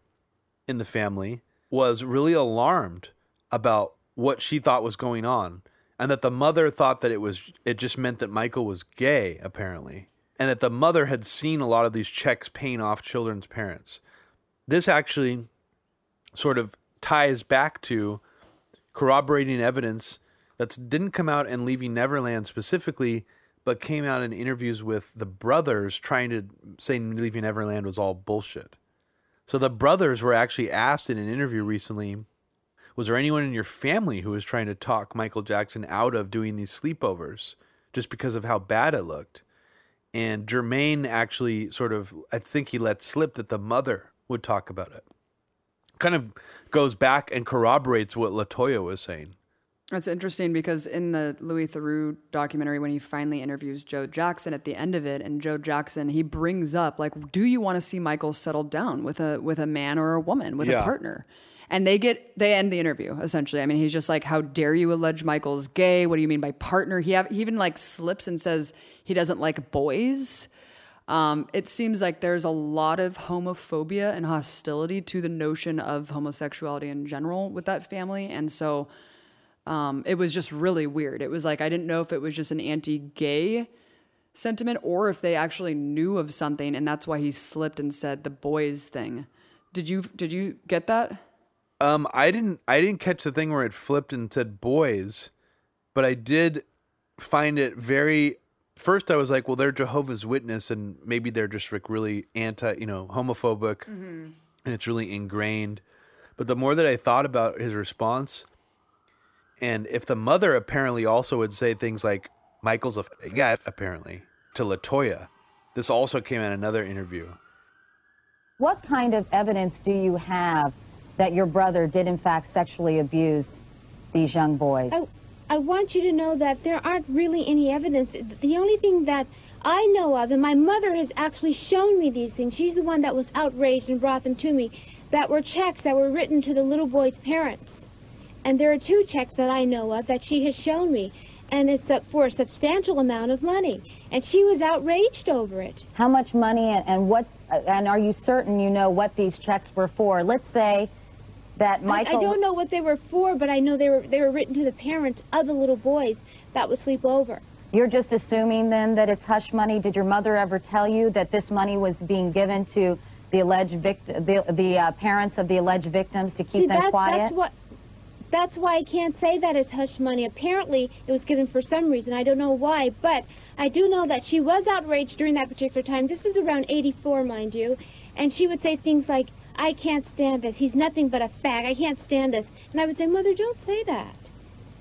in the family was really alarmed about what she thought was going on and that the mother thought that it was it just meant that Michael was gay apparently and that the mother had seen a lot of these checks paying off children's parents this actually sort of ties back to corroborating evidence that didn't come out in Leaving Neverland specifically, but came out in interviews with the brothers trying to say Leaving Neverland was all bullshit. So the brothers were actually asked in an interview recently Was there anyone in your family who was trying to talk Michael Jackson out of doing these sleepovers just because of how bad it looked? And Jermaine actually sort of, I think he let slip that the mother would talk about it kind of goes back and corroborates what Latoya was saying. That's interesting because in the Louis Theroux documentary, when he finally interviews Joe Jackson at the end of it, and Joe Jackson he brings up like, do you want to see Michael settle down with a with a man or a woman with Yeah. a partner? And they get they end the interview essentially. I mean, he's just like, how dare you allege Michael's gay? What do you mean by partner? He have, he even like slips and says he doesn't like boys. Um, it seems like there's a lot of homophobia and hostility to the notion of homosexuality in general with that family, and so um, it was just really weird. It was like I didn't know if it was just an anti-gay sentiment or if they actually knew of something, and that's why he slipped and said the boys thing. Did you did you get that? Um, I didn't I didn't catch the thing where it flipped and said boys, but I did find it very. First, I was like, well, they're Jehovah's Witness, and maybe they're just like really anti, you know, homophobic, and it's really ingrained. But the more that I thought about his response, and if the mother apparently also would say things like Michael's a yeah, apparently to Latoya, this also came in another interview. What kind of evidence do you have that your brother did, in fact, sexually abuse these young boys? I, I want you to know that there aren't really any evidence. The only thing that I know of, and my mother has actually shown me these things, she's the one that was outraged and brought them to me, that were checks that were written to the little boy's parents. And there are two checks that I know of that she has shown me, and it's up for a substantial amount of money. And she was outraged over it. How much money and, and what? And are you certain you know what these checks were for? Let's say that I- Michael. I, don't know what they were for, but I know they were they were written to the parents of the little boys that would sleep over. You're just assuming then that it's hush money. Did your mother ever tell you that this money was being given to the alleged vict- the, the uh, parents of the alleged victims to keep See, them that, quiet? that's what. That's why I can't say that it's hush money. Apparently, it was given for some reason. I don't know why, but I do know that she was outraged during that particular time. This is around 84, mind you, and she would say things like, "I can't stand this. He's nothing but a fag. I can't stand this." And I would say, "Mother, don't say that.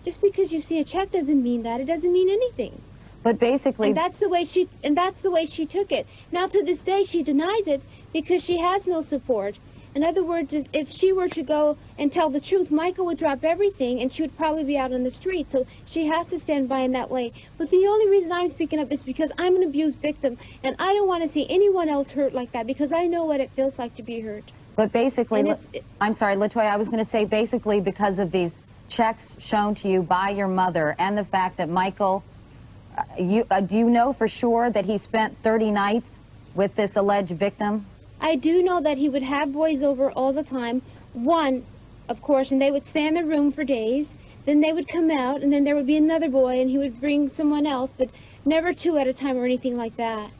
Just because you see a check doesn't mean that. It doesn't mean anything." But basically, and that's the way she and that's the way she took it. Now to this day, she denies it because she has no support. In other words, if, if she were to go and tell the truth, Michael would drop everything and she would probably be out on the street. So she has to stand by in that way. But the only reason I'm speaking up is because I'm an abused victim and I don't want to see anyone else hurt like that because I know what it feels like to be hurt. But basically, And La- it's- I'm sorry, Latoya, I was going to say basically because of these checks shown to you by your mother and the fact that Michael, uh, you uh, do you know for sure that he spent 30 nights with this alleged victim? I do know that he would have boys over all the time. One, of course, and they would stay in the room for days. Then they would come out, and then there would be another boy, and he would bring someone else, but never two at a time or anything like that.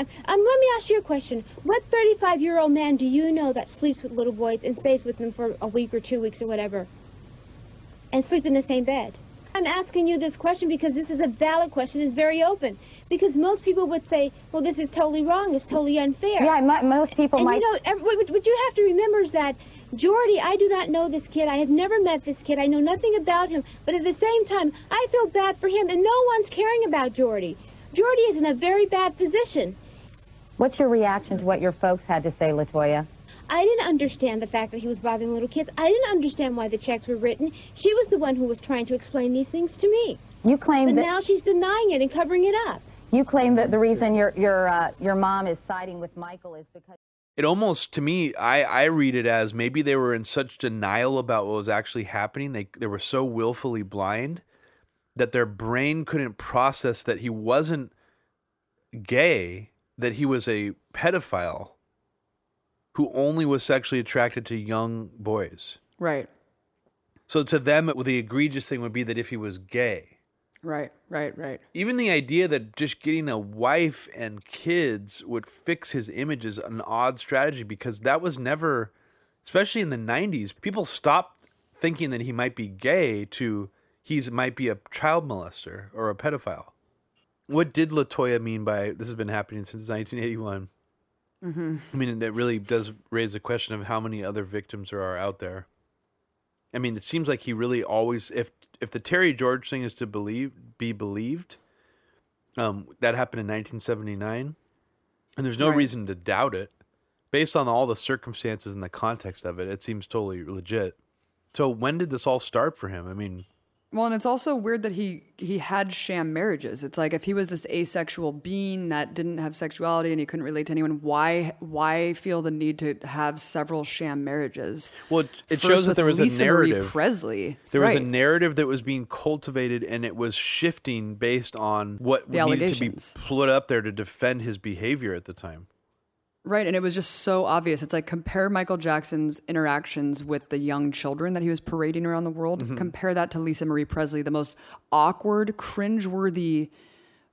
Um, um, let me ask you a question. What 35-year-old man do you know that sleeps with little boys and stays with them for a week or two weeks or whatever, and sleep in the same bed? I'm asking you this question because this is a valid question. It's very open. Because most people would say, well, this is totally wrong. It's totally unfair. Yeah, mo- most people and might- you know, ev- what, what you have to remember is that Jordy, I do not know this kid. I have never met this kid. I know nothing about him. But at the same time, I feel bad for him, and no one's caring about Jordy. Jordy is in a very bad position. What's your reaction to what your folks had to say, Latoya? I didn't understand the fact that he was bothering little kids. I didn't understand why the checks were written. She was the one who was trying to explain these things to me. You claim But that now she's denying it and covering it up. you claim that the reason your your uh, your mom is siding with Michael is because it almost to me I, I read it as maybe they were in such denial about what was actually happening they they were so willfully blind that their brain couldn't process that he wasn't gay that he was a pedophile who only was sexually attracted to young boys Right. so to them the egregious thing would be that if he was gay Right. Right. Right. even the idea that just getting a wife and kids would fix his image is an odd strategy because that was never especially in the 90s people stopped thinking that he might be gay to he's might be a child molester or a pedophile what did latoya mean by this has been happening since 1981 Mm-hmm. i mean it really does raise the question of how many other victims there are out there I mean, it seems like he really always if if the Terry George thing is to believe be believed, um, that happened in 1979, and there's no Right. reason to doubt it. based on all the circumstances and the context of it, it seems totally legit. So when did this all start for him? I mean, Well, and it's also weird that he he had sham marriages. It's like if he was this asexual being that didn't have sexuality and he couldn't relate to anyone, why why feel the need to have several sham marriages? well, it, it shows that there was Lisa a Marie narrative. Presley. There was a narrative that was being cultivated, and it was shifting based on what The needed to be put up there to defend his behavior at the time. Right, and it was just so obvious. It's like compare Michael Jackson's interactions with the young children that he was parading around the world. Mm-hmm. Compare that to Lisa Marie Presley, the most awkward, cringeworthy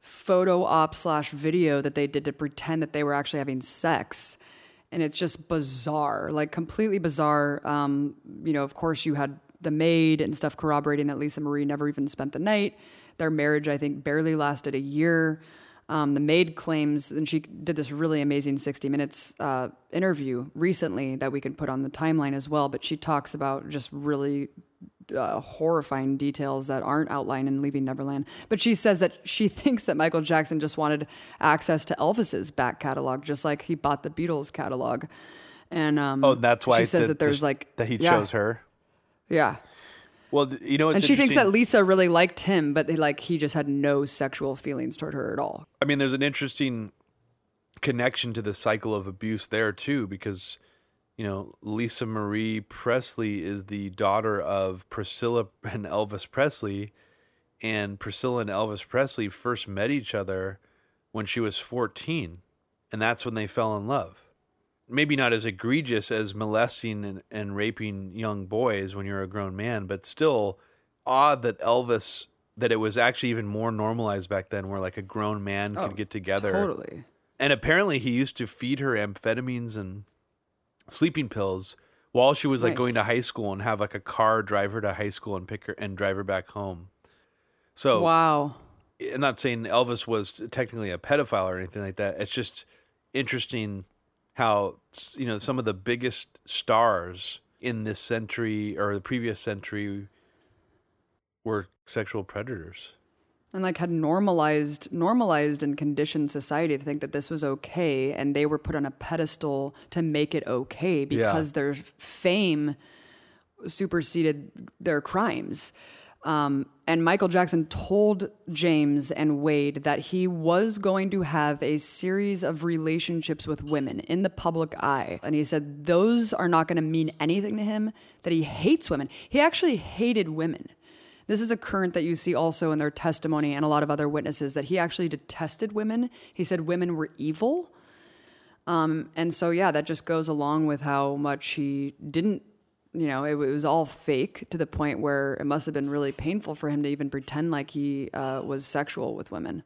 photo op slash video that they did to pretend that they were actually having sex. And it's just bizarre, like completely bizarre. Um, you know, of course, you had the maid and stuff corroborating that Lisa Marie never even spent the night. Their marriage, I think, barely lasted a year. Um, the maid claims, and she did this really amazing 60 Minutes uh, interview recently that we can put on the timeline as well. But she talks about just really uh, horrifying details that aren't outlined in Leaving Neverland. But she says that she [LAUGHS] thinks that Michael Jackson just wanted access to Elvis's back catalog, just like he bought the Beatles catalog. And um, Oh, that's why she says the- that there's the- like that he yeah, chose her. Yeah. Well, you know, it's and she thinks that Lisa really liked him, but like he just had no sexual feelings toward her at all. I mean, there's an interesting connection to the cycle of abuse there too, because you know Lisa Marie Presley is the daughter of Priscilla and Elvis Presley, and Priscilla and Elvis Presley first met each other when she was 14, and that's when they fell in love. Maybe not as egregious as molesting and, and raping young boys when you're a grown man, but still odd that Elvis that it was actually even more normalized back then where like a grown man could Oh, get together totally. and apparently he used to feed her amphetamines and sleeping pills while she was like Nice. going to high school and have like a car drive her to high school and pick her and drive her back home so wow i'm not saying elvis was technically a pedophile or anything like that it's just interesting how you know some of the biggest stars in this century or the previous century were sexual predators. And like had normalized normalized and conditioned society to think that this was okay and they were put on a pedestal to make it okay because their fame superseded their crimes um, and Michael Jackson told James and Wade that he was going to have a series of relationships with women in the public eye. And he said those are not going to mean anything to him, that he hates women. He actually hated women. This is a current that you see also in their testimony and a lot of other witnesses that he actually detested women. He said women were evil. Um, and so, yeah, that just goes along with how much he didn't, you know, it, was all fake to the point where it must have been really painful for him to even pretend like he uh, was sexual with women.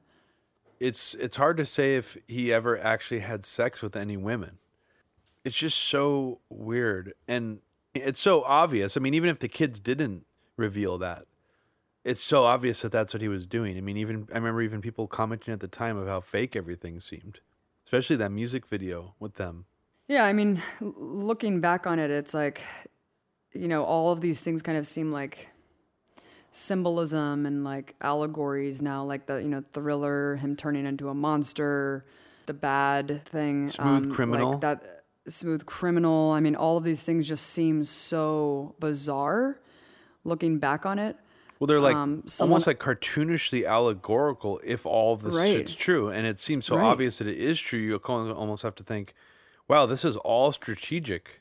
it's it's hard to say if he ever actually had sex with any women. It's just so weird and it's so obvious. I mean, even if the kids didn't reveal that, it's so obvious that that's what he was doing. I mean, even I remember even people commenting at the time of how fake everything seemed, especially that music video with them. Yeah, I mean, looking back on it, it's like, you know, all of these things kind of seem like symbolism and like allegories now, like the, you know, thriller, him turning into a monster, the bad thing. Smooth Criminal. Like that smooth criminal. I mean, all of these things just seem so bizarre looking back on it. Well, they're like Um, someone- almost like cartoonishly allegorical if all of this Right. shit's true. And it seems so Right. obvious that it is true. You almost have to think, wow, this is all strategic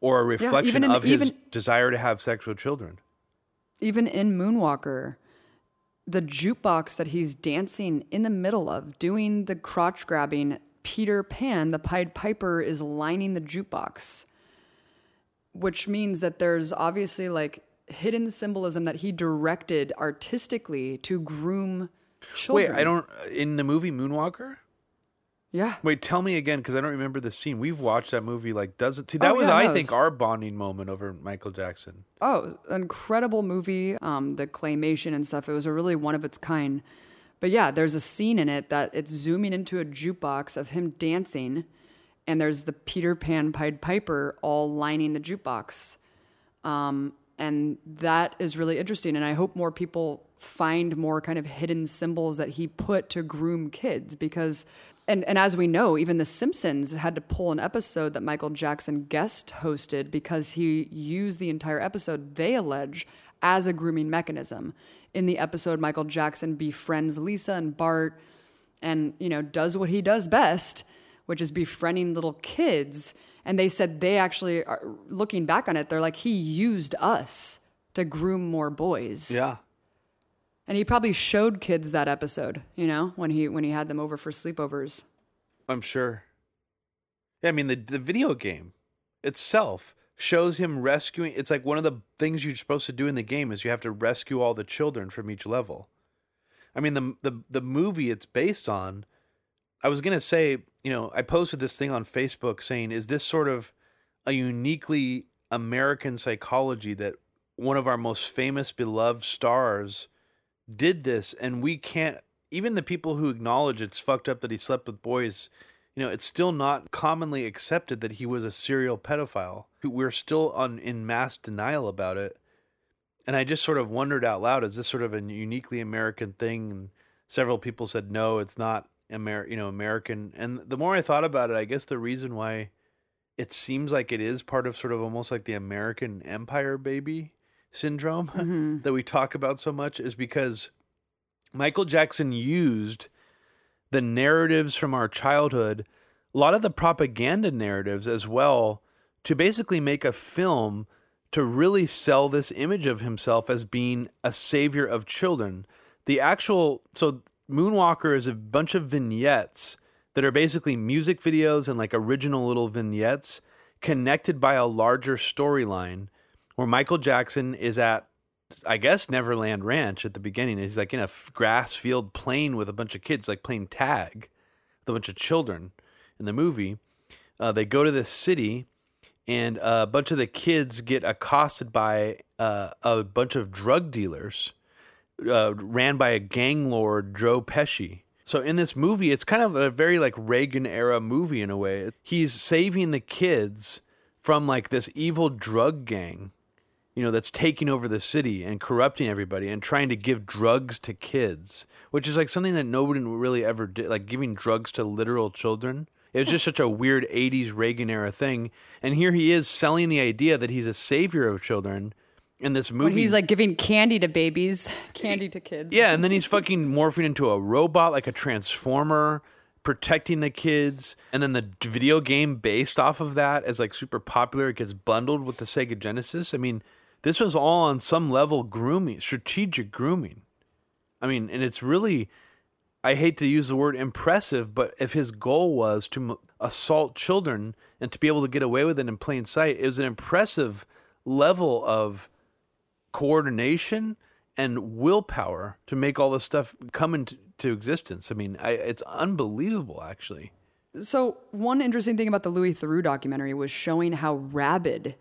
or a reflection even in- of his even- desire to have sex with children. even in Moonwalker, the jukebox that he's dancing in the middle of, doing the crotch grabbing, Peter Pan, the Pied Piper, is lining the jukebox, which means that there's obviously like hidden symbolism that he directed artistically to groom children. Wait, I don't. In the movie Moonwalker? Yeah. Wait, tell me again because I don't remember the scene. We've watched that movie like does it? See, that Oh, was yeah, I no, think our bonding moment over Michael Jackson. Oh, incredible movie. Um, the claymation and stuff. It was a really one of its kind. But yeah, there's a scene in it that it's zooming into a jukebox of him dancing, and there's the Peter Pan Pied Piper all lining the jukebox. Um, and that is really interesting. And I hope more people find more kind of hidden symbols that he put to groom kids because and and as we know, even The Simpsons had to pull an episode that Michael Jackson guest hosted because he used the entire episode, they allege, as a grooming mechanism. In the episode, Michael Jackson befriends Lisa and Bart and, you know, does what he does best, which is befriending little kids. And they said they actually are looking back on it, they're like, he used us to groom more boys. Yeah. And he probably showed kids that episode, you know, when he when he had them over for sleepovers. I'm sure. Yeah, I mean the the video game itself shows him rescuing. It's like one of the things you're supposed to do in the game is you have to rescue all the children from each level. I mean the the the movie it's based on. I was gonna say, you know, I posted this thing on Facebook saying, is this sort of a uniquely American psychology that one of our most famous beloved stars did this and we can't even the people who acknowledge it's fucked up that he slept with boys you know it's still not commonly accepted that he was a serial pedophile. We're still on in mass denial about it. And i just sort of wondered out loud is this sort of a uniquely american thing? And several people said no it's not Amer- you know american. And the more i thought about it i guess the reason why it seems like it is part of sort of almost like the american empire baby syndrome [LAUGHS] Mhm. that we talk about so much is because Michael Jackson used the narratives from our childhood, a lot of the propaganda narratives as well, to basically make a film to really sell this image of himself as being a savior of children. The actual, so Moonwalker is a bunch of vignettes that are basically music videos and like original little vignettes connected by a larger storyline where Michael Jackson is at, I guess, Neverland Ranch at the beginning. He's like in a grass field playing with a bunch of kids, like playing tag with a bunch of children in the movie. Uh, they go to this city, and a bunch of the kids get accosted by uh, a bunch of drug dealers uh, ran by a gang lord, Joe Pesci. So in this movie, it's kind of a very like Reagan era movie in a way. He's saving the kids from like this evil drug gang, you know, that's taking over the city and corrupting everybody and trying to give drugs to kids, which is like something that nobody really ever did, like giving drugs to literal children. It was just such a weird 80s Reagan era thing. And here he is selling the idea that he's a savior of children in this movie. When he's like giving candy to babies, [LAUGHS] candy to kids. Yeah, and then he's fucking morphing into a robot like a transformer, protecting the kids. And then the video game based off of that is like super popular. It gets bundled with the Sega Genesis. I mean, this was all on some level grooming, strategic grooming. I mean, and it's really, I hate to use the word impressive, but if his goal was to m- assault children and to be able to get away with it in plain sight, it was an impressive level of coordination and willpower to make all this stuff come into to existence. I mean, I, it's unbelievable, actually. So, one interesting thing about the Louis Theroux documentary was showing how rabid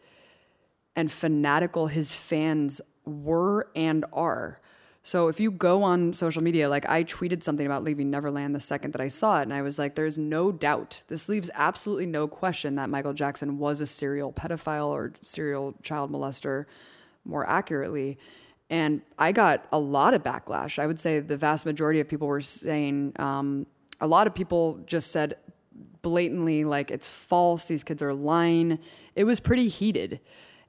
and fanatical his fans were and are. So, if you go on social media, like I tweeted something about leaving Neverland the second that I saw it, and I was like, there's no doubt. This leaves absolutely no question that Michael Jackson was a serial pedophile or serial child molester, more accurately. And I got a lot of backlash. I would say the vast majority of people were saying, um, a lot of people just said blatantly, like, it's false, these kids are lying. It was pretty heated.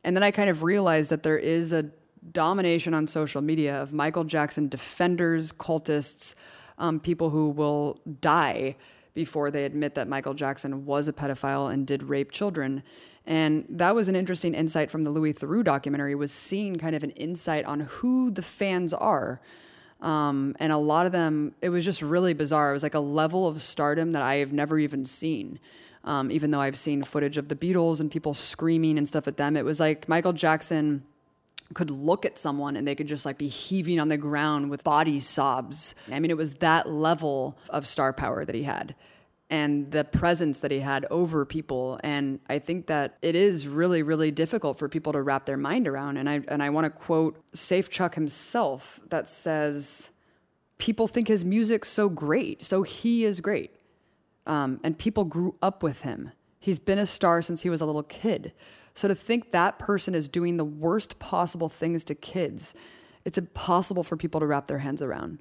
And then I kind of realized that there is a domination on social media of Michael Jackson defenders, cultists, um, people who will die before they admit that Michael Jackson was a pedophile and did rape children. And that was an interesting insight from the Louis Theroux documentary was seeing kind of an insight on who the fans are. Um, and a lot of them, it was just really bizarre. It was like a level of stardom that I have never even seen. Um, even though I've seen footage of the Beatles and people screaming and stuff at them, it was like Michael Jackson could look at someone and they could just like be heaving on the ground with body sobs. I mean, it was that level of star power that he had and the presence that he had over people. And I think that it is really, really difficult for people to wrap their mind around. And I and I want to quote Safechuck himself that says, "People think his music's so great, so he is great, um, and people grew up with him. He's been a star since he was a little kid. So to think that person is doing the worst possible things to kids, it's impossible for people to wrap their hands around."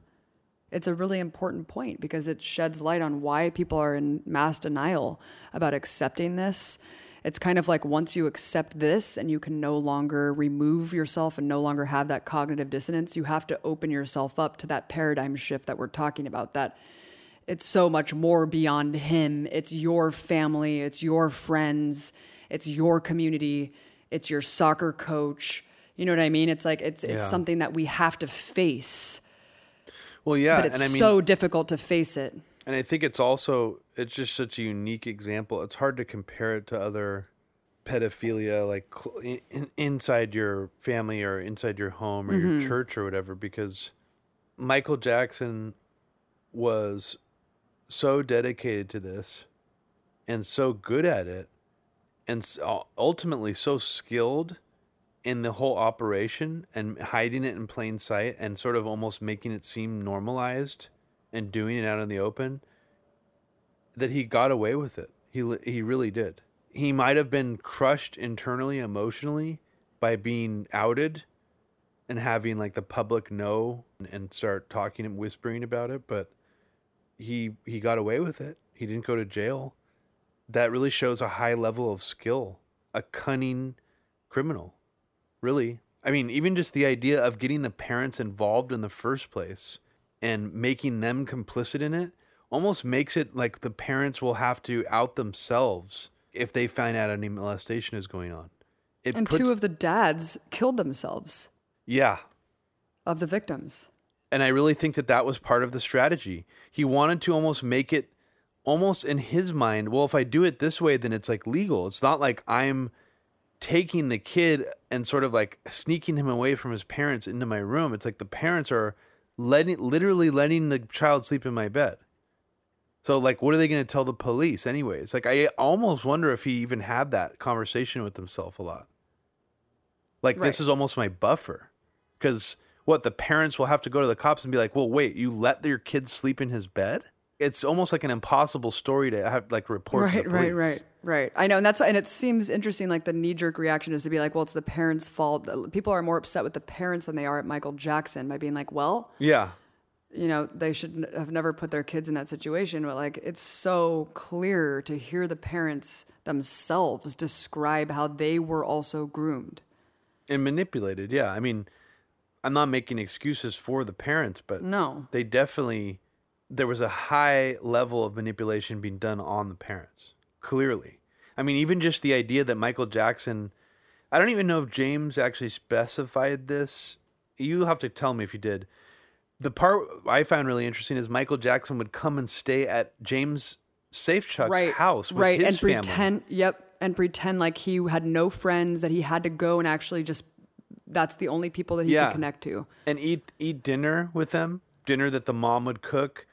It's a really important point because it sheds light on why people are in mass denial about accepting this. It's kind of like once you accept this and you can no longer remove yourself and no longer have that cognitive dissonance, you have to open yourself up to that paradigm shift that we're talking about. That it's so much more beyond him. It's your family, it's your friends, it's your community, it's your soccer coach. You know what I mean? It's like it's it's Yeah. something that we have to face. Well, yeah, but it's and I mean, so difficult to face it. And I think it's also it's just such a unique example. It's hard to compare it to other pedophilia like cl- in, in- inside your family or inside your home or Mhm. your church or whatever because Michael Jackson was so dedicated to this and so good at it and ultimately so skilled in the whole operation and hiding it in plain sight and sort of almost making it seem normalized and doing it out in the open that he got away with it. He he really did. He might have been crushed internally emotionally by being outed and having like the public know and start talking and whispering about it, but he he got away with it. He didn't go to jail. That really shows a high level of skill, a cunning criminal. Really. I mean, even just the idea of getting the parents involved in the first place and making them complicit in it almost makes it like the parents will have to out themselves if they find out any molestation is going on. It and puts, two of the dads killed themselves yeah, of the victims. And I really think that that was part of the strategy. He wanted to almost make it almost in his mind, well, if I do it this way, then it's like legal. It's not like I'm taking the kid and sort of like sneaking him away from his parents into my room. It's like the parents are letting, literally letting the child sleep in my bed. So, like, what are they going to tell the police, anyways? Like, I almost wonder if he even had that conversation with himself a lot. Like, this is almost my buffer. Because what the parents will have to go to the cops and be like, well, wait, you let your kid sleep in his bed? It's almost like an impossible story to have, like, report to right, right, right, right. I know, and that's why and it seems interesting. Like the knee jerk reaction is to be like, "Well, it's the parents' fault." People are more upset with the parents than they are at Michael Jackson by being like, "Well, Yeah. you know, they should have never put their kids in that situation." But like, it's so clear to hear the parents themselves describe how they were also groomed. and manipulated. Yeah, I mean, I'm not making excuses for the parents, but No. they definitely there was a high level of manipulation being done on the parents. Clearly, I mean, even just the idea that Michael Jackson, I don't even know if James actually specified this. You have to tell me if you did. The part I found really interesting is Michael Jackson would come and stay at James Safechuck's right, house with right, his and family. pretend, yep, and pretend like he had no friends that he had to go and actually just. That's the only people that he Yeah. could connect to. and eat eat dinner with them, dinner that the mom would cook.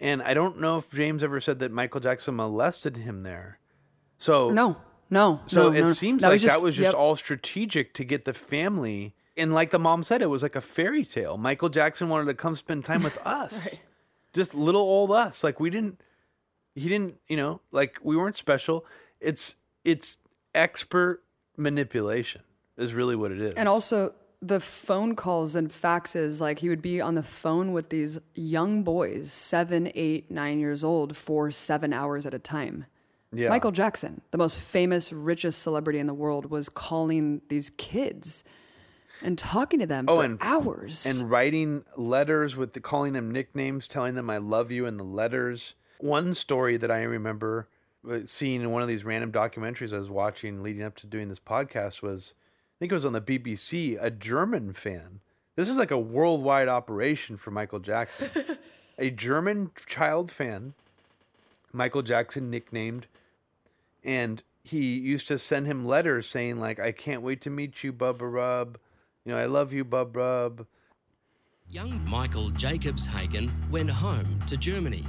And I don't know if James ever said that Michael Jackson molested him there. So No, no. so no, it no. seems That like was just- that was just yep. all strategic to get the family. And like the mom said, it was like a fairy tale. Michael Jackson wanted to come spend time with [LAUGHS] us, just little old us. Like we didn't, he didn't, you know, like we weren't special. It's it's expert manipulation is really what it is. And also the phone calls and faxes, like he would be on the phone with these young boys, seven, eight, nine years old, for seven hours at a time. Yeah. Michael Jackson, the most famous, richest celebrity in the world, was calling these kids and talking to them oh, for hours. Oh, and writing letters with the, calling them nicknames, telling them I love you in the letters. One story that I remember uh, seeing in one of these random documentaries I was watching leading up to doing this podcast was think it was on the BBC, a German fan. This is like a worldwide operation for Michael Jackson. [LAUGHS] a German child fan, Michael Jackson nicknamed, and he used to send him letters saying like, "I can't wait to meet you, Bubba Rub. You know, I love you, Bub Rub." Young Michael Jacobshagen went home to Germany,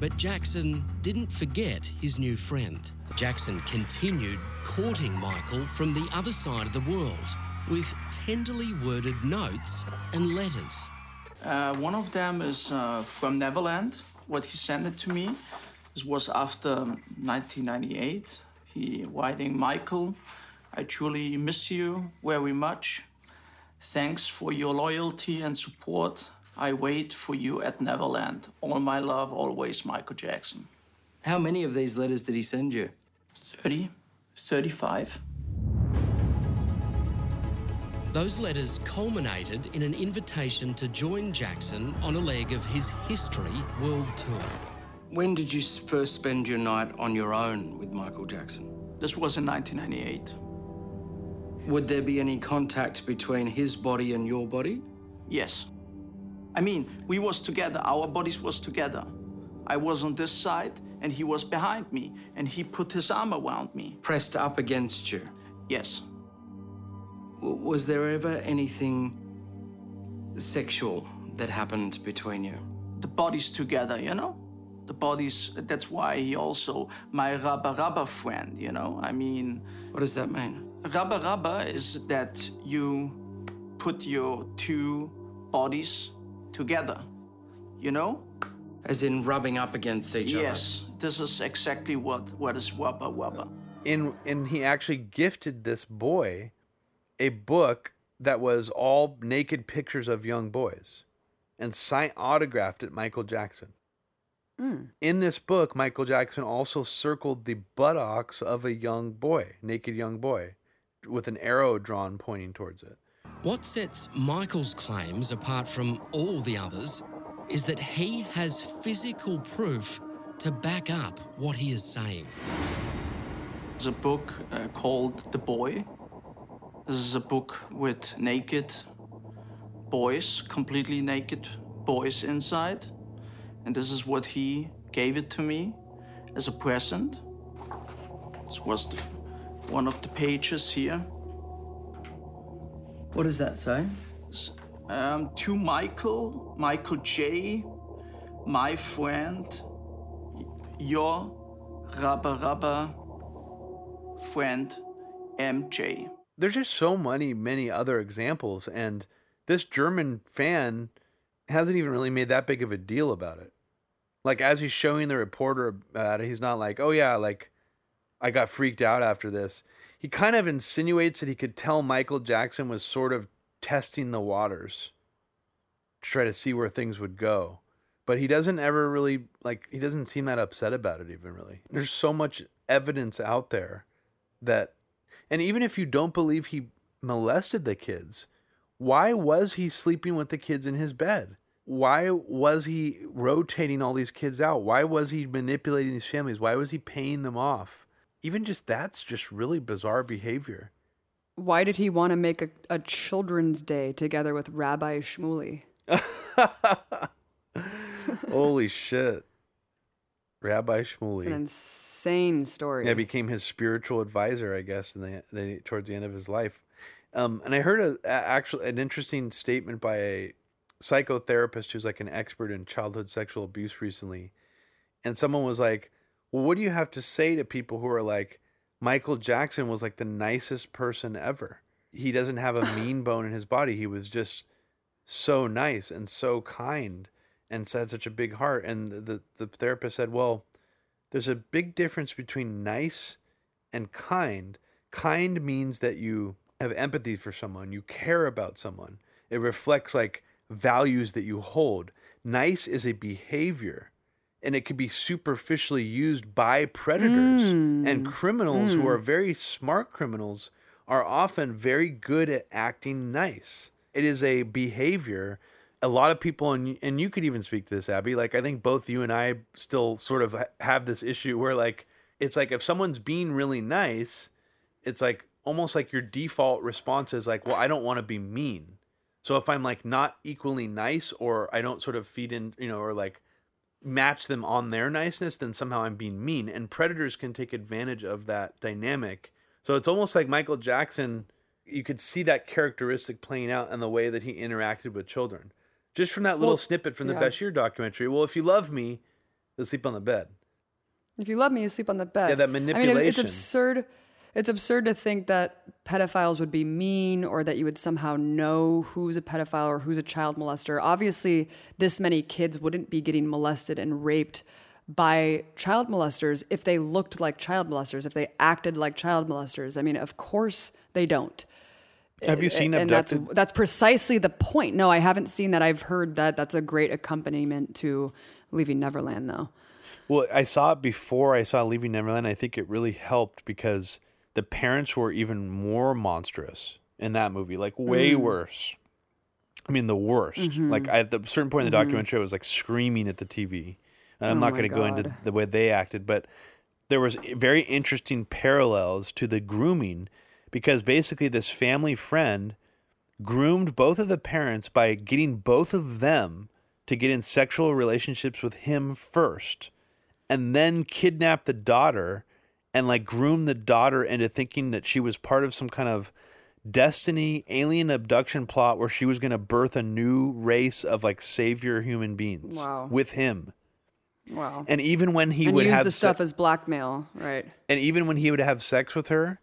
but Jackson didn't forget his new friend. Jackson continued courting Michael from the other side of the world with tenderly worded notes and letters. Uh, one of them is uh, from Neverland. What he sent it to me. This was after 1998. He writing, Michael, I truly miss you very much. Thanks for your loyalty and support I wait for you at Neverland. All my love, always Michael Jackson. How many of these letters did he send you? 30, 35. Those letters culminated in an invitation to join Jackson on a leg of his History World Tour. When did you first spend your night on your own with Michael Jackson? This was in 1998. Would there be any contact between his body and your body? Yes. I mean, we was together. Our bodies was together. I was on this side, and he was behind me, and he put his arm around me. Pressed up against you? Yes. W- was there ever anything sexual that happened between you? The bodies together, you know? The bodies, that's why he also my rubber rubber friend, you know? I mean... What does that mean? Rubber rubber is that you put your two bodies together, you know? As in rubbing up against each other? Yes, this is exactly what, what is rubber rubber. in and he actually gifted this boy a book that was all naked pictures of young boys and signed autographed it Michael Jackson. Mm. In this book, Michael Jackson also circled the buttocks of a young boy, naked young boy, with an arrow drawn pointing towards it. What sets Michael's claims apart from all the others is that he has physical proof to back up what he is saying. There's a book uh, called The Boy. This is a book with naked boys, completely naked boys inside. And this is what he gave it to me as a present. This was the, one of the pages here. What does that say? Um, to Michael, Michael J, my friend, your rubber rubber friend, MJ. There's just so many, many other examples, and this German fan hasn't even really made that big of a deal about it. Like as he's showing the reporter about it, he's not like, "Oh yeah, like I got freaked out after this." He kind of insinuates that he could tell Michael Jackson was sort of testing the waters to try to see where things would go. But he doesn't ever really like he doesn't seem that upset about it even really. There's so much evidence out there that and even if you don't believe he molested the kids, why was he sleeping with the kids in his bed? Why was he rotating all these kids out? Why was he manipulating these families? Why was he paying them off? Even just that's just really bizarre behavior. Why did he want to make a, a children's day together with Rabbi Shmuley? [LAUGHS] Holy shit. Rabbi It's an insane story. Yeah, became his spiritual advisor, I guess, in the, the towards the end of his life. Um, and I heard a, a actually an interesting statement by a psychotherapist who's like an expert in childhood sexual abuse recently, and someone was like, "Well, what do you have to say to people who are like, Michael Jackson was like the nicest person ever. He doesn't have a [LAUGHS] mean bone in his body. He was just so nice and so kind and had such a big heart." And the the therapist said, "Well." there's a big difference between nice and kind. Kind means that you have empathy for someone, you care about someone. It reflects like values that you hold. Nice is a behavior and it could be superficially used by predators. And mm. criminals who mm. are very smart criminals are often very good at acting nice. It is a behavior. A lot of people and and you could even speak to this abby like i think both you and i still sort of have this issue where like it's like if someone's being really nice it's like almost like your default response is like well i don't want to be mean. So if i'm like not equally nice or i don't sort of feed in you know or like match them on their niceness then somehow i'm being mean and predators can take advantage of that dynamic so it's almost like michael jackson you could see that characteristic playing out in the way that he interacted with children just from that little Well, snippet from the yeah. Bashir documentary. Well, if you love me, you'll sleep on the bed. If you love me, you sleep on the bed. Yeah, that I mean, it's absurd. It's absurd to think that pedophiles would be mean or that you would somehow know who's a pedophile or who's a child molester. Obviously, this many kids wouldn't be getting molested and raped by child molesters if they looked like child molesters, if they acted like child molesters. I mean, of course they don't. Have you seen and that's Abducted? that's precisely the point. No, I haven't seen that. I've heard that that's a great accompaniment to Leaving Neverland, though. Well, I saw it before I saw Leaving Neverland. I think it really helped because the parents were even more monstrous in that movie, like way Mm. worse. I mean, the worst. Mhm. Like at a certain point in the Mhm. documentary, I was like screaming at the TV, and I'm Oh not going to go into the way they acted, but there was very interesting parallels to the grooming because basically this family friend groomed both of the parents by getting both of them to get in sexual relationships with him first and then kidnap the daughter and like groom the daughter into thinking that she was part of some kind of destiny alien abduction plot where she was going to birth a new race of like savior human beings Wow. with him Wow. and even when he and would use have the se- stuff as blackmail, right? and even when he would have sex with her,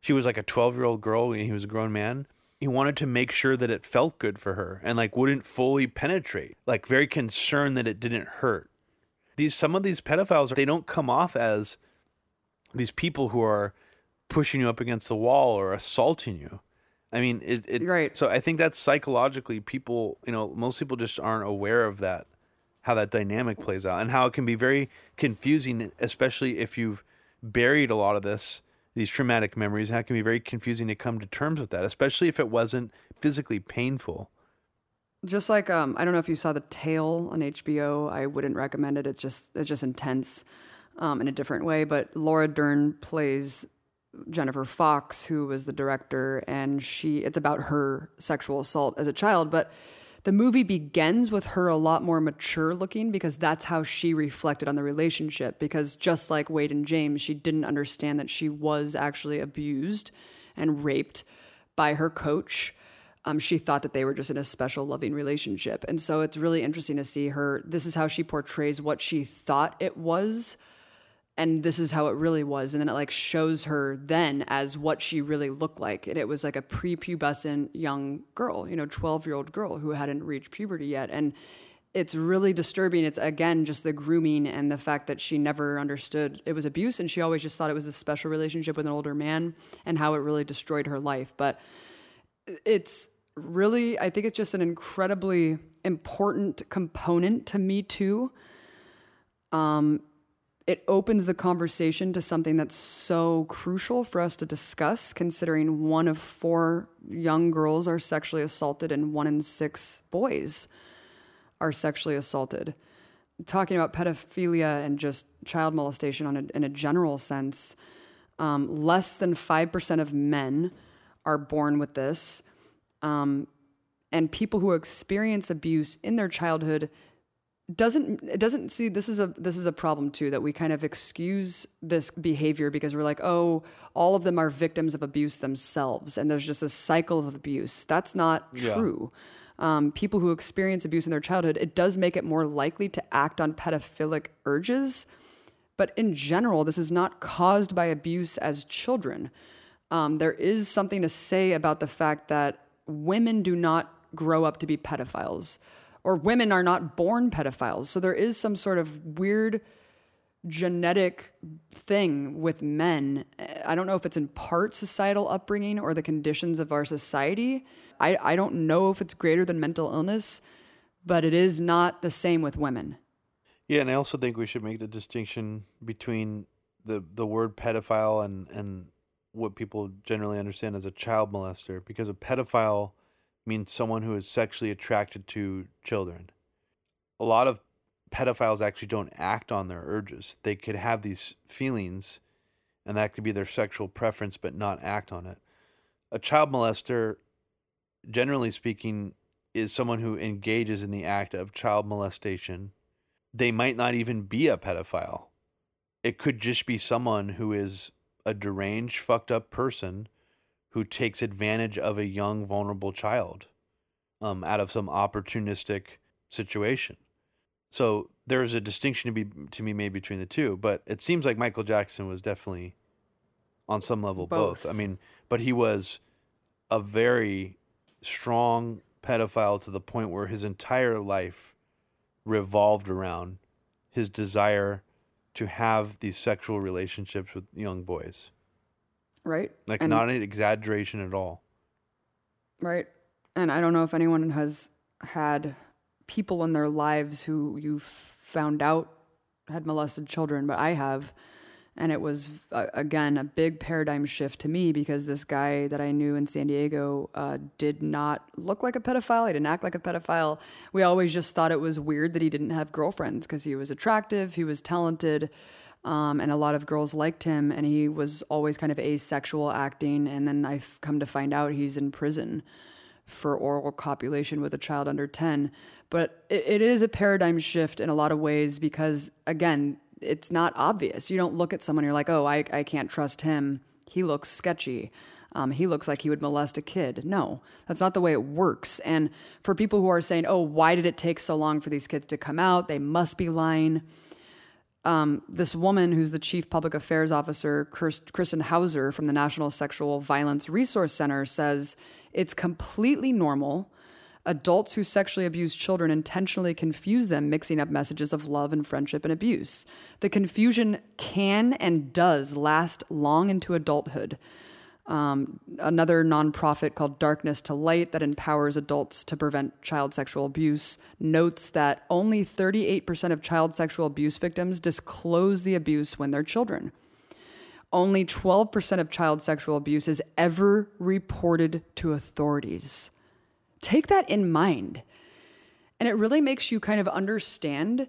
she was like a 12 year old girl and he was a grown man. He wanted to make sure that it felt good for her and like wouldn't fully penetrate, like very concerned that it didn't hurt. These some of these pedophiles they don't come off as these people who are pushing you up against the wall or assaulting you. I mean, it, it right. So I think that's psychologically people, you know, most people just aren't aware of that, how that dynamic plays out, and how it can be very confusing, especially if you've buried a lot of this, these traumatic memories. How it can be very confusing to come to terms with that, especially if it wasn't physically painful. Just like um, I don't know if you saw the Tale on HBO. I wouldn't recommend it. It's just it's just intense um, in a different way. But Laura Dern plays Jennifer Fox, who was the director, and she it's about her sexual assault as a child. But the movie begins with her a lot more mature looking because that's how she reflected on the relationship. Because just like Wade and James, she didn't understand that she was actually abused and raped by her coach. Um, she thought that they were just in a special loving relationship. And so it's really interesting to see her. This is how she portrays what she thought it was. And this is how it really was. And then it like shows her then as what she really looked like. And it was like a prepubescent young girl, you know, 12 year old girl who hadn't reached puberty yet. And it's really disturbing. It's again just the grooming and the fact that she never understood it was abuse. And she always just thought it was a special relationship with an older man and how it really destroyed her life. But it's really i think it's just an incredibly important component to me too um, it opens the conversation to something that's so crucial for us to discuss considering one of four young girls are sexually assaulted and one in six boys are sexually assaulted. Talking about pedophilia and just child molestation on a, in a general sense um, less than 5% of men are born with this. Um, and people who experience abuse in their childhood doesn't it doesn't see this is a this is a problem too that we kind of excuse this behavior because we're like oh all of them are victims of abuse themselves and there's just a cycle of abuse. That's not Yeah. true. Um, people who experience abuse in their childhood it does make it more likely to act on pedophilic urges but in general this is not caused by abuse as children. Um, there is something to say about the fact that women do not grow up to be pedophiles or women are not born pedophiles. So there is some sort of weird genetic thing with men. I don't know if it's in part societal upbringing or the conditions of our society. I, I don't know if it's greater than mental illness, but it is not the same with women. Yeah, and I also think we should make the distinction between the the word pedophile and and what people generally understand as a child molester, because a pedophile means someone who is sexually attracted to children. A lot of pedophiles actually don't act on their urges. They could have these feelings, and that could be their sexual preference, but not act on it. A child molester, generally speaking, is someone who engages in the act of child molestation they might not even be a pedophile. It could just be someone who is a deranged, fucked up person who takes advantage of a young, vulnerable child um, out of some opportunistic situation. So there's a distinction to be to be made between the two, but it seems like Michael Jackson was definitely on some level both. Both. I mean, but he was a very strong pedophile to the point where his entire life revolved around his desire to have these sexual relationships with young boys. Right? Like And- not an exaggeration at all. right? And I don't know if anyone has had people in their lives who you found out had molested children, but I have. And it was, uh, again, a big paradigm shift to me because this guy that I knew in San Diego uh, did not look like a pedophile. He didn't act like a pedophile. We always just thought it was weird that he didn't have girlfriends because he was attractive, he was talented, um, and a lot of girls liked him. And he was always kind of asexual acting. And then I've come to find out he's in prison for oral copulation with a child under 10. But it, it is a paradigm shift in a lot of ways because, again, it's not obvious. You don't look at someone, you're like, oh, I, I can't trust him. He looks sketchy. Um, he looks like he would molest a kid. No, that's not the way it works. And for people who are saying, oh, why did it take so long for these kids to come out? They must be lying. Um, this woman, who's the chief public affairs officer, Kristen Houser from the National Sexual Violence Resource Center, says it's completely normal adults who sexually abuse children intentionally confuse them, mixing up messages of love and friendship and abuse. The confusion can and does last long into adulthood. Um, another nonprofit called Darkness to Light that empowers adults to prevent child sexual abuse notes that only 38% of child sexual abuse victims disclose the abuse when they're children. Only 12% of child sexual abuse is ever reported to authorities. Take that in mind. And it really makes you kind of understand,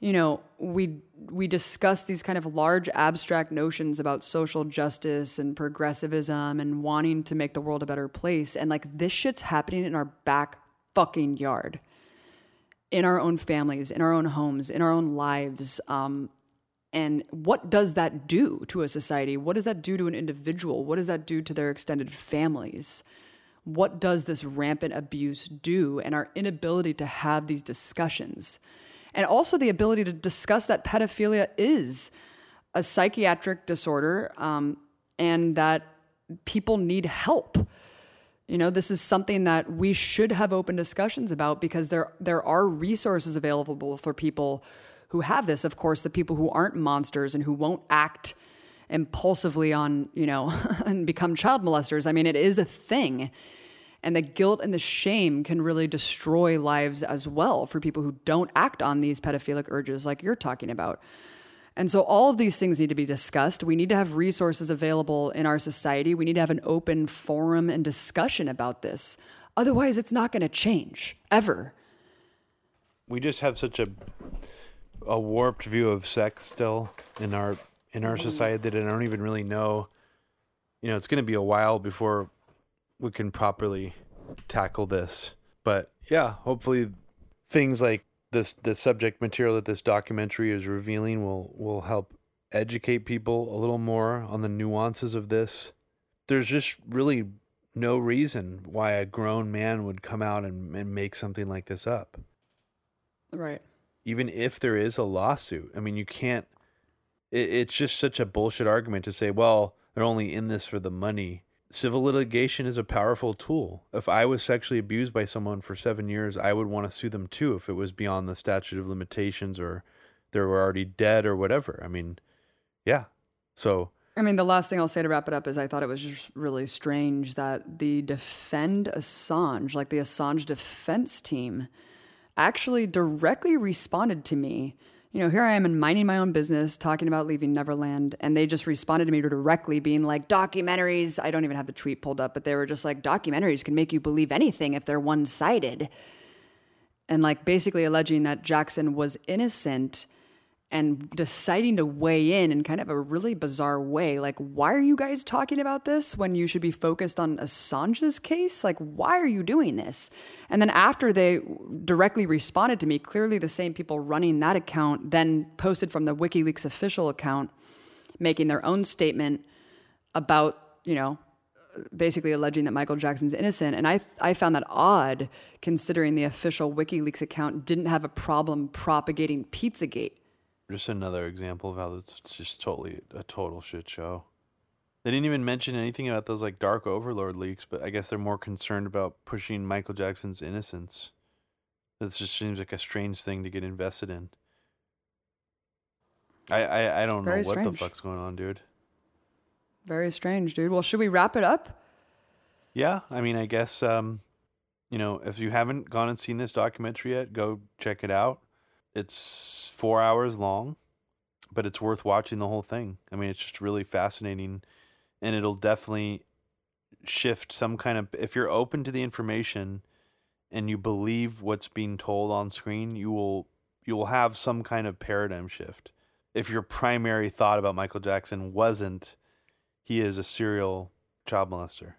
you know, we we discuss these kind of large abstract notions about social justice and progressivism and wanting to make the world a better place and like this shit's happening in our back fucking yard. In our own families, in our own homes, in our own lives. Um, and what does that do to a society? What does that do to an individual? What does that do to their extended families? what does this rampant abuse do and our inability to have these discussions and also the ability to discuss that pedophilia is a psychiatric disorder um, and that people need help you know this is something that we should have open discussions about because there there are resources available for people who have this of course the people who aren't monsters and who won't act impulsively on, you know, [LAUGHS] and become child molesters. I mean, it is a thing. And the guilt and the shame can really destroy lives as well for people who don't act on these pedophilic urges like you're talking about. And so all of these things need to be discussed. We need to have resources available in our society. We need to have an open forum and discussion about this. Otherwise, it's not going to change ever. We just have such a a warped view of sex still in our in our society that I don't even really know. You know, it's going to be a while before we can properly tackle this. But yeah, hopefully things like this the subject material that this documentary is revealing will will help educate people a little more on the nuances of this. There's just really no reason why a grown man would come out and, and make something like this up. Right. Even if there is a lawsuit. I mean, you can't it, it's just such a bullshit argument to say, well, they're only in this for the money. Civil litigation is a powerful tool. If I was sexually abused by someone for seven years, I would want to sue them too if it was beyond the statute of limitations or they were already dead or whatever. I mean, yeah. So I mean, the last thing I'll say to wrap it up is I thought it was just really strange that the Defend Assange, like the Assange defense team, actually directly responded to me you know, here I am and minding my own business, talking about leaving Neverland, and they just responded to me directly, being like, documentaries. I don't even have the tweet pulled up, but they were just like, documentaries can make you believe anything if they're one sided. And like basically alleging that Jackson was innocent and deciding to weigh in in kind of a really bizarre way. Like, why are you guys talking about this when you should be focused on Assange's case? Like, why are you doing this? And then after they directly responded to me, clearly the same people running that account then posted from the WikiLeaks official account, making their own statement about, you know, basically alleging that Michael Jackson's innocent. And I, I found that odd considering the official WikiLeaks account didn't have a problem propagating Pizzagate just another example of how it's just totally a total shit show. They didn't even mention anything about those like Dark Overlord leaks, but I guess they're more concerned about pushing Michael Jackson's innocence. This just seems like a strange thing to get invested in. I I, I don't Very know what strange. the fuck's going on, dude. Very strange, dude. Well, should we wrap it up? Yeah, I mean, I guess um, you know, if you haven't gone and seen this documentary yet, go check it out. It's four hours long, but it's worth watching the whole thing. I mean, it's just really fascinating, and it'll definitely shift some kind of. If you're open to the information, and you believe what's being told on screen, you will you will have some kind of paradigm shift. If your primary thought about Michael Jackson wasn't he is a serial child molester.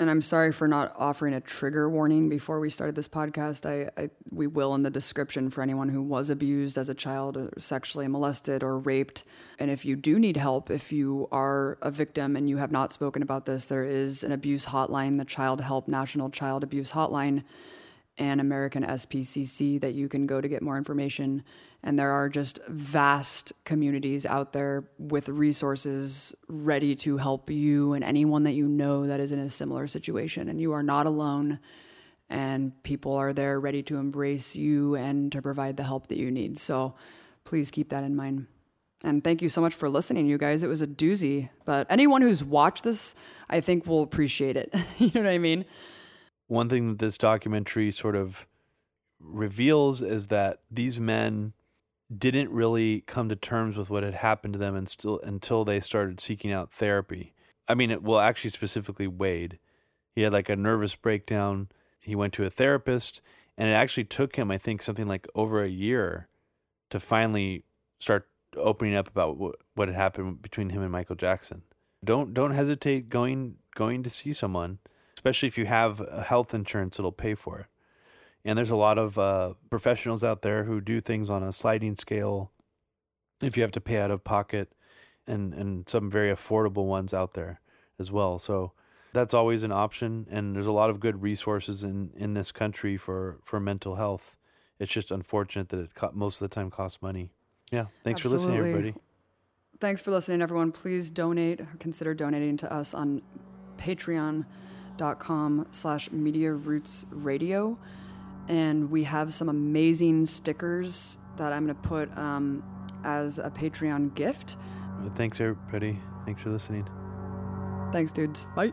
And I'm sorry for not offering a trigger warning before we started this podcast. I, I we will in the description for anyone who was abused as a child, or sexually molested, or raped. And if you do need help, if you are a victim and you have not spoken about this, there is an abuse hotline, the Childhelp National Child Abuse Hotline, and American SPCC that you can go to get more information. And there are just vast communities out there with resources ready to help you and anyone that you know that is in a similar situation. And you are not alone. And people are there ready to embrace you and to provide the help that you need. So please keep that in mind. And thank you so much for listening, you guys. It was a doozy. But anyone who's watched this, I think will appreciate it. [LAUGHS] you know what I mean? One thing that this documentary sort of reveals is that these men didn't really come to terms with what had happened to them and still until they started seeking out therapy. I mean, it, well, actually, specifically Wade. He had like a nervous breakdown. He went to a therapist, and it actually took him, I think, something like over a year to finally start opening up about what, what had happened between him and Michael Jackson. Don't don't hesitate going going to see someone, especially if you have health insurance that'll pay for it. And there's a lot of uh, professionals out there who do things on a sliding scale. If you have to pay out of pocket, and and some very affordable ones out there as well. So that's always an option. And there's a lot of good resources in in this country for for mental health. It's just unfortunate that it co- most of the time costs money. Yeah. Thanks for listening, everybody. Thanks for listening, everyone. Please donate, consider donating to us on patreon.com slash media roots radio. And we have some amazing stickers that I'm going to put um, as a Patreon gift. Thanks, everybody. Thanks for listening. Thanks, dudes. Bye.